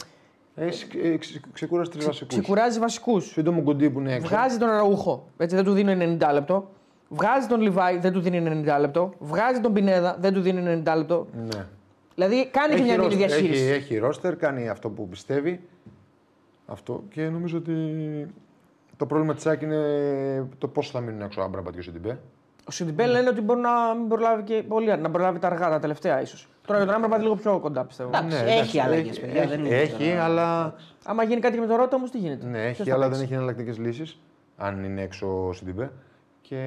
Έχει ε, ξε- ξεκούρασε τρεις βασικούς. ξεκουράζει βασικούς. Σύντομο κουντί που είναι έξω. Βγάζει τον Αραούχο, έτσι δεν του δίνει 90 λεπτό. Βγάζει τον Λιβάι, δεν του δίνει 90 λεπτό. Βγάζει τον Πινέδα, δεν του δίνει 90 λεπτό. Ναι. Δηλαδή κάνει και μια ρόστερ, μίνι διαχείριση. έχει, έχει ρόστερ, κάνει αυτό που πιστεύει. Αυτό και νομίζω ότι το πρόβλημα της ΑΕΚ είναι το πώς θα μείνουν έξω ο Άμραμπατ και ο Σιντιμπέ. Ο Σιντιμπέ λένε ότι μπορεί να μην προλάβει και πολύ, να προλάβει τα αργά, τα τελευταία ίσως. Τώρα για τον Άμραμπατ λίγο πιο κοντά πιστεύω. Εντάξει, έχει αλλαγές, παιδιά, Έχει, δεν είναι έχει, τώρα- αλλά, Άμα γίνει κάτι και με το Ρότα όμως τι γίνεται; ναι, Ποιος έχει, θα αλλά παίξει; δεν έχει εναλλακτικές λύσεις. Αν είναι έξω ο Σιντιμπέ. Και,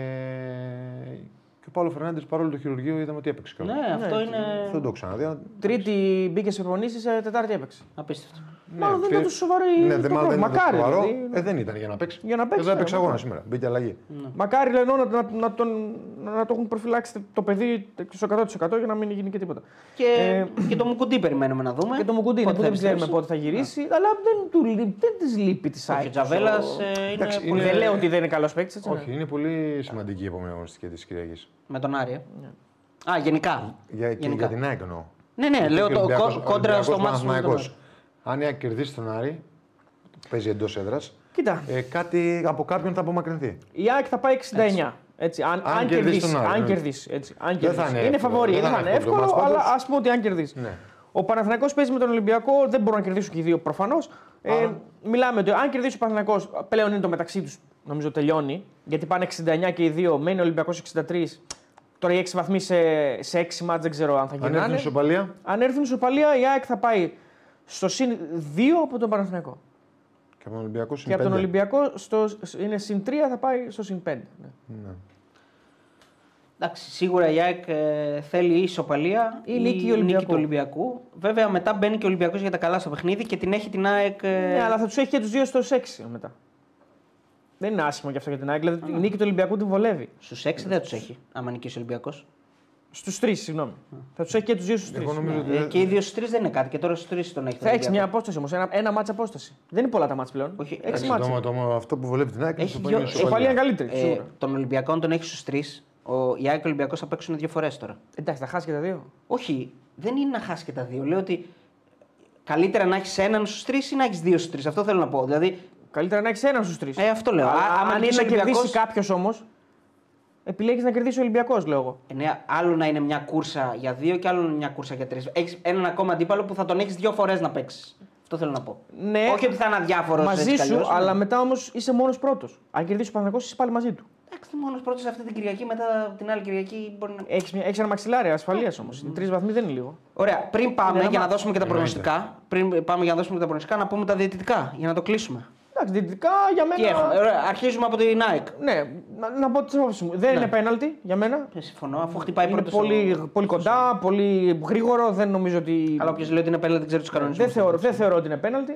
και ο Παύλο Φερνάντες παρόλο το χειρουργείο είδαμε ότι έπαιξε καλά. Ναι, αυτό είναι Αυτό δεν το ξαναδεί. Τρίτη μπήκε σε προπονήσεις, Τετάρτη έπαιξε. απίστευτο. Μάλλον δεν πήρε- ήταν τόσο σοβαρό Ναι, το δεν πρόβλημα. μάλλον δεν ήταν Μακάρι. σοβαρό. δηλαδή. Ε, δεν ήταν για να παίξει. Για να παίξει, Εδώ ναι, έπαιξε μακάρι. αγώνα σήμερα. Μπήκε αλλαγή. Μακάρι λένε να, να, να, τον, να το έχουν προφυλάξει το παιδί στο 100% για να μην γίνει και τίποτα. Και, Ε, και το Μουκουντή περιμένουμε να δούμε. Και το Μουκουντίνη Πότε που θα δεν ξέρουμε επιστρέψει. πότε θα γυρίσει, αλλά δεν, του, λείπ- δεν της λείπει της Όχι, ο ΑΕΚ. Τζαβέλας είναι, Εντάξει, πολύ- Δεν λέω ότι δεν είναι καλός παίκτης. Όχι, είναι πολύ σημαντική η επόμενη αγωνιστική της Κυριακής. με τον Άρη. ε. Α, γενικά. Για, και Γενικά. για την ΑΕΚ εννοώ. Ναι, ναι, Γιατί λέω και το Ολυμπιακός- κο- κόντρα στο Ολυμπιακός μάτι του. Με τον Παναθηναϊκός. Άρη. Αν η ΑΕΚ κερδίσει τον Άρη, παίζει εντός έδρας. Κοίτα, Ε, κάτι από κάποιον θα απομακρυνθεί. η ΑΕΚ θα πάει 69. Έτσι, αν, Αν αν, κερδίσει κερδίσει. τον Άρη, Αν ναι. κερδίσει. Έτσι, αν Δεν κερδίσει. θα είναι είναι εύκολο, φαβορή, δεν δεν θα θα είναι είναι εύκολο εύκολο, το μάτς, αλλά πάντως. ας πούμε ότι αν κερδίσει. Ναι. Ο Παναθηναϊκός παίζει με τον Ολυμπιακό, δεν μπορούν να κερδίσουν και οι δύο προφανώς. Ε, μιλάμε ότι αν κερδίσει ο Παναθηναϊκός, πλέον είναι το μεταξύ τους, νομίζω τελειώνει. Γιατί πάνε 69 και οι δύο, μένει ο Ολυμπιακός 63. Τώρα οι 6 βαθμοί σε, σε 6 μάτς δεν ξέρω αν θα Αν έρθει γυρνάνε. η ισοπαλία Αν έρθουν ισοπαλία, η ΑΕΚ θα πάει στο συν 2 από τον Παναθηναϊκό. και από τον Ολυμπιακό Και από τον Ολυμπιακό στο, είναι συν 3 θα πάει στο συν 5. Ναι. Εντάξει, σίγουρα η ΑΕΚ ε, θέλει ή ισοπαλία Ή νίκη Ολυμπιακού. του Ολυμπιακού. Βέβαια μετά μπαίνει και ο Ολυμπιακός για τα καλά στο παιχνίδι και την έχει την ΑΕΚ. ε, Ναι, αλλά θα τους έχει και τους δύο στο 6 μετά. Δεν είναι άσχημο και αυτό για την ΑΕΚ. Δηλαδή η νίκη του Ολυμπιακού την βολεύει. Στους 6 δεν τους έχει, άμα νικήσει ο Ολυμπιακός. Στους 3, συγγνώμη. Θα τους έχει και τους δύο στους 3. Εγώ νομίζω ότι. Ε, και οι δύο στους 3 δεν είναι κάτι και τώρα στους 3 τον έχει. Θα έχει μια απόσταση όμως. Ένα, ένα μάτσα απόσταση. Δεν είναι πολλά τα μάτσα πλέον. Όχι, Έξι εντάξει, μάτσα. Το, το, αυτό που βολεύει την ΑΕΚ Έχει είναι δυο- το η Η ισοπαλία είναι καλύτερη. Ε, σίγουρα. τον Ολυμπιακό αν τον έχει στους 3. Ο, η ΑΕΚ και ο Ολυμπιακός θα παίξουν δύο φορές τώρα. Εντάξει, θα χάσει και τα δύο. Όχι, δεν είναι να χάσει και τα δύο. Λέω ότι καλύτερα να έχεις έναν στους 3 ή να έχεις δύο στους 3. Αυτό θέλω να πω. Δηλαδή, Καλύτερα να έχεις έναν στους τρεις. ε, αυτό λέω. Α, άμα αν είναι νικήσει ο να κερδίσει Ολυμπιακός- κάποιος όμως, επιλέγεις να κερδίσει ο Ολυμπιακός, λέω εγώ. Ε, ναι, άλλο να είναι μια κούρσα για δύο και άλλο να είναι μια κούρσα για τρεις. Έχεις έναν ακόμα αντίπαλο που θα τον έχεις δύο φορές να παίξεις. Αυτό θέλω να πω. Ναι, Όχι ότι θα είναι αδιάφορος μαζί σου, αλλά μετά όμως είσαι μόνος πρώτος. Αν κερδίσει ο Παναγό, είσαι πάλι μαζί του. Εντάξει, μόνος πρώτος αυτή την Κυριακή, μετά την άλλη Κυριακή μπορεί να. Έχεις έχεις ένα μαξιλάρι ασφαλείας όμως. Οι τρεις βαθμοί δεν είναι λίγο. Ωραία, πριν πάμε ένα για να μάτς. δώσουμε και τα Εννοείται. προγνωστικά, πριν πάμε για να δώσουμε και τα προγνωστικά, να πούμε τα διαιτητικά για να το κλείσουμε. Εντάξει, διαιτητικά για μένα. Τι έχουμε. Ωραία, αρχίζουμε από την ΑΕΚ. Ναι, να, να πω τις απόψεις μου. Δεν Ναι. είναι πέναλτι για μένα. Ε, Συμφωνώ, αφού χτυπάει Είναι πρώτος. πολύ, πολύ κοντά, πολύ γρήγορο. Δεν νομίζω ότι. Αλλά όποιος λέει ότι είναι πέλα δεν ξέρει τους κανονισμούς. δεν, θεωρώ, δεν θεωρώ ότι είναι πέναλτι.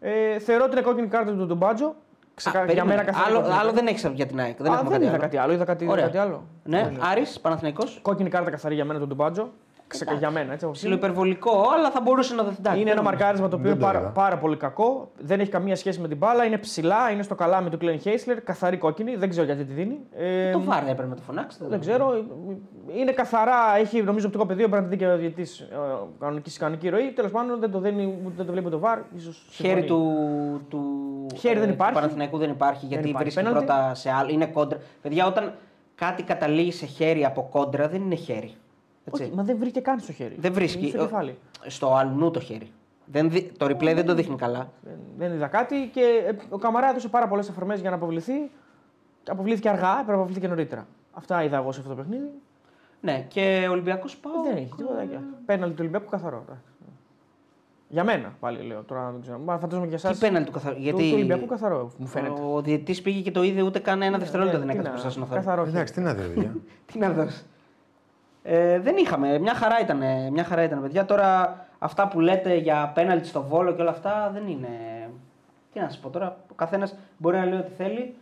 Ε, θεωρώ ότι είναι κόκκινη κάρτα του Ντομπάτζο. Ξεκα... Για μένα καθαρή άλλο, κόκκινη άλλο κάρτα. δεν έχεις για την ΑΕΚ. Δεν Α, έχουμε δεν κάτι είδα άλλο. κάτι άλλο. Είδα κάτι, Ωραία. κάτι άλλο. Ναι, Άρης, Παναθηναϊκός. Κόκκινη κάρτα καθαρή για μένα του Ντομπάτζο. Ξεκα... Για μένα, έτσι. όπως είναι. Ψιλοϊπερβολικό, αλλά θα μπορούσε να δοθεί. Εντάξει, Είναι ένα δεν- μαρκάρισμα το οποίο Δεν είναι το πάρα, είδα. πάρα πολύ κακό. Δεν έχει καμία σχέση με την μπάλα. Είναι ψηλά, είναι στο καλάμι του Κλέν Χέισλερ. Καθαρή κόκκινη. Δεν ξέρω γιατί τη δίνει. Ε, Το βάρ έπρεπε να το φωνάξει. δεν ξέρω. Είναι καθαρά. Έχει νομίζω οπτικό πεδίο. Πρέπει να τη δει και ο διαιτητής κανονική, κανονική ροή. Τέλος πάντων δεν το, δίνει, δεν το βλέπει το βάρ. Ίσως Χέρι συμφωνεί. του, του, Χέρι δεν ε, υπάρχει. του Παναθηναϊκού δεν υπάρχει γιατί υπάρχει. βρίσκει Πέναλτι. πρώτα σε άλλο. Είναι κόντρα. Παιδιά, όταν κάτι καταλήγει σε χέρι από κόντρα δεν είναι χέρι. Έτσι. Όχι, μα δεν βρήκε καν στο χέρι. Δεν βρίσκει. Είναι στο κεφάλι. Στο αλλού το χέρι. Δεν δει- Το replay δεν το δείχνει καλά. Δεν, δεν είδα κάτι και ε, ο Καμαρά έδωσε πάρα πολλές αφορμές για να αποβληθεί. Αποβλήθηκε αργά, έπρεπε να αποβληθεί και νωρίτερα. Αυτά είδα εγώ σε αυτό το παιχνίδι. Ναι, και ο Ολυμπιακός πάω. Δεν έχει τίποτα. και- Πέναλτι του Ολυμπιακού καθαρό. εντάξει. Για μένα πάλι λέω τώρα δεν ξέρω. Μα φαντάζομαι και εσά. Τι πέναλτι του καθαρό. Του, Γιατί του Ολυμπιακού καθαρό μου φαίνεται. ο διαιτητής πήγε και το είδε ούτε καν ένα δευτερόλεπτο δεν Ε, τι έκανε να- μπροστά στον οθόνη. Καθαρό. Εντάξει, τι να δει, παιδιά. Τι να δώσει. Ε, δεν είχαμε. Μια χαρά ήταν, μια χαρά ήταν, παιδιά. Τώρα αυτά που λέτε για πέναλτι στο βόλο και όλα αυτά δεν είναι. Τι να σας πω τώρα. Ο καθένας μπορεί να λέει ό,τι θέλει.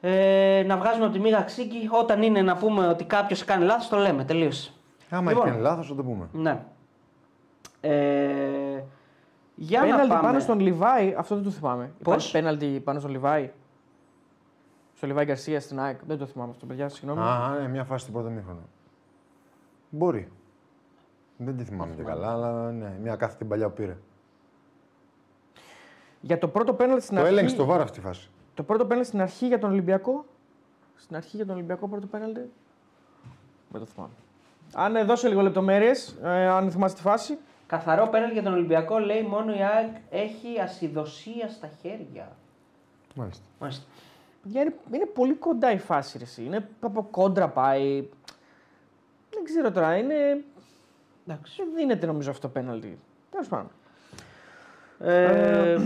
Ε, να βγάζουμε από τη μίγα ξύγκη. Όταν είναι να πούμε ότι κάποιος κάνει λάθος, το λέμε. Τελείωσε. Άμα Λοιπόν. έχει κάνει λάθος, θα το πούμε. Ναι. Ε, για να Πέναλτι πάμε. πάνω στον Λιβάη, αυτό δεν το θυμάμαι. Πώς; Υπάρχει πέναλτι πάνω στον Λιβάη. Στο Λιβάη Γκαρσία στην ΑΕΚ. Δεν το θυμάμαι αυτό, παιδιά, συγγνώμη. Α, ναι, μια φάση στην πρώτο μήχρονο. Μπορεί. Δεν τη θυμάμαι και καλά, αλλά ναι, μια κάθε την παλιά που πήρε. Για το πρώτο πέναλτι στην Το αρχή. έλεγξε το βάρο αυτή η φάση. Το πρώτο πέναλτι στην αρχή για τον Ολυμπιακό. Στην αρχή για τον Ολυμπιακό πρώτο πέναλτι. Δεν το θυμάμαι. Αν ε, δώσω λίγο λεπτομέρειες, ε, αν θυμάσαι τη φάση. Καθαρό πέναλτι για τον Ολυμπιακό λέει μόνο η ΑΕΚ έχει ασυδοσία στα χέρια. Μάλιστα. Μάλιστα. Παιδιά, είναι, είναι πολύ κοντά η φάση. Ρε, εσύ. είναι από κόντρα πάει. Δεν ξέρω τώρα. Είναι... Εντάξει. Δεν δίνεται νομίζω αυτό το πέναλτι. Τέλος πάντων. Ε,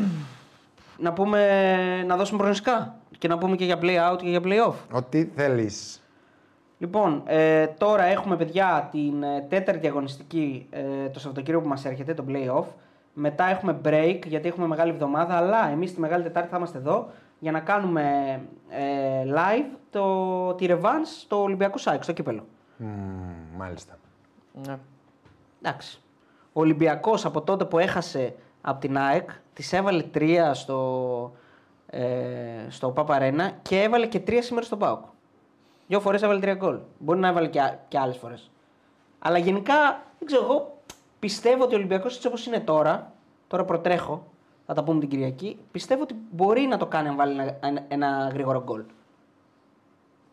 να πούμε, να δώσουμε προγνωστικά και να πούμε και για play out και για play off. Ό,τι θέλεις. Λοιπόν, ε, τώρα έχουμε παιδιά την ε, τέταρτη αγωνιστική ε, το Σαββατοκύριακο που μας έρχεται, το play off. Μετά έχουμε break γιατί έχουμε μεγάλη εβδομάδα, αλλά εμείς τη Μεγάλη Τετάρτη θα είμαστε εδώ για να κάνουμε ε, live το, τη revanche στο Ολυμπιακό Σάικ, στο κύπελο. Μάλιστα. Ναι. Εντάξει. Ο Ολυμπιακός από τότε που έχασε από την ΑΕΚ, της έβαλε τρία στο, ε, στο Παπαρένα και έβαλε και τρία σήμερα στο ΠΑΟΚ. Δύο φορές έβαλε τρία γκολ. Μπορεί να έβαλε και, α- και άλλες φορές. Αλλά γενικά, δεν ξέρω, εγώ πιστεύω ότι ο Ολυμπιακός έτσι όπως είναι τώρα, τώρα προτρέχω, Θα τα πούμε την Κυριακή. Πιστεύω ότι μπορεί να το κάνει αν βάλει ένα, ένα, ένα γρήγορο γκολ.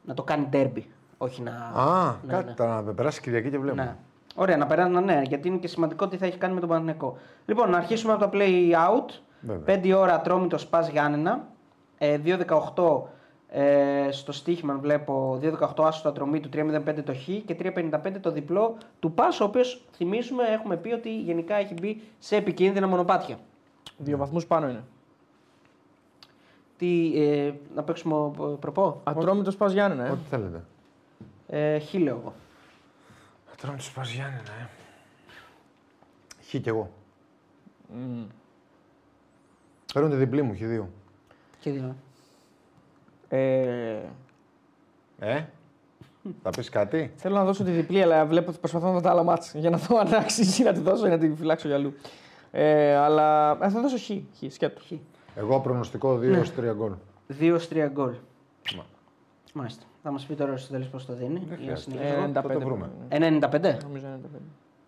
Να το κάνει ντέρμπι. Όχι να. Α, ναι, κάτι ναι. τώρα να περάσει Κυριακή και βλέπουμε. Ναι. Ωραία, να περάσει, ναι, γιατί είναι και σημαντικό τι θα έχει κάνει με τον Παναθηναϊκό. Λοιπόν, να αρχίσουμε από το play out. Βέβαια. 5 ώρα τρόμητο Πας Γιάννενα. Ε, 2-18 ε, στο στοίχημα βλέπω 2-18 άσο το ατρομή του 3-05 το χ και 3-55 το διπλό του Πας, ο οποίος θυμίζουμε έχουμε πει ότι γενικά έχει μπει σε επικίνδυνα μονοπάτια. Δύο βαθμούς πάνω είναι. Τι, ε, να παίξουμε ο- προπό; Ατρόμητος πας Γιάννενα, ε. Ό,τι θέλετε. Ε, χ λέω εγώ. Θα τρώμε τους Παζιάννενα, ε. Χ κι εγώ. Παίρνουν τη διπλή μου, χ δύο. Και δύο. ε. Ε, θα πεις κάτι; Θέλω να δώσω τη διπλή, αλλά βλέπω ότι προσπαθώ να δω τα άλλα μάτς για να δω αν αξίζει να τη δώσω ή να τη φυλάξω για αλλού. Ε, αλλά ε, θα δώσω χ, χ σκέτο. Χ. Εγώ προγνωστικό 2-3 γκολ. 2-3 γκολ. Μα. Μάλιστα. Θα μας πει τώρα ο Αριστοτέλης πώς το δίνει. Δεν Για να χρειάζεται. συνεχίσω. Ε, θα το βρούμε. 95. Νομίζω 95.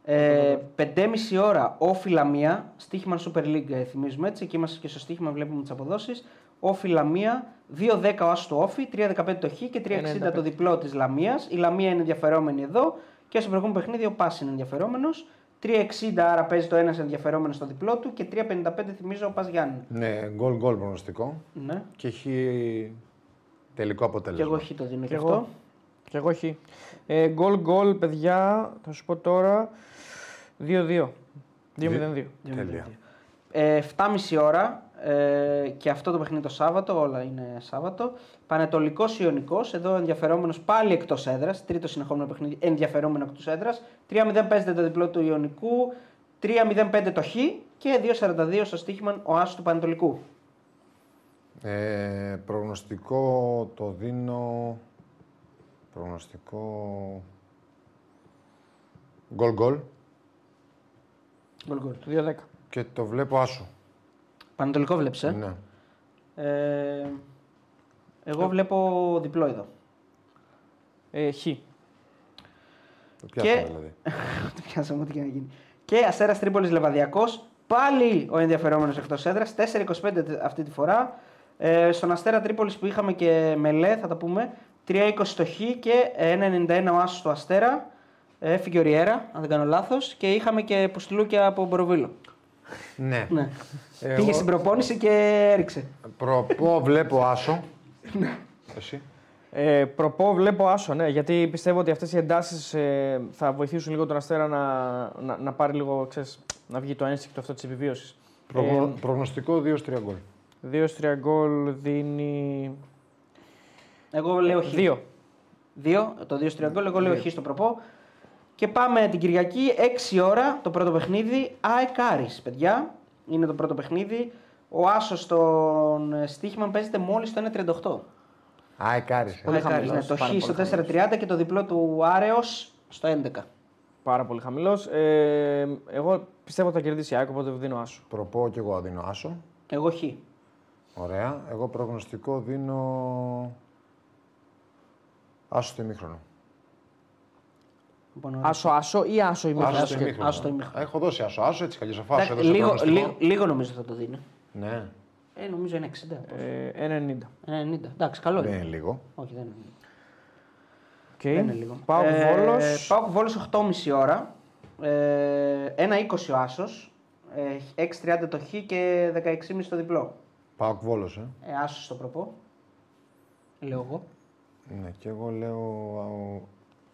Ε, 5,5 ώρα όφη Λαμία, στοίχημα Super League ε, θυμίζουμε έτσι, εκεί είμαστε και στο στοίχημα βλέπουμε τις αποδόσεις. Όφη Λαμία, 2-10 ο άσο του όφη, 3-15 το χ και 3-60 το 95. διπλό της Λαμίας. Η Λαμία είναι ενδιαφερόμενη εδώ και στο προηγούμενο παιχνίδι ο Πάσης είναι ενδιαφερόμενος. 3-60 άρα παίζει το ένας ενδιαφερόμενο στο διπλό του και 3-55 θυμίζω ο Πας Γιάννη. Ναι, γκολ γκολ προγνωστικό. Ναι. Και έχει τελικό Και αποτέλεσμα. εγώ χ το δίνω και, Και αυτό. εγώ. Και εγώ χ. Ε, γκολ γκολ, παιδιά, θα σου πω τώρα. 2-2. 2-0-2. Τέλεια. Ε, 7,5 ώρα ε, και αυτό το παιχνίδι το Σάββατο, όλα είναι Σάββατο. Πανετολικός Ιωνικός, εδώ ενδιαφερόμενος πάλι εκτός έδρας. Τρίτο συνεχόμενο παιχνίδι, ενδιαφερόμενο εκτός έδρας. 3-0 παίζεται το διπλό του Ιωνικού, 3-0-5 το Χ και 2-42 στο στοίχημα ο Άσος του Πανετολικού. Ε, προγνωστικό το δίνω. Προγνωστικό. Γκολ γκολ. Γκολ, γκολ. 2-10. Και το βλέπω άσο. Πανετολικό βλέπεις, ε; Ναι. ε. Εγώ βλέπω διπλό εδώ. Ε, χ. Το πιάσαμε Και- δηλαδή. Το πιάσαμε ό,τι και να γίνει. Και Αστέρας Τρίπολης Λεβαδιακός. Πάλι ο ενδιαφερόμενος εκτός έδρας. 4-25 αυτή τη φορά. Ε, στον Αστέρα Τρίπολης που είχαμε και μελέ, θα τα πούμε. 3-20 το Χ και 1-91 ο Άσος του Αστέρα. Ε, Έφυγε ο Ριέρα, αν δεν κάνω λάθος. Και είχαμε και πουστιλούκια από Μποροβίλο. Ναι. Ναι. Εγώ- Πήγε στην προπόνηση και έριξε. Προπό βλέπω άσο. Εσύ. Ε, προπό βλέπω άσο, ναι, γιατί πιστεύω ότι αυτές οι εντάσεις ε, θα βοηθήσουν λίγο τον Αστέρα να, να, να πάρει λίγο, ξέρεις, να βγει το ένστικτο αυτό της επιβίωσης. Προγνω- Προγνωστικό 2-3 γκολ. Ε, 2-3 γκολ δίνει... Εγώ λέω Χ. 2. 2, το 2 3 γκολ, εγώ λέω Χ στο προπό. Και πάμε την Κυριακή, 6 ώρα το πρώτο παιχνίδι. ΑΕΚ Άρης, παιδιά. Είναι το πρώτο παιχνίδι. Ο Άσος στον ε, στοίχημα παίζεται μόλις το 1,38. Α, εκάρισε. Πολύ ΑΕΚ Άρης, ναι, χαμηλός, το πάρα Χ στο πολύ 4,30 και το διπλό του Άρεος στο 11. Πάρα πολύ χαμηλός. Ε, εγώ πιστεύω ότι θα κερδίσει η ΑΕΚ, οπότε δίνω άσο. Προπό και εγώ δίνω άσο. Εγώ Χ. Ωραία. Εγώ προγνωστικό δίνω. Άσο στο ημίχρονο. Λοιπόν, ωραία. Άσο άσο ή άσο ημίχρονο. Άσο άσο στο και- ημίχρονο. άσο στο ημίχρονο. Έχω δώσει άσο. Άσο έτσι καλώ. Αφού άσο Εντάξει, έδωσα λίγο, προγνωστικό. λίγο, λίγο νομίζω θα το δίνει. Ναι. Ε, νομίζω είναι 60. πώς. Ε, 90. 90. Εντάξει, καλό Δεν είναι. είναι λίγο. Όχι, δεν είναι. Okay. Δεν είναι λίγο. Πάω Ε, Βόλος. Πάω Βόλος 8,5 ώρα. Ε, 1,20 ο Άσος. Ε, 6,30 το Χ και 16,5 το διπλό. Πάω βόλο, ε. Ε, Άσος στο προπό. Λέω εγώ. Ναι, και εγώ λέω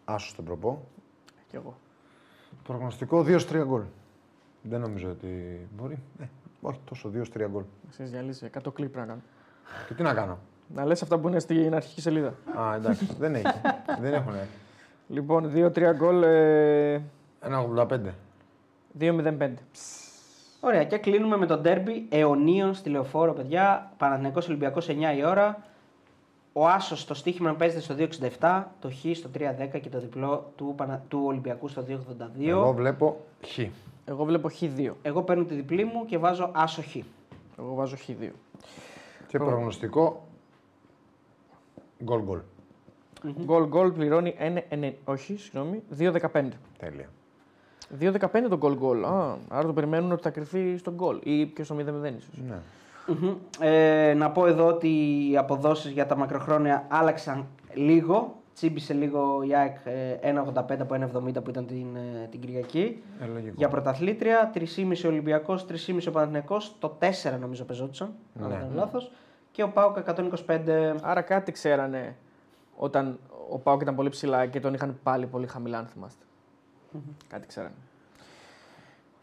α, άσο στον προπό. Κι εγώ. Προγνωστικό 2-3 γκολ. Δεν νομίζω ότι μπορεί. Ε, όχι τόσο 2-3 γκολ. Εσείς διαλύσει 100 κλικ πρέπει να κάνω. Και τι να κάνω; Να λες αυτά που είναι στην αρχική σελίδα. Α, εντάξει, δεν έχει. δεν έχουν. Λοιπόν, 2-3 γκολ. Ε, 1,85. 2-0-5. Ωραία, και κλείνουμε με το ντέρμπι αιωνίων στη λεωφόρο, παιδιά. Παναθηναϊκός Ολυμπιακός 9 η ώρα. Ο Άσος στο στοίχημα παίζεται στο 2,67, το Χ στο 3,10 και το διπλό του, Πανα... του Ολυμπιακού στο 2,82. Εγώ βλέπω χ. Εγώ βλέπω Χ2. Εγώ παίρνω τη διπλή μου και βάζω Άσο Χ. Εγώ βάζω Χ2. Και προγνωστικό γκολ γκολ. Γκολ γκολ πληρώνει 1, όχι, συγγνώμη, 2-15. Τέλεια. 2-15 το goal goal. Α, άρα το περιμένουν ότι θα κρυφθεί στο goal ή και στο 0-0 ίσως. Ναι. Μμμ. Ε, να πω εδώ ότι οι αποδόσεις για τα μακροχρόνια άλλαξαν λίγο. Τσίμπησε λίγο η ΑΕΚ ε, 1,85 από 1,70 που ήταν την, ε, την Κυριακή. Ε, λογικό. Για πρωταθλήτρια, 3,5 Ολυμπιακός, 3,5 ο Παναθηναϊκός, το 4 νομίζω πεζόντουσαν, αν Ναι. δεν κάνω λάθος. Και ο ΠΑΟΚ 125. Άρα κάτι ξέρανε όταν ο Πάοκ ήταν πολύ ψηλά και τον είχαν πάλι πολύ χαμηλά, αν θυμαστε Κάτι ξέρανε.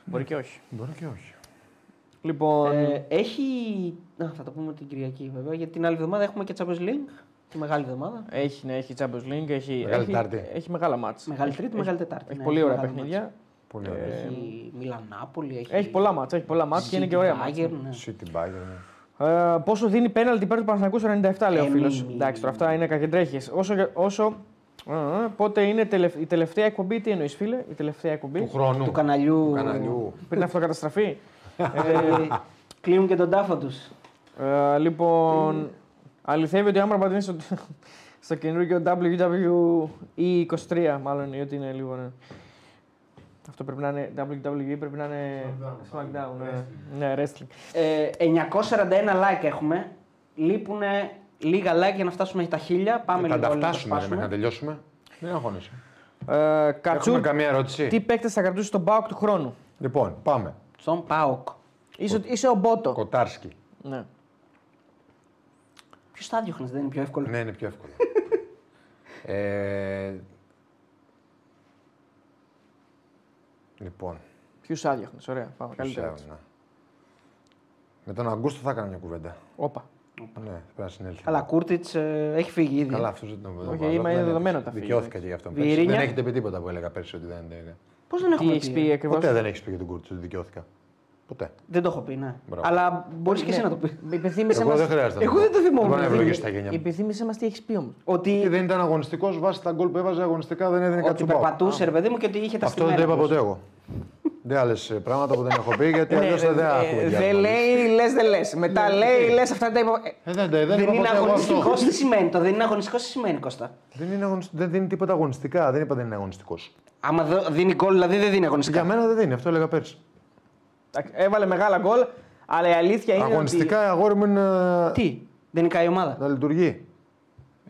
Μπορεί και όχι. Μπορεί και όχι. Λοιπόν, Ε, έχει. Α, θα το πούμε την Κυριακή βέβαια, γιατί την άλλη εβδομάδα έχουμε και Champions League. Τη μεγάλη εβδομάδα. έχει, ναι, έχει Champions League, έχει, Μεγάλη έχει, Τετάρτη. έχει μεγάλα μάτς. Μεγάλη Τρίτη, έχει, Μεγάλη Τετάρτη. Έχει ναι, πολύ έχει ωραία μεγάλα παιχνίδια. Πολύ μάτς. ωραία. Έχει Μιλανάπολη, έχει. Έχει πολλά μάτς, έχει πολλά μάτς και είναι και ωραία μάτς. Bayern, ναι. City Bayern. ναι. Ε, πόσο δίνει πέναλτι υπέρ του Παναθηναϊκού στο 97, λέει ο Ε, φίλος. μη, μη, Εντάξει, τώρα μη. αυτά είναι κακεντρέχε. Όσο. όσο ε, ε, πότε είναι τελευ- η τελευταία εκπομπή, τι εννοείς, φίλε, η τελευταία εκπομπή; Του χρόνου. Του καναλιού. Του καναλιού. Πριν αυτοκαταστραφεί. Ε, κλείνουν και τον τάφο τους. Ε, λοιπόν, αληθεύει ότι άμα πατήσεις στο, στο καινούργιο WWE 23, μάλλον ή ότι είναι λίγο. Ναι. Αυτό πρέπει να είναι WWE, πρέπει να είναι SmackDown. ναι. ναι, wrestling. Ε, 941 like έχουμε. Λείπουν λίγα like για να φτάσουμε στα 1000. Πάμε Θα λίγο τα όλοι να φτάσουμε ρε, σπάσουμε. μέχρι να τελειώσουμε. Δεν αγχώνεσαι. Ε, Κατσούρ, Έχουμε καμία ερώτηση. τι παίκτες θα κρατούσε στον Πάοκ του χρόνου; Λοιπόν, πάμε. Στον ΠΑΟΚ. Είσαι, είσαι ο Μπότο. Κοτάρσκι. Ναι. Ποιος θα διώχνεις, δεν είναι πιο εύκολο. Ναι, είναι πιο εύκολο. ε, λοιπόν, Ποιους άδειαχνε, ωραία. Πάμε. Καλύτερα. ξέρω, ναι. Με τον Αγκούστο θα έκανα μια κουβέντα. Όπα. Ναι, πρέπει να συνέλθει. Αλλά Κούρτιτς έχει φύγει ήδη. Καλά, αυτός δεν τον Όχι, βάζω, είμαι δεν δεδομένο είναι. τα φύγει, Δικαιώθηκα και γι' αυτό. Βιερίνια. Δεν έχετε πει τίποτα που έλεγα πέρσι ότι δεν είναι. Πώς δεν Τι έχουμε έχεις πει ακριβώς; Ποτέ δεν έχεις πει για τον Κούρτ ότι δικαιώθηκα. Ποτέ. Δεν το έχω πει, ναι. Μπράβο. Αλλά μπορείς και εσύ να το πεις. Υπενθύμησε Εγώ μας... δεν χρειάζεται. Εγώ δεν το θυμόμουν. Δεν μπορεί να Δηλαδή, ευλογήσει τα γένια μου. Υπενθύμησε μας τι έχεις πει όμως. Και Ότι, δεν ήταν αγωνιστικός βάσει τα γκολ που έβαζε αγωνιστικά δεν έδινε κάτι ότι στον Πάο. περπατούσε, ρε παιδί μου, και ότι είχε τα Αυτό δεν το είπα ποτέ εγώ. Δεν άλλες πράγματα που δεν έχω πει γιατί αλλιώς δεν Ε, άκουγε. Δεν λέει, λες, δεν λες. Μετά λέει, λες αυτά τα είπα. Ε, Ε, δεν, δεν, Δεν είπα είναι ποτέ εγώ αγωνιστικός, αυτό. τι σημαίνει το. Δεν είναι αγωνιστικός, τι σημαίνει Κώστα; Δεν, είναι αγωνισ- δεν δίνει τίποτα αγωνιστικά. Δεν είπα δεν είναι αγωνιστικός. Άμα δω- δίνει γκολ, δηλαδή δεν δίνει Για αγωνιστικά. μένα δεν δίνει, αυτό έλεγα πέρσι. εντάξει, Έβαλε μεγάλα γκολ, αλλά η αλήθεια είναι. Αγωνιστικά η αγόρι μου είναι να- Τι, δεν νικάει η ομάδα; να λειτουργεί.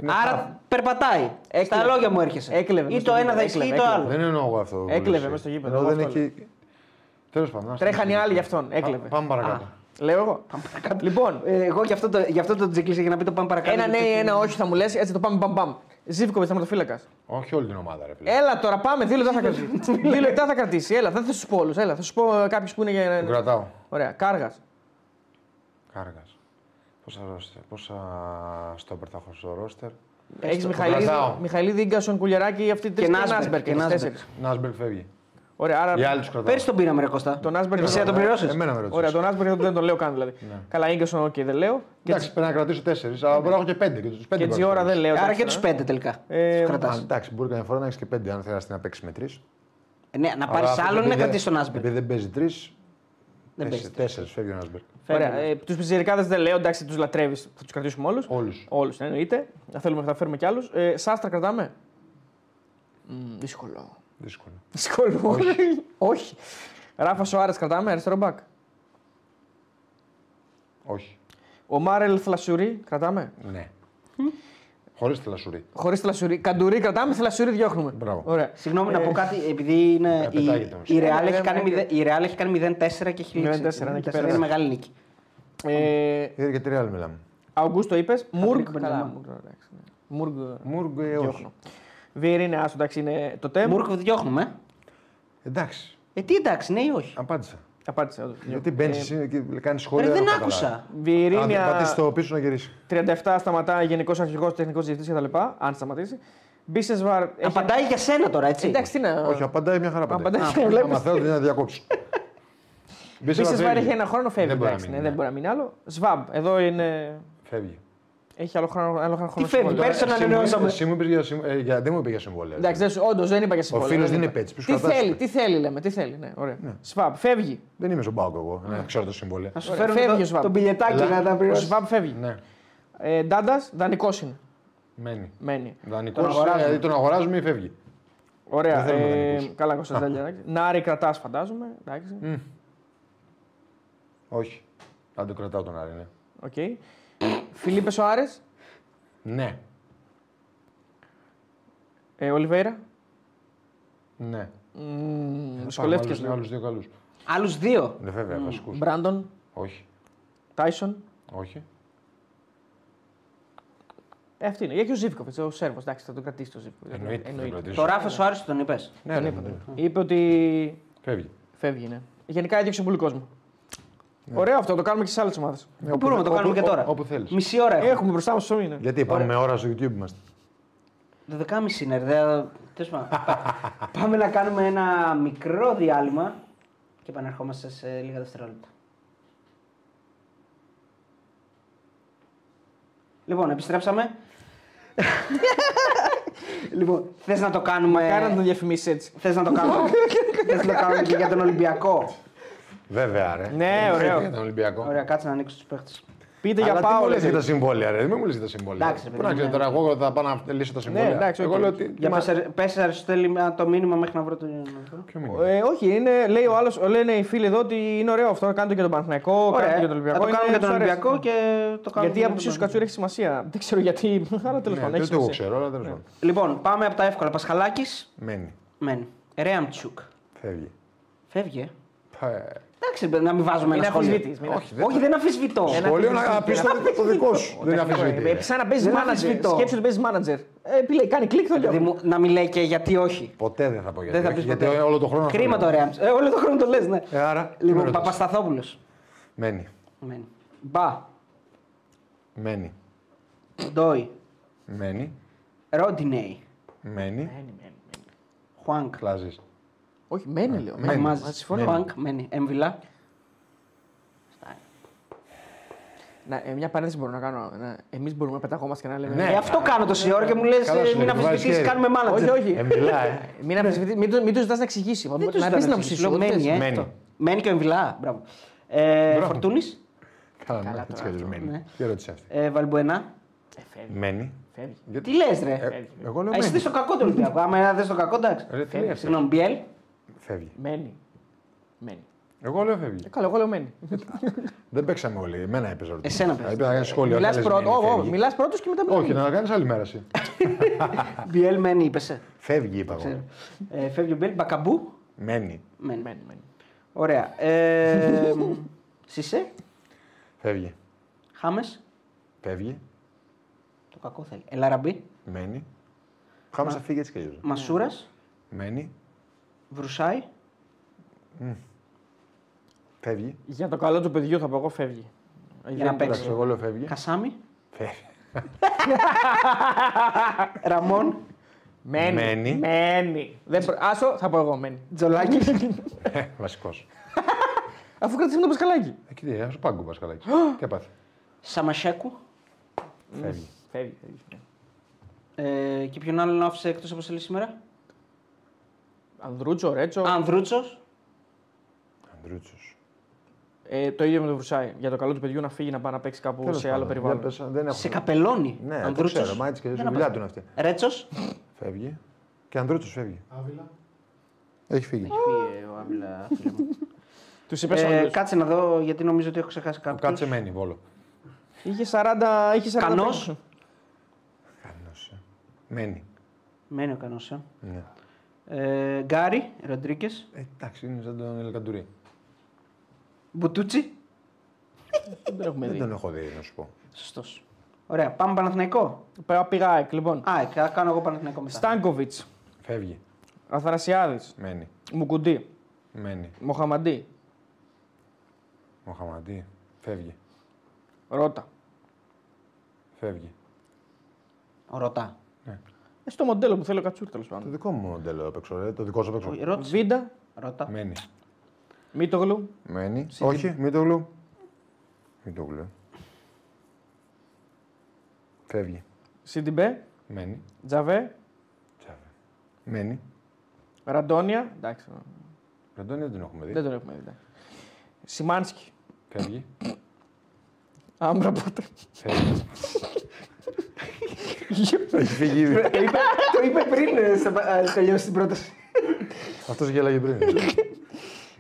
Είναι half. Άρα περπατάει. Έκλεβε. Στα λόγια μου έρχεσαι. Έκλεβε Ή μες το στο ένα θα γήπεδο, ισχύει ή το έκλεβε, άλλο. Δεν εννοώ εγώ αυτό. που Έκλεβε λες εσύ. μες στο γήπεδο, Ενώ εγώ δεν αυτό έχει. Τέλος πάντων. άστα. Τρέχαν οι άλλοι γι' αυτόν. Πά- Έκλεβε. Πάμε παρακάτω. Λέω εγώ. Λοιπόν, Ε, εγώ γι' αυτό το, γι αυτό το τζεκλίσα για να πει το πάμε παρακάτω. ένα ναι γιατί- ή ένα όχι θα μου λες, έτσι το πάμε παμ παμ. Ζήφκοβιτς θεματοφύλακας. Όχι όλη την ομάδα, ρε φίλε. Έλα τώρα, πάμε. Δύο λεπτά θα κρατήσει. Δύο λεπτά θα κρατήσει. Έλα, δεν θα σου πω όλους. Έλα, θα σου πω κάποιους που είναι Τον για. κρατάω. Ωραία, κάργας. Κάργας. Πόσα, ρόστερ- πόσα στόπερ θα έχω στο ρόστερ. Έχεις το Μιχαηλίδη, κρατάω. Μιχαηλίδη, Ίγκασον, Κουλιαράκη, αυτή τη Και Νάσμπερκ, και Νάσμπερκ. Νάσμπερκ φεύγει. Ωραία, άρα Οι άλλοι τους κρατάω. Πέρσι τον πήραμε, ρε Κώστα. τον Νάσμπερκ. Εσύ θα τον πληρώσεις; Εμένα με ρωτήσεις. Ωραία, τον Νάσμπερκ δεν τον λέω καν δηλαδή. Καλά, Ίγκασον, οκ, δεν λέω. Και, Εντάξει, πρέπει να κρατήσω τέσσερις, αλλά μπορεί να έχω και πέντε. Και του πέντε. και Τζιόρα δεν λέω. Άρα εντάξει, και ε. τους πέντε τελικά. Ε, Τους Α, κρατάς. εντάξει, μπορεί καμιά φορά να έχεις και πέντε αν θέλει να παίξεις με τρεις. Ε, Ναι, να πάρεις άλλον ή να κρατήσεις τον Άσμπερ. Επειδή δεν παίζει τρεις, Δεν παίζει. τέσσερις φεύγει ο Νάσμπερκ. Ωραία, ε, τους πιτσιρικάδες δεν λέω, εντάξει, τους λατρεύεις, θα τους κρατήσουμε όλους. Όλους. Όλους, εννοείται. Θα θέλουμε θα φέρουμε κι άλλους. Ε, Σάστρα κρατάμε; Μ, δύσκολο. Δύσκολο. Δύσκολο. Όχι. Ράφα Σοάρε κρατάμε, αριστερό μπακ. Όχι. Ο Μάρελ Θλασουρί κρατάμε. Ναι. Χωρίς τηλασουρή. Χωρίς Θλασουρί. Καντουρί κρατάμε, Θλασουρί διώχνουμε. Μπράβο. Ωραία. Συγγνώμη να πω κάτι, επειδή είναι. Ε, η, πετάγεται όμως. η, Real Ε, έχει ε, κάνει ε, μηδέ- η Real έχει κάνει 0-4 και έχει λήξει. 0-4, ναι, εκεί πέρα. Είναι μεγάλη νίκη. Ε, Είδε και τρία άλλοι μιλάμε. Αουγκούστο είπες. Μουργκ. Μπενζεμά. Καλά, Μουργκ, εντάξει, ναι. Μουργκ. Μούργκ, ε, όχι. διώχνω. Βιερ είναι άσο, εντάξει, είναι το τέμ. Μούρκο διώχνουμε. ε. Εντάξει, Ε, τι εντάξει, ναι ή όχι; απάντησα. Απάντησε. όντως. Γιατί μπαίνεις εσύ και κάνεις σχόλια. Ρε, δεν καταλάβω. άκουσα. Αν Βιερίνια πατήσεις το πίσω να γυρίσεις. 37 σταματάει γενικός αρχηγός, τεχνικός διευθυντή κτλ. Αν σταματήσει. Μπίσεσβαρ. έχει- Απαντάει για σένα τώρα, έτσι. Εντάξει, τι να. Όχι, απαντάει μια χαρά. Απαντάει, απαντάει. βλέπεις. Άμα θέλω να διακόψω. Μπίσεσβαρ έχει ένα χρόνο, φεύγει. Δεν μπορεί να εντάξει, μείνει, ναι, ναι. δεν μπορεί να μείνει άλλο. Σβάμπ, εδώ είναι. Φεύγει. Έχει άλλο χρόνο. Άλλο χρόνο Τι φεύγει, συμβόλαιο. πέρσι τον Εσύ μου- ανανεώσαμε. Εσύ μου είπες για συμ- ε, για- δεν μου είπες για συμβόλαια. Εντάξει, δεν σου- όντως δεν είπα για συμβόλαιο. φίλος δεν δεν είπα. είναι πέτσης, Τι ποιος κρατάς. θέλει, τι θέλει, λέμε, τι θέλει. Ναι, ωραία. Σβάμπ, φεύγει. Δεν είμαι στον Πάοκ εγώ, να ξέρω το συμβόλαιο. Να σου Ωραία, φέρουν φεύγει ο το, Σβάμπ. το μπιλετάκι Έλα. να τα Ο πληρώσει. Σβάμπ φεύγει. Ναι, Ε, Ντάντας, δανεικός είναι. μένει. Μένει. Δανεικός, Τον αγοράζουμε. δηλαδή τον αγοράζουμε ή φεύγει. Ωραία. Δεν θέλουμε Ε, δανεικούς. καλά, Κωνσταντέλια. εντάξει. Νάρη κρατάς, φαντάζομαι. Εντάξει. Όχι. Αν το κρατάω τον Άρη, ναι. Οκ. Φιλίπε Σοάρες. Ναι. Ε, Ολιβέιρα. Ναι. Δυσκολεύτηκες Άλλους λίγο. δύο καλούς. Άλλους δύο; Ναι, βέβαια, βασικούς. Μπράντον. Όχι. Τάισον. Όχι. Ε, αυτή είναι. Έχει ο Ζίβκοβιτς, ο Σέρβος. Εντάξει, θα τον κρατήσει το Ζίβκοβιτς. Εννοείται. θα τον κρατήσω. Το Ράφα σου άρεσε, τον είπες. Ναι, Τον ναι, είπα. ναι. Είπε ότι Φεύγει. φεύγει, ναι. Γενικά έδιωξε πολύ κόσμο. Ωραίο αυτό, το κάνουμε και σε άλλες ομάδες. Ναι, Μπορούμε να το κάνουμε και τώρα. Όπου θέλεις. Μισή ώρα έχουμε. Έχουμε μπροστά μας το είναι. Γιατί πάμε με ώρα στο YouTube είμαστε. 12.30 είναι, ρε. δε- τέλος πάντων. Πάμε να κάνουμε ένα μικρό διάλειμμα και επανερχόμαστε σε λίγα δευτερόλεπτα. Λοιπόν, επιστρέψαμε. λοιπόν, θες να το κάνουμε... Κάνε να τον διαφημίσεις έτσι. Θες να το κάνουμε... θες να το κάνουμε και για τον Ολυμπιακό. Βέβαια, ρε. Ναι, Δεν ωραίο. ξέρετε Για τον Ολυμπιακό. Ωραία, κάτσε να ανοίξω τους παίχτες. Πείτε για Αλλά τι μου Πάολο. λες για τα συμβόλαια, ρε; Μην μου λες για τα συμβόλαια. Εντάξει, ρε Πού να παιδί, ξέρω ναι. τώρα, εγώ θα πάω να λύσω τα συμβόλαια. εντάξει, Εγώ οκ. λέω ότι. Για πες, πες Αριστοτέλη το μήνυμα μέχρι να βρω το... Ποιο μήνυμα; Ε, όχι, είναι, λέει ο άλλος, λένε οι φίλοι εδώ ότι είναι ωραίο αυτό. Κάντε το και τον Παναθηναϊκό, κάντε Ωραία, το και τον Ολυμπιακό. θα το είναι- κάνουμε για τον τους αρέσει. Ολυμπιακό και το κάνουμε Γιατί η και άποψή για σου τον Κατσούρη έχει σημασία. Δεν ξέρω γιατί, αλλά τέλος Ναι, πάντων δεν έχει το εγώ σημασία. ξέρω, αλλά τέλος πάντων. Λοιπόν, πάμε από τα εύκολα. Πασχαλάκης, Μένει. μένει. Ρέαμτσουκ. Φεύγει. Φεύγει. Ε. Πε. Εντάξει, να μην βάζουμε Μην ένα σχόλιο. αμφισβητείς, μην Όχι, δεν Όχι, δεν αφισβητώ. Σχόλιο να πεις το δικό σου. Δεν είναι Ε, αφισβητή. Σαν να παίζεις Δεν μάνατζερ. αμφισβητώ. Σκέψου ότι παίζεις μάνατζερ. Ε, πει, λέει, κάνει κλικ το Δηλαδή, λέω. μου- να μην λέει και γιατί όχι. Ποτέ δεν θα πω γιατί. Δεν θα όχι, πεις γιατί ποτέ. όλο το χρόνο. αυτό Κρίμα λέω. το Ρέαμτσουκ. Ε, όλο το χρόνο το λες, ναι. Ε, άρα. τι με Λοιπόν, ρωτάς; Παπασταθόπουλος. Μένει. Μένει. Μπα. Μένει. Ντόι. Μένει. Ρόντινεϊ. Μένει. Χουάνκ. Κλάζει. Όχι, μένει λέω. Μένει. μένει. Μαζί. Μαζί συμφωνώ. Χουάνκ. Μένει. Έμβιλα. Να, ε, μια παρένθεση μπορώ να κάνω. Εμείς μπορούμε να πεταγόμαστε και να λέμε. Ναι. Ε, αυτό κάνω τόση ώρα και μου λες Καλά σου μην λέει, βάζεις αμφισβητήσεις, χέρι. κάνουμε μάνατζερ. Όχι, όχι. Ε, μιλάει. Μην, αμφισβητείς, μην, το- μην του ζητάς να εξηγήσει. Δεν να τους πεις ζητάω την να άποψή εξηγήσω, σου. λέω, ό,τι Μένει, θες. ε. Μένει. Αυτό. Μένει και ο Εμβιλά. Μπράβο. Ε, Μπράβο. Φορτούνης. Καλά, ναι, έτσι κι αλλιώς ναι. μένει. Τι ερώτηση αυτή; Ε, Βαλμπουενά. Ε, φεύγει. Μένει. φεύγει. Γιατί- Τι λες, ρε; Ε, Εγώ λέω Α, Εσύ μένει. δες το κακό του Ολυμπιακού. Άμα δεν το κακό, εντάξει. Ρε, τι λέει αυτό. Συγγνώμη, Μπιέλ. Φεύγει. Μένει. Μένει. Εγώ λέω φεύγει. Ε, καλά, εγώ λέω μένει. Δεν παίξαμε όλοι. Εμένα έπαιζε όλο. Εσένα παίζει. Έπαιζε να κάνει σχόλιο. Μιλάς αν λες πρώτο. μένει, Όχι, όχι, φεύγει. μιλάς πρώτος και μετά Όχι, μένει. να κάνεις άλλη μέρα εσύ. Μπιέλ μένει, είπε. σε. Φεύγει, είπα εγώ. Ε, φεύγει ο Μπιέλ. Μπακαμπού; Μένει. Μένει. Μένει, μένει. Ωραία. Ε, Σισε; Φεύγει. Χάμες; Φεύγει. Το κακό θέλει. Ελαραμπή; Μένει. Χάμες θα φύγει έτσι κι αλλιώς. Μασούρας; Μένει. Βρουσάη. Φεύγει. Για το καλό του παιδιού θα πω εγώ φεύγει. Για να παίξει. Εντάξει, εγώ λέω φεύγει. Κασάμι. Φεύγει. Ραμόν. Μένει. Μένει. Μένει. Δεν προ... Άσο, θα πω εγώ μένει. Τζολάκη. Βασικός. Αφού κρατήσαμε το πασκαλάκι. Εκεί τι, ένα πάγκο Πασκαλάκη. Τι έπαθε. Σαμασέκου. Φεύγει. Φεύγει. φεύγει. Ε, και ποιον άλλον άφησε εκτός αποστολή σήμερα; Ανδρούτσο, Ρέτσο. Ανδρούτσος. Ανδρούτσος. Ε, το ίδιο με το Βρουσάη. Για το καλό του παιδιού να φύγει να πάει να παίξει κάπου σε άλλο περιβάλλον. Δεν έχω. Σε καπελώνει. Ναι, το Ανδρούτσος. ξέρω. Μα έτσι και Για η να δουλειά πας. του είναι αυτή. Ρέτσος. Φεύγει. Και Ανδρούτσος φεύγει. Έχει φύγει. ο Άβυλα, φίλε μου. Τους είπες Ε, όλους. κάτσε να δω γιατί νομίζω ότι έχω ξεχάσει κάποιον. Κάτσε μένει, βόλο. Είχε 40. Είχε 40 Κανός; Κανός, ε. Μένει. Μένει ο Κανός. Ναι. Ε. Ε, Γκάρι, Ροντρίκες. Ε, εντάξει, είναι σαν τον Ελκαντουρί. Μπουτούτσι. Δεν τον έχουμε Δεν δει. τον έχω δει, να σου πω. Σωστός. Ωραία, πάμε Παναθηναϊκό. Πέρα πήγα ΑΕΚ, λοιπόν. Α, θα κάνω εγώ Παναθηναϊκό μετά. Στάνκοβιτς. Φεύγει. Αθανασιάδης. Μένει. Μουκουντή. Μένει. Μοχαμαντή. Μοχαμαντή. Φεύγει. Ρότα. Φεύγει. Ρωτά. Ε, στο μοντέλο που θέλει ο Κατσούρ τέλος Το πάντων. δικό μου μοντέλο απ' έξω, ρε. Το δικό σου απ' έξω. Ρώτησε. Βίντα. Ρώτα. Μένει. Μίτογλου. Μένει. Όχι, μην το γλου. Μην το γλου. Φεύγει. Σιντιμπέ. Μένει. Τζαβέ. Τσάβε. Μένει. Ραντόνια. Εντάξει. Ραντώνη δεν τον έχουμε δει. Δεν τον έχουμε δει. εντάξει. Σιμάνσκι. Φεύγει. Άμπρα πότε. Φεύγει. Έχει φύγει ήδη. το, είπε, το είπε πριν ε, στα- ε, τελειώσει την πρόταση. Αυτός γέλαγε πριν.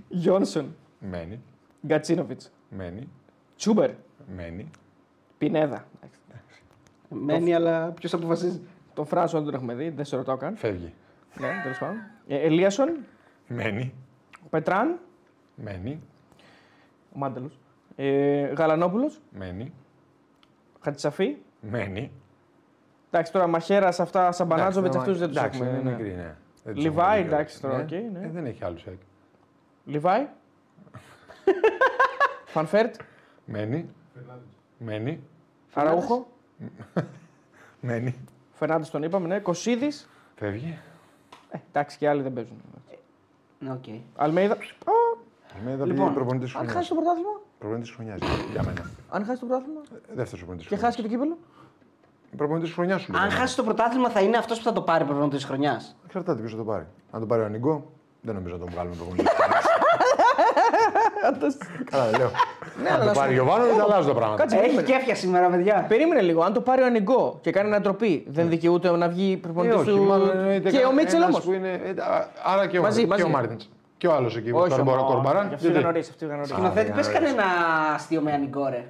Γιόνσον. Μένει. Γκατσίνοβιτς. Μένει. Τσούμπερ. Μένει. Πινέδα. Μένει, αλλά ποιος αποφασίζει; Τον Φράσο δεν τον έχουμε δει, δεν σε ρωτάω καν. Φεύγει. ναι, τέλος πάντων. Ε, Ελίασον. Μένει. Πετράν. Μένει. Ο Μάντελος. Ε, Γαλανόπουλος. Μένει. Χατσαφή. Μένει. Εντάξει, τώρα μαχαίρας αυτά, Σαμπανάτζοβιτ, Εντάξει, αυτούς δεν τους εντάξει, έχουμε. είναι ναι. μικρή, ναι. Δεν τους Λιβάη, έχουμε δει εντάξει, κιόλας. τώρα, οκ, ναι. Ε, δεν έχει άλλου εκεί. Λιβάη. Φανφέρτ. Μένει. Μένει. Αραούχο. Μένει. Φερνάντες τον είπαμε, ναι. Κωσίδης. Φεύγει. Ε, εντάξει, και άλλοι δεν παίζουν. Ναι, οκ. Αλμέιδα. Α, Με είδα Λοιπόν, λοιπόν, προπονητής τη Αν χρονιάς. χάσεις το πρωτάθλημα; Προπονητής τη χρονιάς για μένα. Αν χάσεις το πρωτάθλημα; Δεύτερος προπονητής Και χάσεις και το κύπελο; Προπονητής της χρονιάς σου. λέω. Αν χάσει το πρωτάθλημα, θα είναι αυτός που θα το πάρει προπονητής της χρονιάς. Εξαρτάται ποιος θα το πάρει. Αν το πάρει ο Ανιγκό, δεν νομίζω να τον βγάλουμε προπονητή της χρονιάς. Καλά, δεν λέω. Ναι, Αν αλλά το σου- πάρει ο Γιωβάνο, θα αλλάζουν τα πράγματα. Κάτσε, Έχει περίμενε. κέφια σήμερα, παιδιά. Περίμενε λίγο. Αν το πάρει ο Ανιγκό και κάνει ανατροπή, δεν δικαιούται να βγει Ε, προπονητή όχι, του. μάλλον εννοείται Και ο κανένα- Μίτσελ ένας όμως. που είναι- ε, α, Άρα και ο, Μαζί, και μαζί. ο Μάρτινς. Και ο άλλος εκεί. Όχι, τον ο Κορμπαράν. Αυτή Γιατί; ήταν νωρί. Αυτή ήταν νωρί. Σκηνοθέτη, Α, πες για κανένα αστείο με ανιγκό, ρε.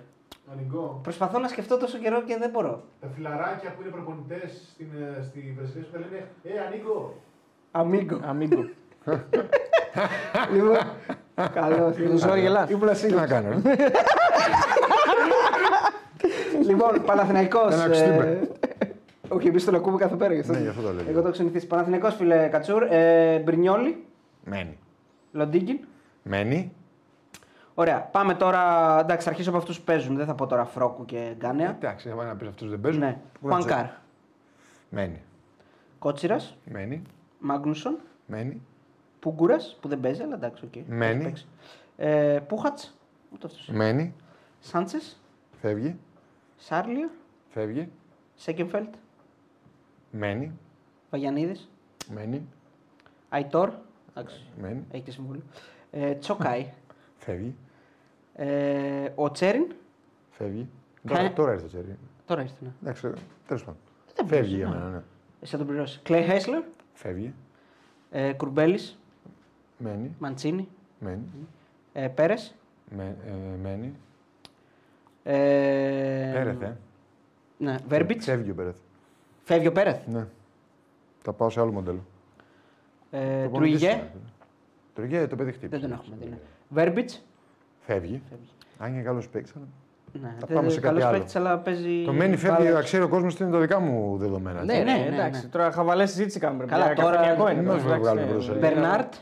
Ανοιγό. Προσπαθώ να σκεφτώ τόσο καιρό και δεν μπορώ. Τα φιλαράκια που είναι προπονητές στην, ε, στη Βραζιλία σου τα λένε Ε, Ανοίγω. Αμίγκο. Αμίγκο. λοιπόν, καλό. Το ζόρι γελάς. Ήμουν Τι σίγουρο. να κάνω. ρε. Λοιπόν, Παναθηναϊκός. Ένα ξτύπε. Όχι, εμείς τον ακούμε κάθε πέρα γι' αυτό. Ναι, γι' αυτό το λέω. Εγώ το έχω συνηθίσει. Παναθηναϊκός, φίλε Κατσούρ. Ε, Μπρινιόλι, Μένει. Λοντίγκιν. Μένει. Ωραία, πάμε τώρα. Εντάξει, θα αρχίσω από αυτούς που παίζουν. Δεν θα πω τώρα Φρόκου και Γκάνεα. Εντάξει, άμα να πεις αυτούς δεν παίζουν. Ναι. πού να Πουανκάρ. τους- Μένει. Κότσιρας. Μένει. Μάγνουσον. Μένει. Πούγκουρας που δεν παίζει, αλλά εντάξει, οκ. Μένει. Έχει παίξει. Ε, Πούχατς. Ούτε αυτός. Μένει. Σάντσες. Φεύγει. Σάρλιο. Φεύγει. Σέκενφελτ. Μένει. Βαγιανίδης. Μένει. Αϊτόρ. Εντάξει, Μένει. έχει και συμβούλιο. Ε, Τσοκάι. Φεύγει. Ε, ο Τσέριν. Φεύγει. Ε. Τώρα, τώρα ήρθε το τσέρι. Τώρα ήρθε. Ναι. Εντάξει, τέλος πάντων. Δεν Φεύγει παίζει, για ναι. μένα, ναι. Εσύ θα τον πληρώσει. Κλέι Χέσλερ. Φεύγει. Ε, Κουρμπέλης. Μένει. Μαντσίνη. Μένει. Ε, Πέρες. Με, ε, μένει. Ε, Πέρεθ, ε. Ναι, Βέρμπιτς. Φεύγει ο Πέρεθ. Φεύγει ο Πέρεθ; Ναι. Θα πάω σε άλλο μοντέλο. Ε, Προπονητής Τρουιγέ. είναι. Τρουιγέ το παιδί χτύπησε. Δεν τον έχουμε δει. Ναι. Βέρμπιτ. Φεύγει. Αν είναι καλός παίκτης. Ναι, Θα δεν- πάμε σε κάτι καλός άλλο. παίκτης, αλλά παίζει. Το μένει φεύγει, μπάλα. να ξέρει ο κόσμος ότι είναι τα δικά μου δεδομένα. Ναι, έτσι. ναι, ναι, ναι, εντάξει. ναι. Τώρα χαβαλέ συζήτηση κάνουμε. Καλά, παιδιά, τώρα καφενειακό δεν είναι. μας εντάξει, βγάλουμε ναι, μπροστά. ναι. Μπερνάρτ.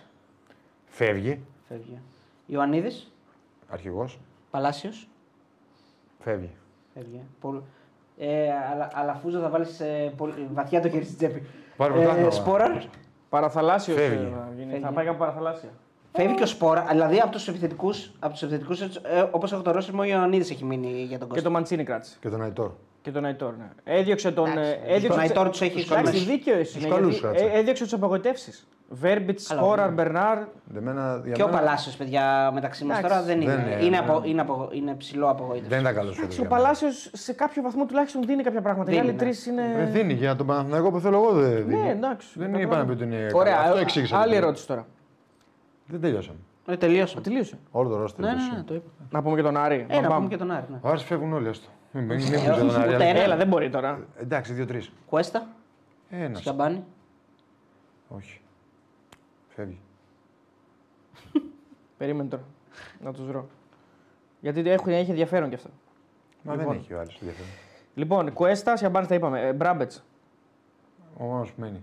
Φεύγει. Φεύγει. Ιωαννίδης. Αρχηγός. Παλάσιος. Φεύγει. Φεύγει. Πολύ... Ε, αλλά, αλαφούζο θα βάλεις βαθιά το χέρι στην τσέπη. Πάρε πρωτάθλημα. Ε, Σπόραρ. Παραθαλάσσιος Φεύγει. Φεύγει. Θα πάει κάπου παραθαλάσσια. Φεύγει και ο Σπόρα. Δηλαδή από τους επιθετικούς, από τους επιθετικούς, ε, όπως έχω το ρόσιμο, ο Ιωαννίδης έχει μείνει για τον Και Κώστα. το Μαντσίνη κράτησε. Και τον Αϊτόρ. Και τον Αϊτόρ. Ναι. Έδιωξε τον. Εντάξει, ε, έδιωξε τον Αϊτόρ τους έχει Εντάξει, στους δίκαιο εσύ. Τους ναι, καλούς γιατί, κράτησε. ε, Έδιωξε τους απογοητεύσεις. Βέρμπιτς, Καλά, Σπόραρ, ναι. Μπερνάρ. Εμένα, για Και ο μένα Παλάσιος, παιδιά, μεταξύ μας Εντάξει, τώρα δεν είναι. δεν είναι, είναι, ναι. απο, είναι, απο, είναι ψηλό απογοήτευση. δεν ήταν καλός φέτος. Εντάξει, ο Παλάσιος σε κάποιο βαθμό τουλάχιστον δίνει κάποια πράγματα. Οι Δίνει, άλλοι ναι. τρεις είναι. Δεν δίνει για τον Παναθηναϊκό που θέλω εγώ δεν δίνει. Ναι, εντάξει. Δεν Κατά είπα να πει πρώτον. ότι είναι. Ωραία, καλό. Αυτό ε, εξήγησα. άλλη το ερώτηση τώρα. Δεν τελειώσαμε. Ε, τελείωσαμε. Τελείωσε. Όλο το ρόστερ. Ναι, ναι, τελείωσε. ναι, το είπα. Να πούμε και τον Άρη. Ε, να πάμε. πούμε και τον Άρη. Ναι. Ο Άρης φεύγουν όλοι. Άστο. Μην μην- μην Ε, πεις για τον Άρη, ούτε αλλά- ένα. Έλα, δεν μπορεί τώρα. Εντάξει, δύο-τρεις. Κουέστα, Ένας. Σκαμπάνι. Όχι. Φεύγει. Περίμενε τώρα. Να τους βρω. Γιατί έχουν, έχει ενδιαφέρον κι αυτό. Μα Λοιπόν. δεν έχει ο Άρης ενδιαφέρον. Λοιπόν, Κουέστα, Σιαμπάνη τα είπαμε. Ε, Μπράμπετς. Ο μόνος που μένει.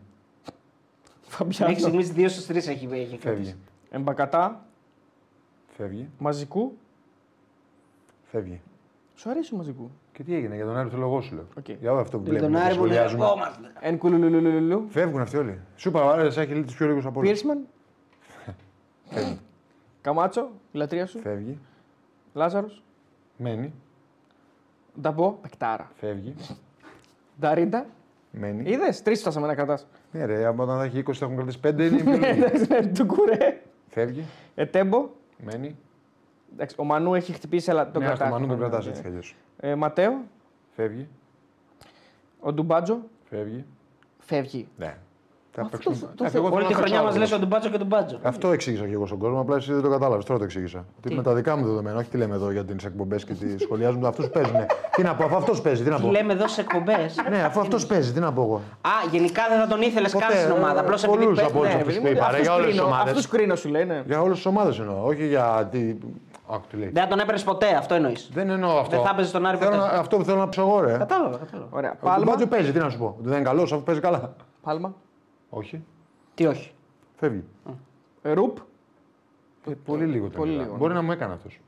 Μέχρι Φαμπιάνο. στιγμής δύο στους τρεις έχει, έχει κρατήσει. Φεύγει. Εμπακατά. Φεύγει. Μαζικού. Φεύγει. Σου αρέσει ο μαζικού. Και τι έγινε, για τον Άρη το λόγο σου λέω. Οκ. Για όλο αυτό που Για βλέπουμε. τον και Άρη που σχολιάζουμε. λεγόμαστε. Εν κουλουλουλουλουλου. Φεύγουν αυτοί όλοι. Σου είπα, ο Άρης έχει του πιο λίγους από όλους. Πίρσμαν. Φεύγει. Καμάτσο. Η λατρεία σου. Φεύγει. Λάζαρος. Μένει. Νταμπό. Πεκτάρα. Φεύγει. Νταρίντα. Μένει. Είδες. Τρεις φτάσαμε να κρατάς. Ναι, ρε, άμα όταν θα έχει 20 θα έχουν κρατήσει 5 είναι οι πιο λίγοι. Του κουρέ. Φεύγει. Ετέμπο. Μένει. Εντάξει, ο Μανού έχει χτυπήσει, αλλά τον Ναι, κρατάς. στο Μανού τον Ναι, κρατάς ναι. έτσι κι αλλιώς. Ε, Ματέο. Φεύγει. Ο Ντουμπάτζο Φεύγει. φεύγει. Ναι. Θα Αυτό παίξουμε- το- το Εντάξει, θε- εγώ θέλω Όλη να τη παίξω χρονιά άλλο μας λε ποδόσφαιρο. τον Μπάτζο και τον Μπάτζο. Αυτό εξήγησα και εγώ στον κόσμο, απλά εσύ δεν το κατάλαβες. Τώρα το εξήγησα. Τι Τι; με τα δικά μου δεδομένα, όχι τι λέμε εδώ για τις εκπομπές και τι σχολιάζουμε. Αυτούς παίζουν. τι να πω, αφού αυτός παίζει, τι να Τι πω. λέμε εδώ στι εκπομπές. Ναι, αφού αυτός παίζει, τι να πω εγώ. Α, γενικά δεν θα τον ήθελες καν Ποτέ, στην ομάδα. ε, Απλώς επειδή πολλούς παίζει. από όλους Ναι, αυτούς παιδί που μου, είπα, ρε, για όλες τις ομάδες. Αυτούς κρίνω σου λέει, ναι. Για όλες τις ομάδες εννοώ, όχι για. Τι... Άκου τι λέει. Δεν θα τον έπαιρνες ποτέ, αυτό εννοείς. Δεν εννοώ αυτό. Δεν θα έπαιζες τον Άρη Θέλω ποτέ. να- Αυτό που θέλω να πω εγώ, ρε. Κατάλαβα, κατάλαβα. Ωραία. Ο Πάλμα. Μπάτζο παίζει, τι να σου πω. Δεν είναι καλός αφού παίζει καλά. Πάλμα. Όχι. Τι όχι. Φεύγει. Ε, Ρουπ. Ε, πολύ λίγο τον πολύ είδα. λίγο, Μπορεί ναι. να μου έκανε αυτός.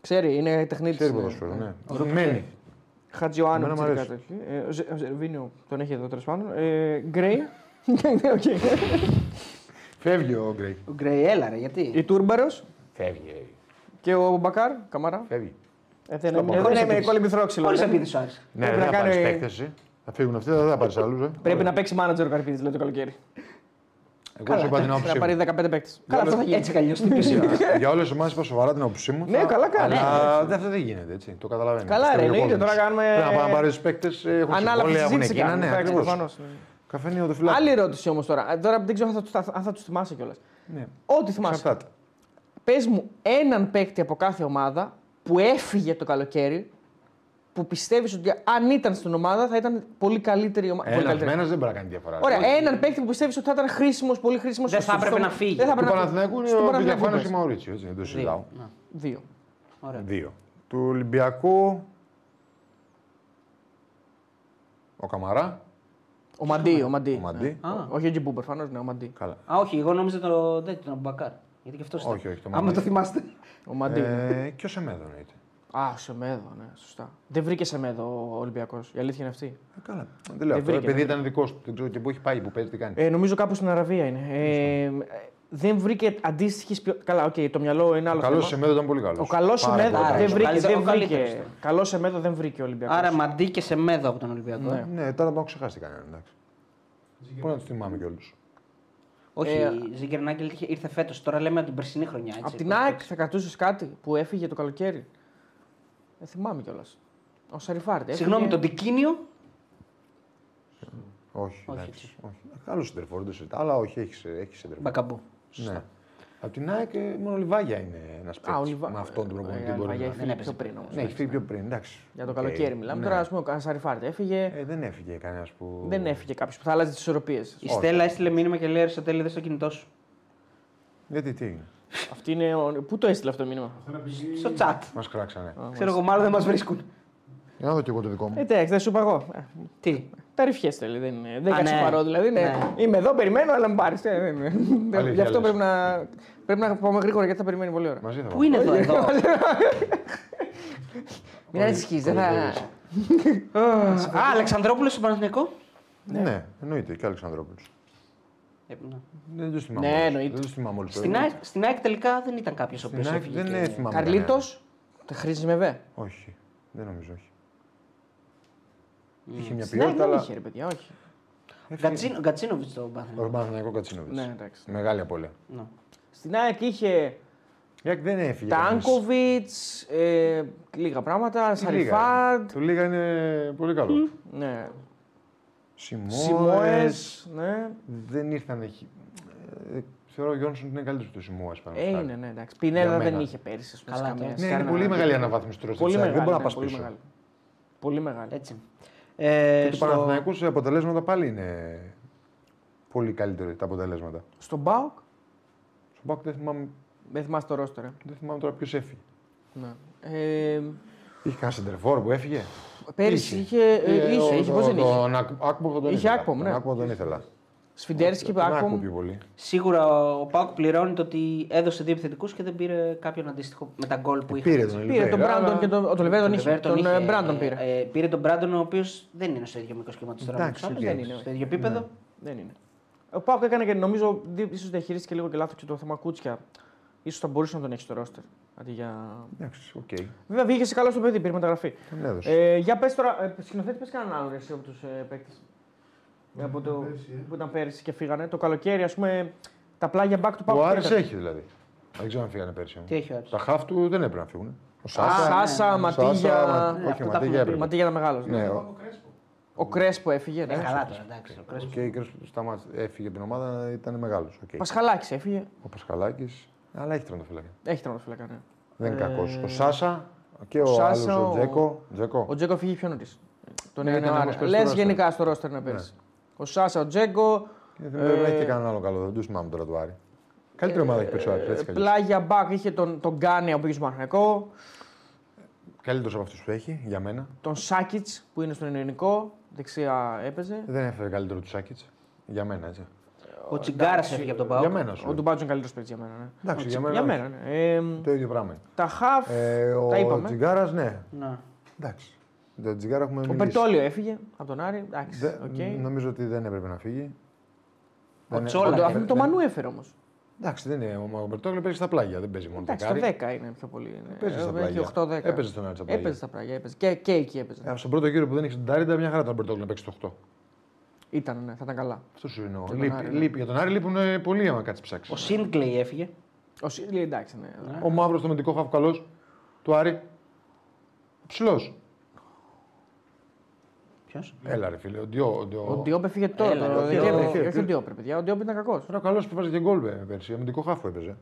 Ξέρει, είναι τεχνίτης. Ξέρει ποδόσφαιρο, ναι. Μένει. Χατζιωάννη. Εμένα μ' κάτι αρέσει. τέτοιο. Ε, ο Ζε- ο Ζερβίνιο τον έχει εδώ τέλος πάντων. Ε, Γκρέι. Ναι, οκ. Φεύγει ο Γκρέι. Ο Γκρέι, έλα ρε, γιατί; Η Τούρμπαρος Φεύγει. και ο Μπακάρ. Καμαρά. Φεύγει. Ε, δεν Στο είναι- πόδι. δεν είναι επίθεση. κολυμπηθρόξυλο. Χωρίς δεν- επίθεση ο Άρης. Ναι, Πρέπει δεν να θα πάρεις κάνει- παίκτες. Εσύ. Θα φύγουν αυτοί, δεν θα πάρεις άλλους. Πρέπει να παίξει manager ο Καρπίδης, λέει το καλοκαίρι. Εγώ σου είπα την Πρέπει άποψή να πάρει μου. 15 παίκτες. Καλά, αυτό θα γίνει. Έτσι κι αλλιώ. Τι πει Για όλες τι ομάδε είπα σοβαρά την άποψή μου. Ναι, θα- καλά κάνεις. Αλλά δεν- αυτό δεν γίνεται έτσι. Το καταλαβαίνω. Καλά, Πιστεύει ρε, ο εννοείται, κόσμος. τώρα κάνουμε- Πρέπει να πάνε να πάρει τους παίκτες. Έχουν Ανάλαβη συμβόλαια, έχουν συζήτηση εκείνα. κάνουμε. Ναι, εντάξει, ακριβώς. προφανώς, ναι. Καφενείο το φυλάκι. Άλλη ερώτηση όμως τώρα. Ε, Τώρα δεν ξέρω αν θα, τους- αν θα τους θυμάσαι κιόλας. Ναι. Ό,τι θυμάσαι. Εξαρτάται. Πες μου έναν παίκτη από κάθε ομάδα που έφυγε το καλοκαίρι που πιστεύεις ότι αν ήταν στην ομάδα θα ήταν πολύ καλύτερη ομάδα. πολύ Ένας καλύτερη. μένα δεν μπορεί να κάνει διαφορά. Ωραία, έναν παίκτη που πιστεύεις ότι θα ήταν χρήσιμος, πολύ χρήσιμος. Δεν θα έπρεπε να φύγει. Δεν θα Του έπρεπε να Παναθηναϊκού είναι Στον ο Παναθηναϊκό Βιλιαφάνο πες. και ο Μαουρίτσιο. Έτσι, δεν το συζητάω. Ναι. Δύο. Ωραία. Δύο. Του Ολυμπιακού. Ο Καμαρά. Ο Μαντί, ο Μαντί. Ο Μαντί. Ναι. Όχι ο Τζιμπού, προφανώς, ναι, ο Μαντί. Καλά. Α, όχι, εγώ νόμιζα το τέτοιο, τον Μπακάρ. Γιατί και αυτός Όχι, όχι, το Άμα Μαντί. το θυμάστε. Ο Μαντί. ναι. Ε, και ο Σεμέδο εννοείται. Α, ο Σεμέδο, ναι, σωστά. Δεν βρήκε Σεμέδο ο Ολυμπιακός. Η αλήθεια είναι αυτή. Ε, καλά. Δεν λέω Δεν αυτό. βρήκε, Επειδή δεν ήταν δικός του. Δεν ξέρω και πού έχει πάει, που παίζει, τι κάνει. Ε, νομίζω κάπου στην Αραβία είναι. Ε, ε, δεν βρήκε αντίστοιχη ποιότητα. Καλά, οκ, το μυαλό είναι άλλο Ο καλός θέμα. Σεμέδο ήταν πολύ καλός. Ο καλός Σεμέδο πολύ δεν καλός. βρήκε. Καλύτερο- Δεν ο καλύτερος βρήκε. ήταν. Καλός Σεμέδο δεν βρήκε ο Ολυμπιακός. Άρα Μαντί και Σε μέδο από τον Ολυμπιακό. Ναι. Ναι, τώρα τον ξεχάσει κανέναν. Εντάξει. Μπορεί να τους θυμάμαι κιόλας. Όχι, Ε, ο Ζινκερνάγκελ ήρθε- ήρθε φέτος. Τώρα λέμε από την περσινή χρονιά. Έτσι, Από την ΑΕΚ θα κρατούσες κάτι που έφυγε το καλοκαίρι; Δεν θυμάμαι κιόλας. Ο Ανσαριφάρντ. έφυγε- Συγγνώμη, τον Τικίνιο. Όχι. Όχι, εντάξει, έτσι. όχι. Καλό σεντερφόρ, δεν το συζητάω, αλλά όχι, έχεις σεντερφόρ. Μπακαμπού. Ναι. Από την ΑΕΚ ε, μόνο ο Λιβάγια είναι ένας Α, ο παίκτης. Λιβά- Με αυτόν τον προπονητή Ε, μπορεί ο Λιβάγια να. έχει φύγει πιο πριν όμως. Ναι, έχει φύγει πιο πριν. Εντάξει. Για το Οκ, καλοκαίρι μιλάμε. ναι. Τώρα, ας πούμε, ο Σαριφάρντ έφυγε. Ε, δεν έφυγε κανένας που. Δεν έφυγε κάποιος που θα άλλαζε τις ισορροπίες. Η Στέλλα έστειλε μήνυμα και λέει στο τέλει στο κινητό σου. Γιατί τι έγινε. Αυτή είναι. Ο... Πού το έστειλε αυτό το μήνυμα; Αυτό να πηγεί- Στο chat. Μας κράξανε. Ξέρω εγώ, μάλλον δεν μας βρίσκουν. Για να δω κι εγώ το δικό μου. Εντάξει, δεν σου είπα εγώ. Ε, Τι; Τα ρηφιές θέλει. Δεν, είναι- δεν Α, κάτσε ναι. παρό δηλαδή. Ναι. Ναι. Είμαι εδώ, περιμένω, αλλά με πάρεις. Γι' αυτό λες. πρέπει να, πρέπει να πάμε γρήγορα γιατί θα περιμένει πολύ ώρα. Μαζί θα Πού πάμε. είναι εδώ, εδώ; Μην ανησυχείς, δεν θα. Α, Αλεξανδρόπουλος στο Παναθηναϊκό; Ναι, εννοείται και ο Αλεξανδρόπουλος. Ε, ναι. Δεν του θυμάμαι. Ναι, όλους. εννοείται. Δεν του θυμάμαι όλου. Στην ΑΕΚ, στην ΑΕΚ τελικά δεν ήταν κάποιος ο οποίος Στην ΑΕΚ έφυγε. δεν και- ε, θυμάμαι. Καρλίτος, κανέναν. τα χρήση με βέ; Όχι. Δεν νομίζω, όχι. Είχε μια Στην ΑΕΚ ποιότητα, δεν αλλά. είχε, ρε παιδιά, όχι. έφυγε- Γκατσίνο- Γκατσίνοβιτς στο Ο Παναθηναϊκό. Παναθηναϊκό Κατσίνοβιτ. Ναι, εντάξει. Μεγάλη απώλεια. Ναι. Στην ΑΕΚ είχε Η ΑΕΚ δεν έφυγε. κανείς. Τάνκοβιτ, ε, λίγα πράγματα, Τι λίγα. Σαριφάρντ. Το Λίγα είναι πολύ καλό. Ναι. Σιμόε. Σιμόε. Ναι. Δεν ήρθαν εκεί. Ε, Θεωρώ ο Γιόνσον είναι καλύτερος του Σιμόε. Ε, είναι, ναι, εντάξει. Πινέδα Για δεν μένα. είχε πέρυσι. ας πούμε, Καλά, σε καμία- ναι, σε Ναι, είναι κανένα- πολύ μεγάλη αναβάθμιση του ρόστερ Πολύ της ΑΕΚ. μεγάλη. Δεν μπορεί να ναι, πας πολύ πίσω. μεγάλη. Πολύ μεγάλη. Έτσι. Ε, Του στο- Παναθηναϊκούς σε αποτελέσματα πάλι είναι πολύ καλύτερα τα αποτελέσματα. Στον ΠΑΟΚ, Στον ΠΑΟΚ δεν θυμάμαι, δεν θυμάσαι το ρόστερ. ε. δεν θυμάμαι τώρα ποιος έφυγε. Ναι. Ε, Είχε κανένα σεντερφόρ που έφυγε; Πέρυσι είχε. ε, είχε, είχε, πώς δεν είχε; Τον Άκπομ τον Είχε ήθελα. Άκπομ, ναι. Τον Άκπομ τον ήθελα. Σβιντέρσκι, Τον Άκπομ Άκπομ. πιο πολύ. Σίγουρα ο ΠΑΟΚ πληρώνει το ότι έδωσε δύο επιθετικούς και δεν πήρε κάποιον αντίστοιχο με τα γκολ που είχε. Πήρε τον Πήρε τον Ολιβέιρα, Μπράντον αλλά- και τον. Τον Ολιβέιρα τον είχε. Ολιβέιρα Τον ε, Μπράντον πήρε. Ε, ε, πήρε τον Μπράντον, ο οποίος δεν είναι στο ίδιο μικρό σχήμα του τώρα. με Εντάξει, τους άλλους, οκ. δεν είναι στο ίδιο επίπεδο. Δεν είναι. Ο ΠΑΟΚ έκανε και νομίζω ίσως διαχειρίστηκε λίγο και λάθος και το θέμα Κούτσια. Ίσως θα μπορούσε να τον έχει στο ρόστερ. Αντί για... Εντάξει, οκ. Βέβαια βγήκε σε καλό στο παιδί, πήρε μεταγραφή. Τον έδωσε. Ε, για πες τώρα, ε, σκηνοθέτη, πες κανέναν άλλο ρε, εσύ από τους ε, παίκτες. Από το, πέρσι, ε. που ήταν πέρυσι και φύγανε. Το καλοκαίρι, ας πούμε, τα πλάγια μπακ, τα μπακ. Ο Άρης έχει δηλαδή. Δεν ξέρω αν φύγανε πέρσι. Τι έχει ο Άρης; Τα χαφ του δεν έπρεπε να φύγουν. Ο Σάσα, Σάσα. Σάσα, ναι. Ματίγια. Σάσα, Μα- Ναι, Όχι, αυτό ο τα Ματίγια έχουμε πει. έπρεπε. Ματίγια ήταν μεγάλος. Ναι, ο- Ο Κρέσπο. Ο Κρέσπο έφυγε. Ναι. Ε, καλά τώρα, εντάξει. ο Κρέσπο. Και η Κρέσπο σταμάτησε, έφυγε από την ομάδα, ήταν μεγάλος. Okay. Πασχαλάκης έφυγε. Ο Πασχαλάκης. Αλλά έχει τερματοφύλακα. Έχει τερματοφύλακα. Ναι. Δεν είναι κακός. Ο Σάσα και ο, ο Σάσα, άλλος ο ο- Τζέκο. Τζέκο. Ο Τζέκο φύγει πιο νωρίς. Τον Ναι, ήταν Ιανουάριο. όμως πες Λες στο ρόστερ. γενικά στο ρόστερ να πέσει. Ο Σάσα, ο Τζέκο. Και δεν πρέπει να έχει ε, και κανέναν άλλο καλό. Δεν του θυμάμαι τώρα του Άρη. Καλύτερη ομάδα έχει πέσει ο Άρης, έτσι κι αλλιώς. Πλάγια μπακ είχε τον, τον Γκάνια που πήγε στο Παναιτωλικό. Καλύτερος από αυτούς που έχει, για μένα. Τον Σάκιτ που είναι στον ελληνικό. Δεξιά έπαιζε. Δεν έφερε καλύτερο του Σάκητς. Για μένα, έτσι. Ο Τσιγκάρας έφυγε από τον Πάο. Για μένα σου. Ο Ντουμπάτζο είναι καλύτερος παίκτης για μένα. Ναι. Εντάξει, για μένα. Για όχι. μένα ναι. Ε, Το ίδιο πράγμα. είναι. τα χαφ. Ε, ο τα είπαμε. Τσιγκάρας, ναι. Ναι. Εντάξει. Το Τσιγκάρα έχουμε Ο μιλήσει. Περτόλιο έφυγε από τον Άρη. Εντάξει, Δε- οκ. Νομίζω ότι δεν έπρεπε να φύγει. Ο Δεν- Τσόλα Ο- δεν- Αυτό το δεν- Μανού έφερε όμως. Εντάξει, δεν είναι. Ο Μπερτόγλου παίζει στα πλάγια, δεν παίζει μόνο Εντάξει, δεκάρι. το 10 είναι πιο πολύ. είναι. Παίζει στα Ε, πλάγια. Έχει 8-10. Έπαιζε στον Άρη στα πλάγια. Έπαιζε στα πλάγια. Έπαιζε. Και, και εκεί έπαιζε. Ε, στον πρώτο γύρο που δεν έχει τον Τάρι, ήταν μια χαρά τον Μπερτόγλου να παίξει το 8. Ήταν, ναι, θα ήταν καλά. Αυτό σου εννοώ. τον Λείπει- Άρη, ναι. λείπει- Για τον Άρη λείπουν ε, πολλοί άμα κάτσει ψάξεις. Ο Σίνγκλεϊ έφυγε. Ο Σίλι εντάξει, ναι. Ο μαύρος το μεντικό χαφ καλό του Άρη. Ψηλός. Ποιος; Έλα ρε φίλε. Ο Ντιό. Ο Ντιό. Ο Ντιόπ έφυγε τώρα. Έλα, το ο Δεκέμβρη. Διόπ. Όχι ο Ντιόπ, ρε παιδιά. Ο Ντιόπ ήταν κακός. Τώρα καλός που βάζει και γκολ ε, πέρσι. Αμυντικό χάφ που έπαιζε.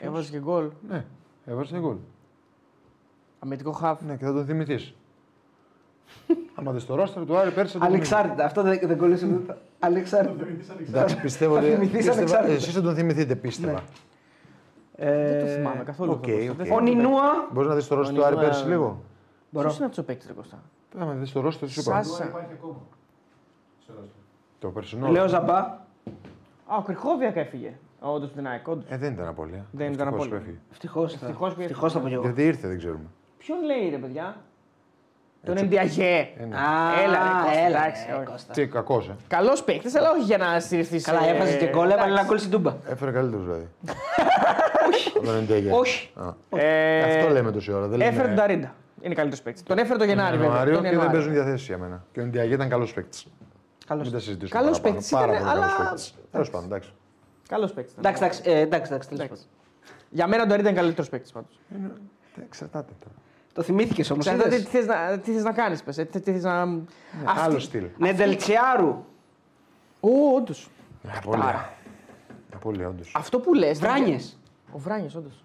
Έβαζε και γκολ. Ναι, έβαζε και γκολ. Αμυντικό χαφ. Ναι, και θα τον θυμηθείς. Άμα δεις το ρόστρο του Άρη πέρσι. θα τον Ανεξάρτητα. Αυτό δεν, δεν κολλήσει ούτε. Ανεξάρτητα. Εντάξει, πιστεύω Θα ότι. θυμηθείς πίστευα- ανεξάρτητα. Εσείς θα τον θυμηθείτε, πίστευα. Δεν το Ε, θυμάμαι καθόλου. οκ, αυτό το οκ. Κώστα. Ο Νινούα. Μπορείς να δεις το ρόστρο Ο του Άρη Νικόλα- πέρσι λίγο; Ποιος είναι αυτό ο παίκτη, ρε Κώστα; Άμα δεις το ρόστρο, τι σου είπα. Σας- Τώρα υπάρχει ακόμα. Στο ρόστρο. Το περσινό. Λέω Ζαμπά. Α, ο Κρυχόβιακ έφυγε. Όντω την ΑΕΚ, όντως. Ε, δεν ήταν απώλεια. Δεν ήταν Ευτυχώς απώλεια. που έφυγε. Ευτυχώς. Ευτυχώς που Ευτυχώς θα πω κι εγώ. Γιατί ήρθε, δεν ξέρουμε. Ποιον λέει, ρε παιδιά; Τον Έτσι. Εντιαγέ. Ε, ναι. Α, Έλα, ρε, Κώστα, έλα, εντάξει, ρε, όχι. Κώστα. Τι κακός, ε. Καλός παίκτη, αλλά όχι για να στηριχθεί. Καλά, έβαζε και γκολ, έβαλε ένα γκολ στην τούμπα. Έφερε καλύτερος δηλαδή. Από τον Εντέγε. Όχι. Α. Ε, Αυτό λέμε τόση ώρα. Δεν Έφερε τον λέμε Ταρίντα. Είναι καλύτερος παίκτης. Τον έφερε το Γενάρη, βέβαια. Ιανουάριο τον και δεν Ιανουάριο. παίζουν διαθέσεις για μένα. Και ο Εντιαγέ ήταν καλός παίκτης. Καλώς. Μην τα συζητήσουμε. Καλός παραπάνω. παίκτης Πάρα ήταν, πολύ αλλά- καλό παίκτης. Τέλος πάντων, εντάξει. Καλός παίκτης. Εντάξει, εντάξει, ε, εντάξει, εντάξει, τέλος Εντάξει. πάντων. Για μένα ο Ταρίντα είναι καλύτερος παίκτης πάντως. Ε, Εξαρτάται τώρα. Το θυμήθηκες όμως. Ξέρετε τι θες να, τι θες να κάνεις, πες. Τι, τι θες να. Ναι, Άλλο στυλ. Νεντελτσιάρου. Ω, όντως. Απόλυτα. Απόλυτα, όντως. Αυτό που λες. Βράνιες. Ο Βράνιε, όντως.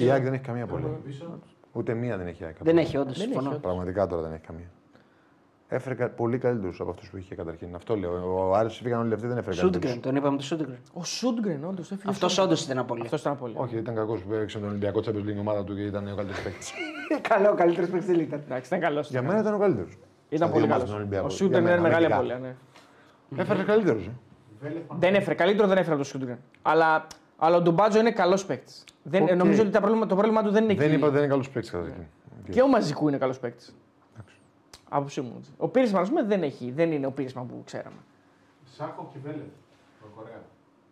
Η ΑΕΚ δεν έχει καμία απώλεια. Πίσω. Ούτε μία δεν έχει η ΑΕΚ. Δεν έχει, όντως. Δεν έχει, Συμφωνώ. όντως. Πραγματικά τώρα δεν έχει καμία. Έφερε κα- πολύ καλύτερους από αυτούς που είχε καταρχήν. Αυτό λέω. Ο Άρης φύγαν όλοι αυτοί, δεν έφερε Σούντγκρεν, καλύτερους. τον είπαμε το Σούντγκρεν. Ο Σούντγκρεν, όντως. Αυτός όντως ήταν απώλεια. Αυτός ήταν πολύ. Όχι, ήταν κακός που έπαιξε τον Ολυμπιακό Champions League ομάδα του και ήταν ο καλύτερος παίκτης. Καλό, ο καλύτερος παίκτης ήταν. Εντάξει, ήταν καλός. Για μένα ήταν ο καλύτερος. Ήταν πολύ καλός. Ο Σούντγκρεν είναι μεγάλη απώλεια. Ναι. Έφερε καλύτερος. Βέλεφ, Δεν έφερε. Καλύτερο δεν έφερε από το Σούντγκρεν. Αλλά, αλλά ο Ντουμπάτζο είναι καλός παίκτης. Οκ. Νομίζω ότι τα πρόβλημα, το πρόβλημά του δεν είναι Δεν εκεί. είπα ότι δεν είναι καλός παίκτης καταρχήν. Και ο Μαζικού είναι καλός παίκτης. Άποψή μου. έτσι. Ο Πίρισμαν, ας πούμε, δεν, έχει, δεν είναι ο Πίρισμαν που ξέραμε. Σάκο και Βέλεφ. Το Κορέα.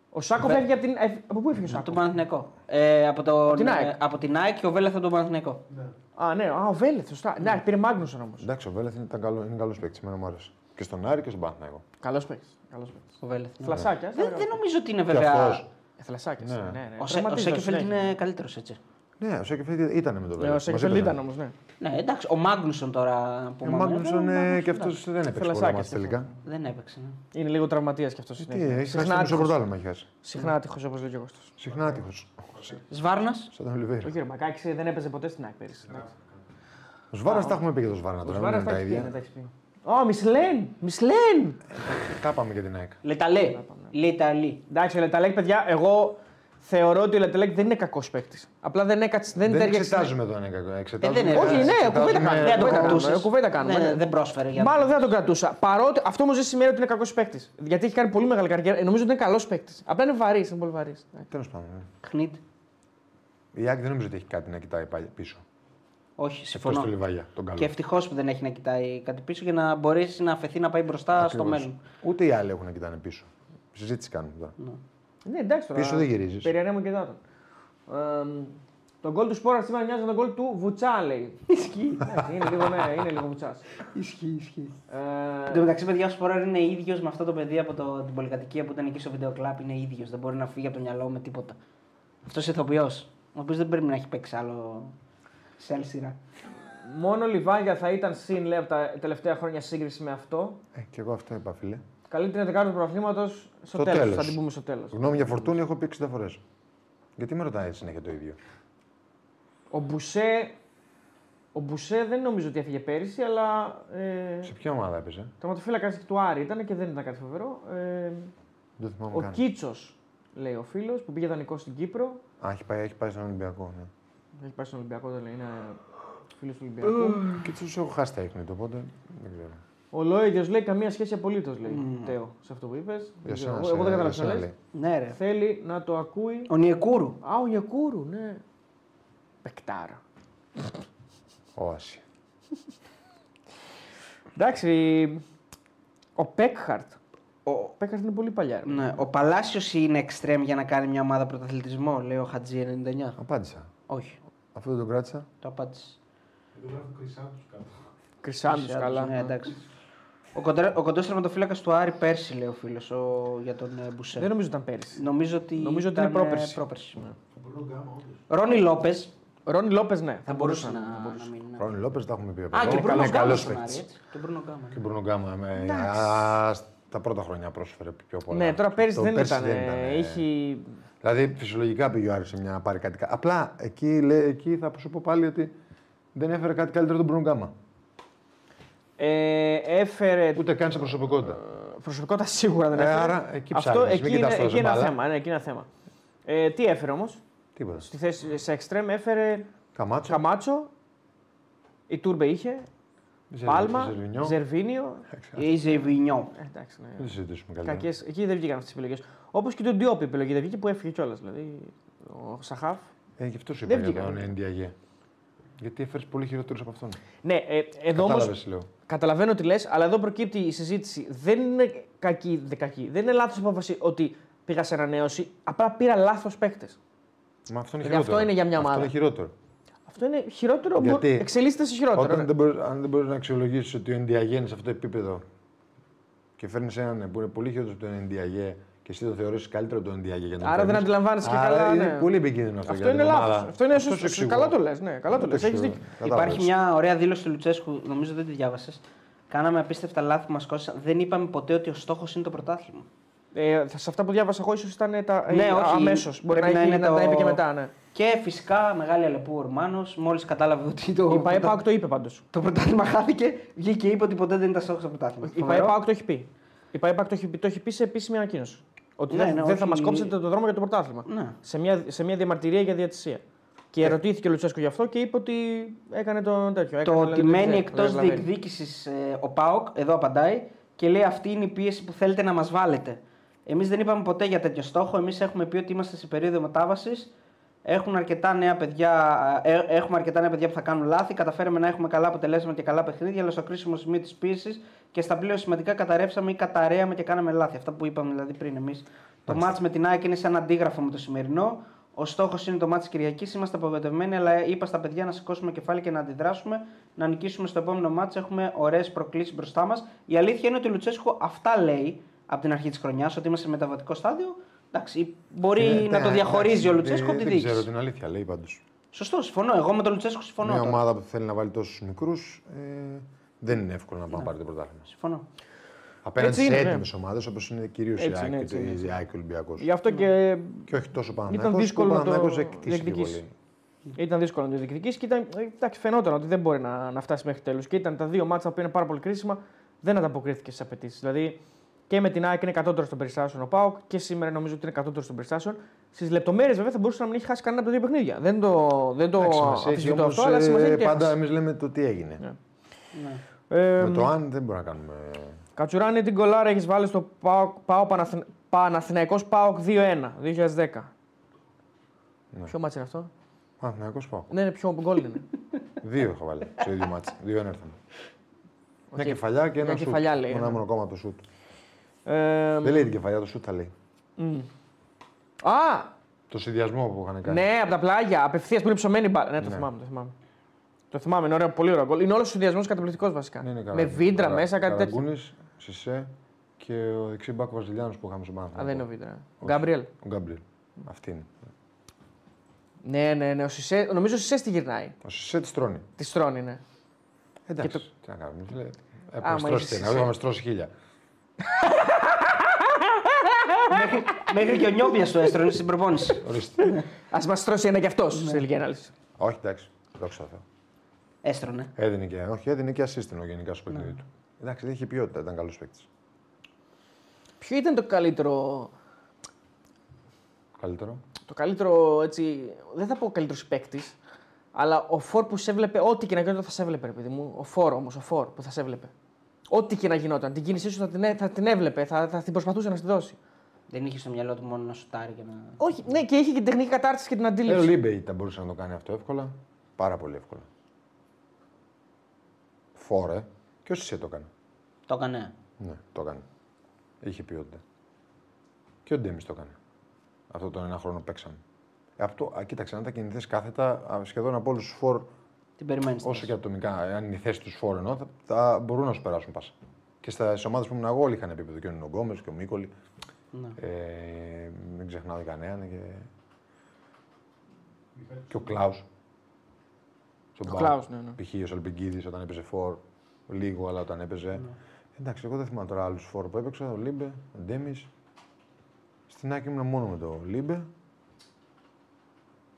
Ο Σάκο Βε- φεύγει από την. ε, Από πού έφυγε ο Από Σάκο; τον Παναθηναϊκό. Ε, από, τον, την ΑΕΚ. ε, από την ΑΕΚ και ο Βέλεθ από τον Παναθηναϊκό. Ναι. Α, ναι, α, ο Βέλεθ, σωστά. Ναι, πήρε Μάγνουσον όμως. Εντάξει, ο Βέλεθ ήταν καλό, είναι καλός παίκτης. Εμένα μου άρεσε. Και στον Άρη και στον Παναθηναϊκό. Καλός παίκτης. Καλός παίκτης. Ο Βέλεθ. ναι. Φλασάκια. Δεν, δεν νομίζω ότι είναι Και βέβαια. αυτός. Ε, Θλασσάκιας. Ναι. Ναι, ναι, ναι. Ο, Σέ, ο Τραυματίζονται Σέκεφελτ συνέχεια. είναι καλύτερος έτσι. Ναι, ο Σέκεφελτ ήταν με τον Ναι, Βέλεθ. ο Σέκεφελτ ήταν όμως, ναι. Ναι, εντάξει. Ο Μάγνουσον τώρα που Ο μάθαμε, Μάγνουσον ε, ε, Μάγνουσον, και αυτός εντάξει. δεν έπαιξε πολλά Θελασσάκια μάτια τελικά. Δεν έπαιξε. Ναι. Είναι λίγο τραυματίας κι αυτός. Τι, έχεις χάσει το μισό άτυχος. πρωτάθλημα, έχεις χάσει. Συχνά άτυχος όπως λέει και ο Κώστας. Συχνά άτυχος. Σβάρνας. Σαν τον Ολιβέηρα. Ο κύριο Μακάκης δεν έπαιζε ποτέ στην ΑΕΚ πέρυσι. εντάξει. Ο Σβάρα τα έχουμε πει για τον Σβάρα Ο τώρα. Σβάρας Δεν είναι τα τα έχει πει, ναι, ίδια. τα έχει πει. Ω, Μισλέν! Μισλέν! Τα πάμε για την ΑΕΚ. Λεταλέ. Λεταλή. Εντάξει, ο Λεταλέκ, παιδιά, εγώ θεωρώ ότι ο Λεταλέκ δεν είναι κακός παίκτης. Απλά δεν έκατσε. Δεν, Δεν τέριαξε. εξετάζουμε τον ΑΕΚ. Εξετάζουμε. Ε, δεν είναι. Όχι, ναι, κουβέντα εξετάζουμε- κάνουμε. Δεν το κουβέντα κρατούσε. κάνουμε, κουβέντα κάνουμε, ναι. Δεν πρόσφερε για Μάλλον δεν θα τον κρατούσα. Παρότι αυτό όμω δεν σημαίνει ότι είναι κακός παίκτης. Γιατί έχει κάνει πολύ μεγάλη καριέρα. Ε, Νομίζω ότι είναι καλός παίκτης. Απλά είναι βαρύς, είναι πολύ βαρύς. Τέλος πάντων. ναι. Χνίτ. Η ΑΕΚ δεν νομίζω ότι έχει κάτι να κοιτάει πάλι πίσω. Όχι, Εκτός συμφωνώ. του Λιβάγια, τον καλό. Και ευτυχώς που δεν έχει να κοιτάει κάτι πίσω για να μπορέσει να αφαιθεί να πάει μπροστά στο Ακριβώς. μέλλον. Ούτε οι άλλοι έχουν να κοιτάνε πίσω. Συζήτηση κάνουμε τώρα. Ναι, εντάξει τώρα. Πίσω δεν γυρίζεις. Περιανέμω και δάτων. Ε, το γκολ του Σπόρα σήμερα μοιάζει με τον γκολ του Βουτσά, λέει. Ισχύει. είναι λίγο, ναι, είναι λίγο Βουτσάς. Ισχύει, ισχύει. Ε, Εν τω μεταξύ, παιδιά, ο Σποράρ είναι ίδιος με αυτό το παιδί από το, την πολυκατοικία που ήταν εκεί στο βίντεο κλαπ. Είναι ίδιος. Δεν μπορεί να φύγει από το μυαλό με τίποτα. Αυτός ηθοποιός. Ο οποίος δεν πρέπει να έχει παίξει άλλο σε άλλη σειρά. Μόνο Λιβάγια θα ήταν συν λέω τα τελευταία χρόνια σε σύγκριση με αυτό. Ε, και εγώ αυτό είπα, φίλε. Καλύτερη δεκάδα του πρωταθλήματο στο, Στο τέλος. τέλος. Θα την πούμε στο τέλος. Γνώμη για φορτούνη έχω πει 60 φορές. Γιατί με ρωτάει συνέχεια το ίδιο; Ο Μπουσέ, ο Μπουσέ δεν νομίζω ότι έφυγε πέρυσι, αλλά. Ε, Σε ποια ομάδα έπαιζε; Τερματοφύλακα του Άρη ήταν και δεν ήταν κάτι φοβερό. Ε, Δεν θυμάμαι ο καν. Κίτσος, λέει ο φίλος, που πήγε δανεικό στην Κύπρο. Α, έχει πάει, έχει πάει στον Ολυμπιακό. Ναι. Έχει πάει στον Ολυμπιακό, δεν λέει, είναι φίλος του Ολυμπιακού. Και του έχω χάσει τα ίχνη, οπότε δεν ξέρω. Ο Λόιδιο λέει καμία σχέση απολύτως, λέει. Τέο, σε αυτό που είπες. Για σένα, Εγώ, σε- εγώ δεν για καταλαβαίνω σένα τι λέει. λες. Ναι, ρε. Θέλει να το ακούει. Ο Νιεκούρου. Α, ο Γιακούρου, ναι. Πεκτάρα. Όαση. Εντάξει, ο Πέκχαρτ. Ο, Ο Πέκχαρτ είναι πολύ παλιά. ρε. ναι, ο Παλάσιος είναι εξτρέμ για να κάνει μια ομάδα πρωταθλητισμό, λέει ο Χατζή 99. Απάντησα. Όχι, Αυτό δεν τον κράτησα. το απάντησε. Εδώ γράφει Κρυσάντους κάτω. Κρυσάντους, καλά. Ναι, εντάξει. Ο, κοντρέ, ο κοντός τερματοφύλακας του Άρη πέρσι, λέει ο φίλος, ο, για τον ε, Μπουσέ. Δεν νομίζω ήταν πέρυσι. Νομίζω ότι, Νομίζω ότι ήταν, είναι πρόπερση. ε, πρόπερση. Ο Μπρουνό Γκάμα, όντως. Ρόνι Λόπες. Ρόνι Λόπες, ναι. Θα μπορούσε να, να μείνει. ναι. Ρόνι Λόπες τα έχουμε πει. Α, και ο Μπρούνο είναι Γκάμα καλό στον Άρη, παίκτη. έτσι. Και ο Μπρούνο Γκάμα. Και ο Μπρούνο Γκάμα. με- α, Τα πρώτα χρόνια πρόσφερε πιο πολλά. Ναι, τώρα πέρυσι Το δεν πέρσι ήταν. δεν ήταν, ε, Έχει... Δηλαδή φυσιολογικά πήγε ο Άρης σε μια να πάρει κάτι. κα- Απλά εκεί, λέ- εκεί θα σου πω πάλι ότι δεν έφερε κάτι καλύτερο τον Μπρούνο Γκάμα. Ε, έφερε Ούτε καν σε προσωπικότητα. προσωπικότητα σίγουρα δεν Ε, έφερε. άρα εκεί Αυτό ψάχνεις, εκεί μην είναι, κοιτάς εκεί τόσο είναι ένα μπάλα. θέμα. Ναι, εκεί είναι ένα θέμα. Ε, τι έφερε όμως; Τίποτα. Στη θέση σε εξτρέμ έφερε Καμάτσο. Καμάτσο, η Τούρμπε είχε, Ζερβι- Πάλμα, Ζερβινιό. Ζερβίνιο. Ή Ζεβινιό. Ε, εντάξει, ναι. Δεν τη συζητήσουμε καλύτερα. Κακές, εκεί δεν βγήκαν αυτές τι επιλογές. Όπως και τον Ντιόπ η επιλογή δεν βγήκε που έφυγε κιόλας. Δηλαδή ο Σαχάφ. Ε, γι' αυτό σου Δεν είπα για βγήκαν. τον Ενδιαγέ. Γιατί έφερες πολύ χειρότερους από αυτόν. Ναι, ε, εδώ όμως Κατάλαβες, λέω. καταλαβαίνω τι λες, αλλά εδώ προκύπτει η συζήτηση. Δεν είναι κακή, δε, κακή. Δεν είναι λάθος απόφαση ότι πήγα σε ανανέωση. Απλά πήρα λάθος παίκτες. Μα αυτό είναι Δηλαδή, χειρότερο. αυτό είναι για μια ομάδα. Αυτό είναι χειρότερο. Αυτό είναι χειρότερο. Γιατί; μπορεί- Εξελίσσεται σε χειρότερο. Όταν ναι. δεν μπορείς, αν δεν μπορείς να αξιολογήσεις ότι ο Ενδιαγέ είναι σε αυτό το επίπεδο και φέρνει έναν που είναι πολύ χειρότερος από τον Ενδιαγέ και εσύ το θεωρείς καλύτερο από τον Ενδιαγέ για να τον Άρα δεν φέρνεις, αντιλαμβάνεσαι και άρα καλά, Είναι ναι. πολύ επικίνδυνο αυτό. Αυτό για είναι την ομάδα. λάθος. Αυτό είναι Αυτό σου σωστό. εξηγώ. Καλά το λες. Ναι, καλά το Αυτό λες. σου Έχεις εξηγώ. δίκιο. Κατάλαβες. Υπάρχει μια ωραία δήλωση του Λουτσέσκου, νομίζω δεν τη διάβασες. Κάναμε απίστευτα λάθη που μας κόστησαν. Δεν είπαμε ποτέ ότι ο στόχος είναι το πρωτάθλημα. Ε, σε αυτά που διάβασα εγώ, ίσως ήταν τα. Ναι, όχι. Αμέσως. Μπορεί να, Πρέπει να έχει, είναι να το- τα είπε και μετά. Ναι. Και φυσικά μεγάλη αλεπού ο Ορμάνο, μόλις κατάλαβε ότι το, Η ΠαΕ πρωτα- Πάουκ το είπε πάντως. το πρωτάθλημα χάθηκε, βγήκε και είπε ότι ποτέ δεν ήταν στόχος το πρωτάθλημα. Η ΠαΕ Φοβερό. Πάουκ το έχει πει. Η ΠαΕ Πάουκ το έχει, πει- το έχει πει σε επίσημη ανακοίνωση. Ότι Ναι, δεν, ναι, δεν θα όχι. μας κόψετε το δρόμο για το πρωτάθλημα. Ναι. Σε, μια, σε μια διαμαρτυρία για διατησία. Και ερωτήθηκε ο Λουτσέσκο γι' αυτό και είπε ότι έκανε τον τέτοιο. Το έκανε, ότι δηλαδή, μένει δεν εκτός καταλαβαίνει. διεκδίκησης ο Πάοκ, εδώ απαντάει και λέει αυτή είναι η πίεση που θέλετε να μας βάλετε. Εμείς δεν είπαμε ποτέ για τέτοιο στόχο. Εμείς έχουμε πει ότι είμαστε σε περίοδο μετάβασης. Έχουν αρκετά νέα παιδιά, ε, έχουμε αρκετά νέα παιδιά που θα κάνουν λάθη. Καταφέραμε να έχουμε καλά αποτελέσματα και καλά παιχνίδια, αλλά στο κρίσιμος σημείο της πίεση και στα πλέον σημαντικά καταρρεύσαμε ή καταραίαμε και κάναμε λάθη. Αυτά που είπαμε δηλαδή πριν εμείς. Το μάτς με την ΑΕΚ είναι σαν αντίγραφο με το σημερινό. Ο στόχος είναι το μάτι Κυριακής. Είμαστε απογοητευμένοι, αλλά είπα στα παιδιά να σηκώσουμε κεφάλι και να αντιδράσουμε, να νικήσουμε στο επόμενο μάτι. Έχουμε ωραίες προκλήσεις μπροστά μας. Η αλήθεια είναι ότι ο Λουτσέσκο αυτά λέει από την αρχή της χρονιάς, ότι είμαστε σε μεταβατικό στάδιο. Εντάξει, μπορεί Ε, να ναι, το διαχωρίζει ο εντάξει, Λουτσέσκο από τη Δεν ξέρω διοίκηση. την αλήθεια, λέει πάντως. Σωστό, συμφωνώ. Εγώ με τον Λουτσέσκο συμφωνώ. Μια τώρα. ομάδα που θέλει να βάλει τόσους μικρούς ε, δεν είναι εύκολο να πάει να πάρει το πρωτάθλημα. Συμφωνώ. Απέναντι Έτσι σε είναι, ναι. έτοιμε ομάδες όπως είναι κυρίως η Έτσι είναι, ΑΕΚ έτσι και είναι, έτσι η ΑΕΚ και ο Ολυμπιακός. Γι' αυτό και Και όχι τόσο πάνω. Ήταν δύσκολο να το εκτίσει πιο διεκδικήσεις. πολύ. Ήταν δύσκολο να το διεκδικήσεις και ήταν, ε, εντάξει, φαινόταν ότι δεν μπορεί να, να φτάσει μέχρι τέλου. Και ήταν τα δύο μάτσα που είναι πάρα πολύ κρίσιμα, δεν ανταποκρίθηκε στις απαιτήσεις. Δηλαδή και με την ΑΕΚ είναι κατώτερο των περιστάσεων ο Πάοκ και σήμερα νομίζω ότι είναι κατώτερο των περιστάσεων. Στις λεπτομέρειες βέβαια θα μπορούσε να μην έχει χάσει κανένα από τα δύο παιχνίδια. Δεν το, δεν το Εντάξει, σημασία έχει αμφισβητώ όμως, αυτό, αλλά σημασία ε, έχει ότι Πάντα έχασε. εμείς λέμε το τι έγινε. Ναι. Ναι. Ε, Με το αν δεν μπορούμε να κάνουμε. Κατσουράνη την κολάρα έχεις βάλει στο ΠΑΟΚ, ΠΑΟ Παναθυ... Παναθηναϊκός ΠΑΟΚ 2-1, 2010. Ναι. Ποιο ματς είναι αυτό; Παναθηναϊκός ΠΑΟΚ. Ναι, είναι πιο γκολ είναι. Δύο έχω βάλει σε ίδιο ματς. Δύο ένερθαν. Μια Οκ. κεφαλιά και ένα Μια σουτ. κεφαλιά λέει, Ένα ναι. μόνο κόμμα το σουτ. Ε, Δεν λέει την κεφαλιά, το σουτ θα λέει. μ. Α, Το συνδυασμό που είχαν κάνει. ναι, από τα πλάγια, απευθείας που είναι ψωμένη μπάλα. Ναι, το Ναι. θυμάμαι. Το θυμάμαι. Το θυμάμαι, είναι ωραίο, πολύ ωραίο γκολ. Είναι όλος ο συνδυασμός καταπληκτικός βασικά. Ναι, είναι καλά. Με βίντρα Καρα- μέσα, κάτι τέτοιο. Καραγκούνης, Σισε και ο δεξί μπακ Βασιλιάνος που είχαμε στον Α, Παναθηναϊκό. δεν είναι ο βίντρα. Ο Όχι. Γκάμπριελ. Ο Γκάμπριελ. Αυτή είναι. Ναι, ναι, ναι. Ο Σισε, νομίζω ο Σισε τη γυρνάει. Ο Σισε τη τρώνει. Τη στρώνει, ναι. Εντάξει, Και τι να κάνουμε. φίλε. Άμα Έχουμε στρώσει είσαι ένα, εσύ. έχουμε στρώσει χίλια. Μέχρι, μέχρι και ο Νιόπια το έστρωνε στην προπόνηση. Ορίστε. Α μας τρώσει ένα κι αυτός Ναι. σε τελική ανάλυση. όχι, εντάξει. Δόξα τω Θεώ. Έστρωνε. Έδινε και, όχι, έδινε και assist γενικά στο παιχνίδι του. Εντάξει, δεν είχε ποιότητα, ήταν καλός παίκτης. Ποιο ήταν το καλύτερο; Καλύτερο; Το καλύτερο έτσι. Δεν θα πω καλύτερος παίκτης, αλλά ο φορ που σε έβλεπε, ό,τι και να γινόταν θα σε έβλεπε, ρε παιδί μου. Ο φορ όμως, ο φορ που θα σε έβλεπε. Ό,τι και να γινόταν. Την κίνησή σου θα την, έ- θα την έβλεπε, θα, θα την προσπαθούσε να στη δώσει. Δεν είχε στο μυαλό του μόνο να σουτάρει και να. Όχι, ναι, και είχε και την τεχνική κατάρτιση και την Ε, ο αντίληψη. Λίμπε θα μπορούσε να το κάνει αυτό εύκολα. Πάρα πολύ εύκολα. Φόρε. Και όσοι το έκανε. Το έκανε. Ναι, το έκανε. Είχε ποιότητα. Και ο Ντέμις το έκανε. Αυτό τον ένα χρόνο παίξαμε. Ε, αυτό, α, κοίταξε, αν τα κινηθείς κάθετα, α, σχεδόν από όλους τους φορ, Την περιμένεις. όσο και ατομικά, αν είναι η θέση τους φορ εννοώ, θα, θα μπορούν να σου περάσουν πάσα. Και στις ομάδες που ήμουν εγώ, όλοι είχαν επίπεδο. Και ο Γκόμες και ο Μίκολι. Ναι. Ε, μην ξεχνάω και κανέναν. Και, και ο Κλάους. Ο Κλάους, ναι, ναι. Π.χ. ο Σαλπιγκίδης όταν έπαιζε φορ, λίγο, αλλά όταν έπαιζε. Εντάξει, εγώ δεν θυμάμαι τώρα άλλους φορ που έπαιξα. Ο Λίμπε, ο Ντέμις. Στην άκρη ήμουν μόνο με τον Λίμπε.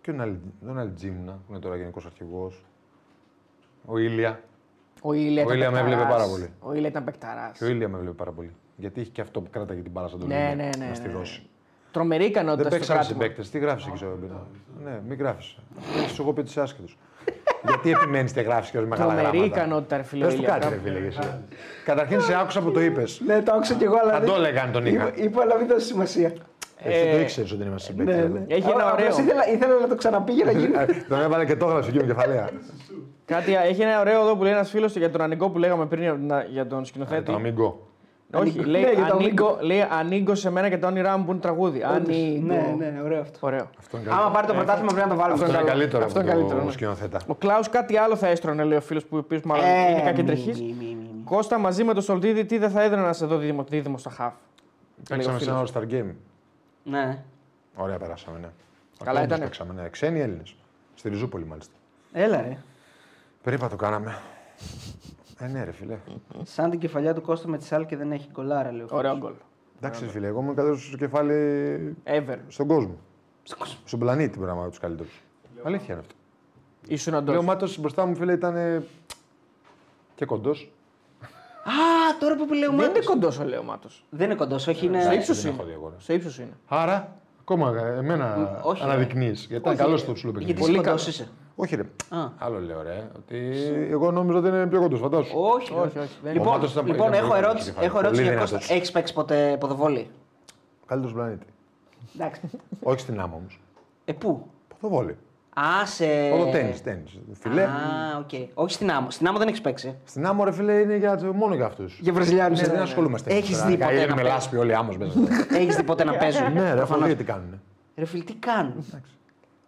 Και τον Αλ- τον Αλτζίμνα, που είναι τώρα γενικός αρχηγός. Ο Ήλια. Ο Ήλια, Ο ήταν Ήλια με έβλεπε παικταράς. πάρα πολύ. Ο Ήλια ήταν παικταράς. Και ο Ήλια με έβλεπε πάρα πολύ. Γιατί είχε και αυτό που κράταγε την μπάλα σαν τον Ναι, Λίμπε ναι, ναι, να ναι, στηρώσει. Τρομερή ικανότητα Δεν στο παίξαμε κράτημα. συμπαίκτες. Τι γράφεις εκεί στο Ναι, μην γράφεις. Έχει εγώ πει του άσχετου. Γιατί επιμένεις και γράφεις και ως μεγάλα Τρομερή γράμματα; ικανότητα, ρε φίλε. Πες ο του Ήλια. κάτι, ρε φίλε. και εσύ. Καταρχήν σε άκουσα που το είπες. Ναι, το άκουσα κι εγώ, αλλά. Θα δεν- το έλεγα αν τον είχα. Είπα, είπα, αλλά μην δώσεις σημασία. Εσύ το Ε, ήξερες ότι δεν είμαστε συμπαίκτε. Ναι, ναι. Έχει ένα Α, ωραίο. απλώς Ήθελα, ήθελα να το ξαναπεί για να γίνει. Τον έβαλε και το έγραψε εκεί με κεφαλαία. Κάτι, έχει ένα ωραίο εδώ που λέει ένας φίλος για τον Ανικό που λέγαμε πριν για τον- για τον Ε, σκηνοθέτη. Το αμυγκό. Όχι, Ανίγκο. λέει, Ναι, για το ανοίγω, λέει ανοίγω σε μένα και τα όνειρά μου που είναι τραγούδι. Ανοίγω. ναι, ναι, ωραίο αυτό. Ωραίο. Αυτό είναι Άμα καλύτερο. πάρει το πρωτάθλημα πρέπει να το βάλουμε. Αυτό είναι καλό. καλύτερο Αυτό από είναι καλύτερο, το ναι. σκηνοθέτα. Ο Κλάους κάτι άλλο θα έστρωνε, λέει ο φίλος που οποίο μάλλον Ε, είναι μη, κακεντρεχή. μη, μη, μη, μη. Κώστα μαζί με τον Σολτίδη, τι δεν θα έδινε να σε δω δίδυμο, δίδυμο στα χαφ. Παίξαμε σε φίλος. ένα All Star Game. Ναι. Ωραία, περάσαμε, ναι. Καλά Ακόμα ήτανε. τους Παίξαμε, ναι. Ξένοι Έλληνες. Στη Ριζούπολη, μάλιστα. Έλα ρε. Περίπατο κάναμε. Ε, ναι, ρε φίλε. Σαν την κεφαλιά του Κώστα με τη σάλ και δεν έχει κολλάρα, λέει. ο φίλος. Ωραίο γκολ. Εντάξει, ρε φίλε, εγώ ήμουν καλύτερος στο κεφάλι Ever. στον κόσμο. Στον κόσμο. Στον πλανήτη πρέπει να είμαι τους καλύτερους. Αλήθεια είναι αυτό. Ήσουν Λέω, αντό. ο Μάτο μπροστά μου, φίλε, ήταν και κοντός. Α, τώρα που λέω Δεν είναι Μάτος. κοντός ο Λέο Μάτος. Δεν είναι κοντός, όχι Στο είναι. ύψος δεν έχω είναι. δει εγώ, ρε. Στο ύψος είναι. Άρα, ακόμα ε, εμένα όχι, αναδεικνύεις. Γιατί ήταν Όχι, καλός ρε. στο ψηλό Γιατί παιχνίδι. είσαι Πολύ κοντός καλός. είσαι. Όχι, ρε. Α. Άλλο λέω, ρε. Ότι εγώ νόμιζα ότι είναι πιο κοντός, φαντάσου. Όχι, Όχι, όχι. Δεν Ο Λοιπόν, Μάτος ήταν- λοιπόν ήταν έχω πολύ ερώτηση, κεφάλι. έχω ερώτηση Πολύ για Κώστας. δυνατός. Έχεις παίξει ποτέ ποδοβόλεϊ. Καλύτερος στον πλανήτη. Εντάξει. Όχι στην άμμο όμως. Ε, πού; Ποδοβόλεϊ. Α, σε. Ποδοτένις. Φιλέ. Α, οκ. Όχι στην άμμο. Στην άμμο δεν έχεις παίξει. Στην άμμο, ρε φίλε, είναι για, μόνο για αυτούς. Για Βραζιλιάνους. Ναι, δεν ασχολούμαστε. Έχεις Τώρα, δει ποτέ είναι να με παίζουν. λάσπη όλοι άμμος μέσα. Έχεις δει ποτέ να παίζουν; Ναι, ρε, Προφανώς. αυτό γιατί κάνουν. Ρε φίλε, τι κάνουν;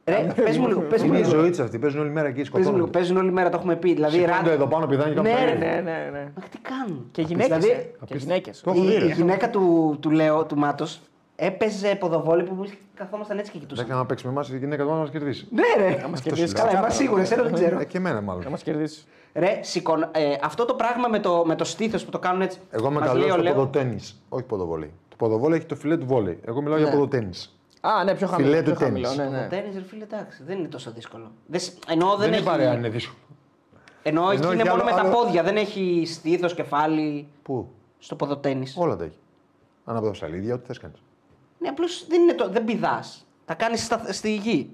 Ρε, πες μου λίγο, πες μου Είναι η λίγο. ζωή της αυτή. Παίζουν όλη μέρα εκεί, Πες μου λίγο, σκοτώνονται. παίζουν όλη μέρα, το έχουμε πει. Δηλαδή, Σηκώνονται ράντι. εδώ πάνω, πηδάνε και Ναι, κάνουν ρε, φαΐ. Ναι, ναι, ναι. Μα τι κάνουν; Και γυναίκες. Δηλαδή, Και γυναίκες. Το έχω η, δει, η ρε. γυναίκα του, του Λέο, του Μάτος, έπαιζε ποδοβόλη που εμείς καθόμασταν έτσι και Δεν κοιτούσαμε. να παίξει με εμά, η γυναίκα του να μας κερδίσει. Ναι, ρε. μας Αυτό κερδίσει. σου Καλά, λέω. είμαι σίγουρο, εσένα δεν ξέρω. Ε, και εμένα μάλλον. Να μας κερδίσει. Ρε, σηκών, ε, αυτό το πράγμα με το, με το στήθος που το κάνουν έτσι. Εγώ είμαι μας καλό λέει ο στο Λέο- ποδοτέννη. Όχι ποδοβόλη. Το ποδοβόλη έχει το φιλέ του βόλεϊ. Εγώ μιλάω για ποδοτέννη. Α, ναι, πιο χαμηλό. Φιλέ πιο του χαμηλό, τέννις. ναι, ναι. Το τέννις, ρε φίλε, εντάξει, δεν είναι τόσο δύσκολο. Δεν, σ- εννοώ δεν, Δεν έχει. είναι παρέα, είναι δύσκολο. Εννοώ εκεί Ενώ είναι έχει μόνο άλλο- με τα άλλο- πόδια, δεν έχει στήθος, κεφάλι Πού; στο ποδοτέννη. Όλα τα έχει. Ανάποδα ψαλίδια, ό,τι θες κάνεις. Ναι, απλώς δεν, είναι το, δεν πηδάς. Τα κάνεις στη γη.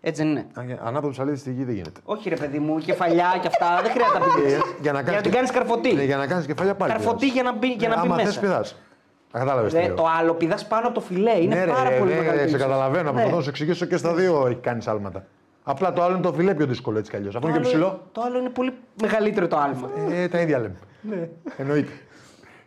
Έτσι δεν είναι. Ανάποδο ψαλίδι στη γη δεν γίνεται. Όχι ρε παιδί μου, κεφαλιά και αυτά δεν χρειάζεται να Ε, πηδήσεις. για να, Για να την κάνεις καρφωτή. Ναι, για να κάνεις κεφάλια πάλι. Καρφωτή πηδάς. για να μπει, για Ναι, να μπει άμα μέσα. θες πηδάς. Κατάλαβες τι Ρε, λέω. το άλλο πηδάς πάνω από το φιλέ. Είναι ναι, ρε, πάρα ρε, πολύ ρε, μεγάλη Σε πίεση. καταλαβαίνω. Ναι. Προσπαθώ να σου εξηγήσω και στα δύο έχει κάνει άλματα. Απλά το άλλο είναι το φιλέ πιο δύσκολο έτσι κι αλλιώς. Αφού Το είναι και άλλο- ψηλό. Το άλλο είναι πολύ μεγαλύτερο το άλμα. Ε, τα ίδια λέμε. Ναι. Εννοείται.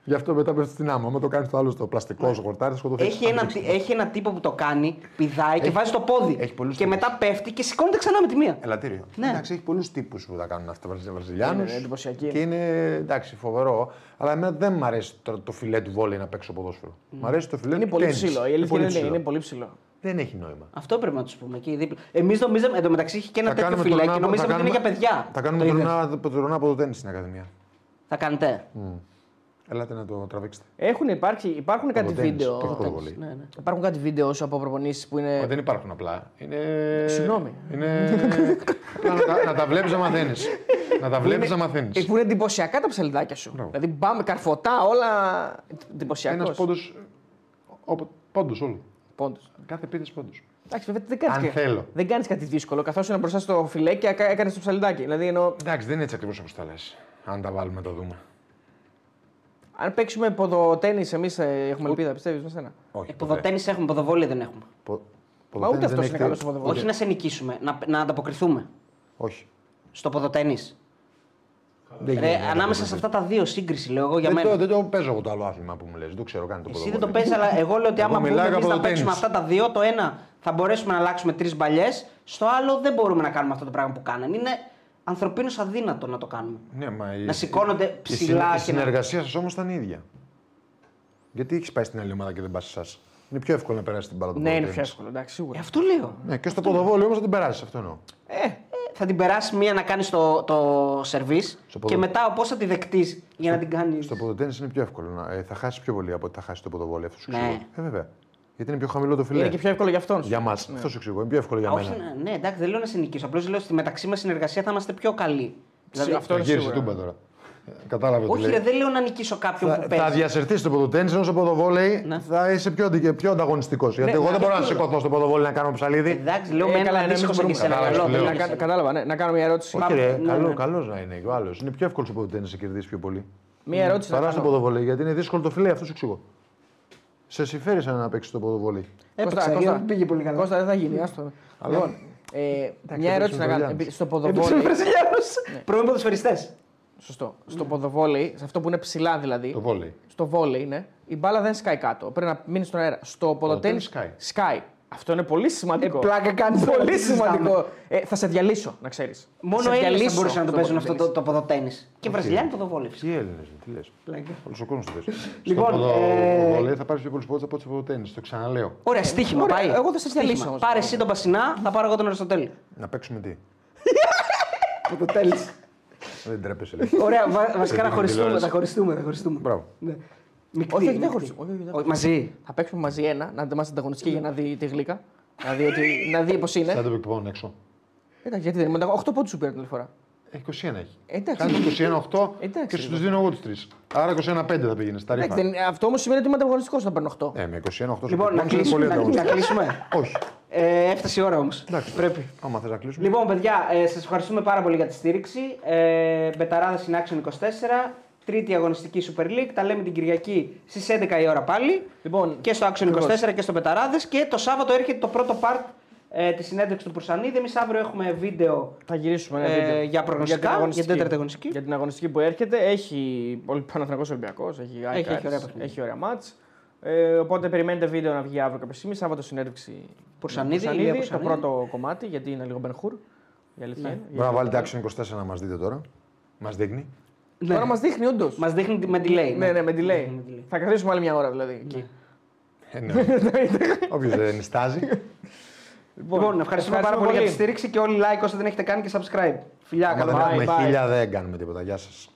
Γι' αυτό μετά πέφτεις στην άμμο. Άμα το κάνεις το άλλο στο πλαστικό, στο χορτάρι, θα σκοτωθείς. Έχει ένα, έχει ένα τύπο που το κάνει, πηδάει και βάζει το πόδι. έχει πολλούς και τύπους. μετά πέφτει και σηκώνεται ξανά με τη μία. Ελαττήριο. Ναι. Εντάξει, έχει πολλούς τύπους που τα κάνουν αυτά οι Βραζιλιάνους. Είναι εντυπωσιακή. Και είναι εντάξει, φοβερό. Αλλά εμένα δεν μου αρέσει το, το φιλέ του βόλεϊ να παίξω ποδόσφαιρο. Μ' αρέσει το φιλέ Είναι του πολύ τέννις. ψηλό. Η Είναι αλήθεια πολύ είναι, ψηλό. είναι πολύ ψηλό. Δεν έχει νόημα. Αυτό πρέπει να τους πούμε εκεί δίπλα. Εμείς νομίζαμε, εντωμεταξύ είχε και ένα Θα τέτοιο κάνουμε φυλάκι. τουρνά- Νομίζαμε θα ότι είναι για κάνουμε- παιδιά. Θα Το κάνουμε είδες; τουρνά, τουρνά από το τέννη στην Ακαδημία. Θα κάνετε. Ελάτε να το τραβήξετε. Έχουν υπάρξει, υπάρχουν κάτι τέννις, βίντεο. το ποδοβόλι. Ναι, ναι. Υπάρχουν κάτι βίντεο από προπονήσεις που είναι. Μα Δεν υπάρχουν απλά. Είναι... Συγγνώμη. Είναι... απλά να, τα, να τα βλέπεις να μαθαίνεις. να τα βλέπεις να μαθαίνεις. Ε, Που είναι εντυπωσιακά τα ψαλιδάκια σου. Μπράβο. Δηλαδή πάμε καρφωτά, όλα εντυπωσιακό. Ένας πόντο. Πόντο όλο. Πόντος. Κάθε πίτε πόντο. Εντάξει, βέβαια δεν κάνεις Αν και... θέλω. Δεν κάνεις κάτι δύσκολο. Καθώς είναι μπροστά στο φιλέ και έκανες το ψαλιδάκι. Δηλαδή εννοώ, Εντάξει, δεν είναι έτσι ακριβώς όπως τα λες. Αν τα βάλουμε, το δούμε. Αν παίξουμε ποδοτέννη, εμείς έχουμε ελπίδα, πιστεύεις με σένα; Όχι. Ε, ποδοτέννη έχουμε, ποδοβόλη δεν έχουμε. Πο... Μα ούτε ποδοτέννις αυτός δεν είναι έχει- καλός στο ποδοβόλι. Όχι να σε νικήσουμε, να, να ανταποκριθούμε Όχι. στο ποδοτέννη. Δεν Ρε, γίνεται να ανάμεσα το σε ποδοτέννις. αυτά τα δύο σύγκριση λέω εγώ για δεν, μένα. το, δεν το παίζω εγώ το άλλο άθλημα που μου λες. Δεν το ξέρω καν το Εσύ δεν το ποδοβόλι. παίζεις, αλλά εγώ λέω ότι Εγώ άμα πούμε μιλάω για εμείς να ποδοτέννις. παίξουμε αυτά τα δύο, το ένα θα μπορέσουμε να αλλάξουμε τρεις μπαλιές, στο άλλο δεν μπορούμε να κάνουμε αυτό το πράγμα που κάνανε. Είναι ανθρωπίνω αδύνατο να το κάνουμε. Ναι, μα η- Να σηκώνονται η ψηλά συν- Η και να- συνεργασία σας όμως ήταν η ίδια. Γιατί έχεις πάει στην άλλη ομάδα και δεν πας εσάς; Είναι πιο εύκολο να περάσεις την μπάλα του Ναι, είναι πιο ποδοτέννις. εύκολο, εντάξει, σίγουρα. Ε, αυτό λέω. Ναι, και στο ποδοβόλιο όμως θα την περάσεις, αυτό εννοώ. Ε, Θα την περάσεις μία να κάνεις το, το σερβίς ποδο- και μετά πώ θα τη δεκτείς για να την κάνεις. Στο ποδοτέννης είναι πιο εύκολο. Να, ε, θα χάσεις πιο πολύ από ότι θα χάσεις το ποδοβόλιο. Αυτό σου Ναι. εξηγώ. Ε, βέβαια. Γιατί είναι πιο χαμηλό το φιλέ. είναι και πιο εύκολο για αυτόν. σου. Για μας. Αυτός σου εξηγώ. Είναι πιο εύκολο για Όχι, μένα. ναι, ναι, εντάξει, δεν λέω να σε νικήσω. Απλώς λέω στη μεταξύ μας συνεργασία θα είμαστε πιο καλοί. Δηλαδή, αυτό Το είναι γύρισε σίγουρα. τούμπα τώρα. Ε, Κατάλαβε τι όχι, λέει. ρε, δεν λέω να νικήσω κάποιον Θα, που θα παίζει. διασυρθείς στο ποδοτέννη ενώ στο ποδοβόλεϊ Ναι. θα είσαι πιο, αντι- πιο ανταγωνιστικός. Γιατί εγώ δεν μπορώ να σηκωθώ στο ποδοβόλι να κάνω ψαλίδι. Εντάξει, λέω Ε, με ένα καλά, ναι, αντίστοιχο μην σε μπορούμε. εσένα. Κατάλαβες Καλό, τι λέω. δεν Να λέω κα- Κατάλαβα, ναι. Να κάνω μια ερώτηση. Όχι, Πάμε, ρε, ναι, καλό, ναι. καλός να είναι και ο άλλος. Είναι πιο εύκολο στο ποδοτέννη να κερδίσει πιο πολύ. Μια ερώτηση να Παρά στο κάνω. ποδοβόλι, γιατί είναι δύσκολο το φιλέ, αυτό σου εξηγώ. Σε συμφέρει σαν να παίξει το ποδοβόλι. Έπαιξα, Κώστα, γιατί Κώστα, δεν πήγε πολύ καλά. Κώστα, δεν θα γίνει, άστο. Λοιπόν, ε, μια ερώτηση να κάνω. Βραζιλιάνους. Επί- Στο Έπαιξε ποδοβόλι. ο Βραζιλιάνος. Πρώην ποδοσφαιριστές. Σωστό. Στο ποδοβόλι, σε αυτό που είναι ψηλά δηλαδή. Το βόλεϊ. Στο βόλεϊ είναι. Η μπάλα δεν σκάει κάτω. Πρέπει να μείνει στον αέρα. Στο ποδοτέννη σκάει. Σκάει. Αυτό είναι πολύ σημαντικό. Ε, πλάκα κάνεις τώρα, Πολύ τι συζητάμε. σημαντικό. Ε, θα σε διαλύσω, να ξέρεις. Μόνο Έλληνες θα μπορούσαν να το παίζουν αυτό το, το ποδοτέννη. Και Βραζιλιάνοι ποδοβόλοι. φυσικά. Τι Έλληνες, τι λες. Όλος ο κόσμος το παίζει. Λοιπόν, στο ε, ποδοβόλι θα πάρεις πιο πολλούς πόντους από ό,τι στο ποδοτέννη. Το ξαναλέω. Ωραία, στοίχημα Ωραία, πάει. εγώ θα σε Στοίχημα. διαλύσω όμως. Πάρε εσύ τον Πασινά, θα πάρω εγώ τον Αριστοτέλη. Να παίξουμε τι; Ποδοτέλη. Δεν τρέπεσαι. λέει. Ωραία, βα- βασικά να την χωριστούμε. τηλεόραση. Θα χωριστούμε. Θα χωριστούμε. Μπράβο. Ναι. Μεικτή, Όχι, όχι, δεν μεικτή. χωριστούμε. Όχι, όχι, δεν Όχι, Μαζί. Θα παίξουμε μαζί ένα, να είμαστε ανταγωνιστικοί για να δει τη γλύκα. Να δει, ότι, να δει πώς είναι. Σαν το εκπαιδεύω έξω. Εντάξει, γιατί δεν είναι. 8 πόντους σου πήρε την άλλη φορά. Έχει 21 έχει. Εντάξει. Κάνει 21-8 Εντάξει, και σου λοιπόν. του δίνω εγώ του τρεις. Άρα 21-5 θα πήγαινες στα ρήφα. Εντάξει, δεν- αυτό όμως σημαίνει ότι είμαι ανταγωνιστικός όταν παίρνω 8. Ε, με 21-8 Λοιπόν, να κλείσουμε. Να, να κλείσουμε. Όχι. Ε, έφτασε η ώρα όμως. Πρέπει. Άμα θες να κλείσουμε. Λοιπόν, παιδιά, ε, σας ευχαριστούμε πάρα πολύ για τη στήριξη. Ε, Μπεταράδα στην Action 24. Τρίτη αγωνιστική Super League. Τα λέμε την Κυριακή στις 11 η ώρα πάλι. Λοιπόν, Και στο Action 24 και στο Μπεταράδες. Και το Σάββατο έρχεται το πρώτο part ε, της συνέντευξης του Πουρσανίδη. Εμείς αύριο έχουμε βίντεο. Θα γυρίσουμε ένα Ε, βίντεο. για προγνωστικά, την αγωνιστική. για την τέταρτη αγωνιστική. Για την αγωνιστική που έρχεται. Έχει πολύ Παναθηναϊκός Ολυμπιακός, έχει Έχει, έχει ΑΕΚ-Άρης, ωραία παιχνίδια. έχει ωραία μάτς. Ε, οπότε περιμένετε βίντεο να βγει αύριο κάποια στιγμή. Σάββατο συνέντευξη Πουρσανίδη, Ηλία το Πουρσανίδη; πρώτο κομμάτι, γιατί είναι λίγο Μπενχούρ. Η αλήθεια Ναι. είναι. Μπορεί να βάλετε Action 24 να μας δείτε τώρα. Μας δείχνει. Τώρα μας δείχνει όντως. Μας δείχνει με delay. Ναι, ναι, με Μας delay. δείχνει με delay. Θα καθίσουμε άλλη μια ώρα δηλαδή. εκεί. Ε, ναι. Όποιος δεν νιστάζει. Λοιπόν, ευχαριστούμε πάρα πολύ για τη στήριξη και όλοι like όσο δεν έχετε κάνει και subscribe. Φιλιά, Άμα καλό δεν βράδυ. έχουμε bye. χίλια δεν κάνουμε τίποτα. Γεια σας.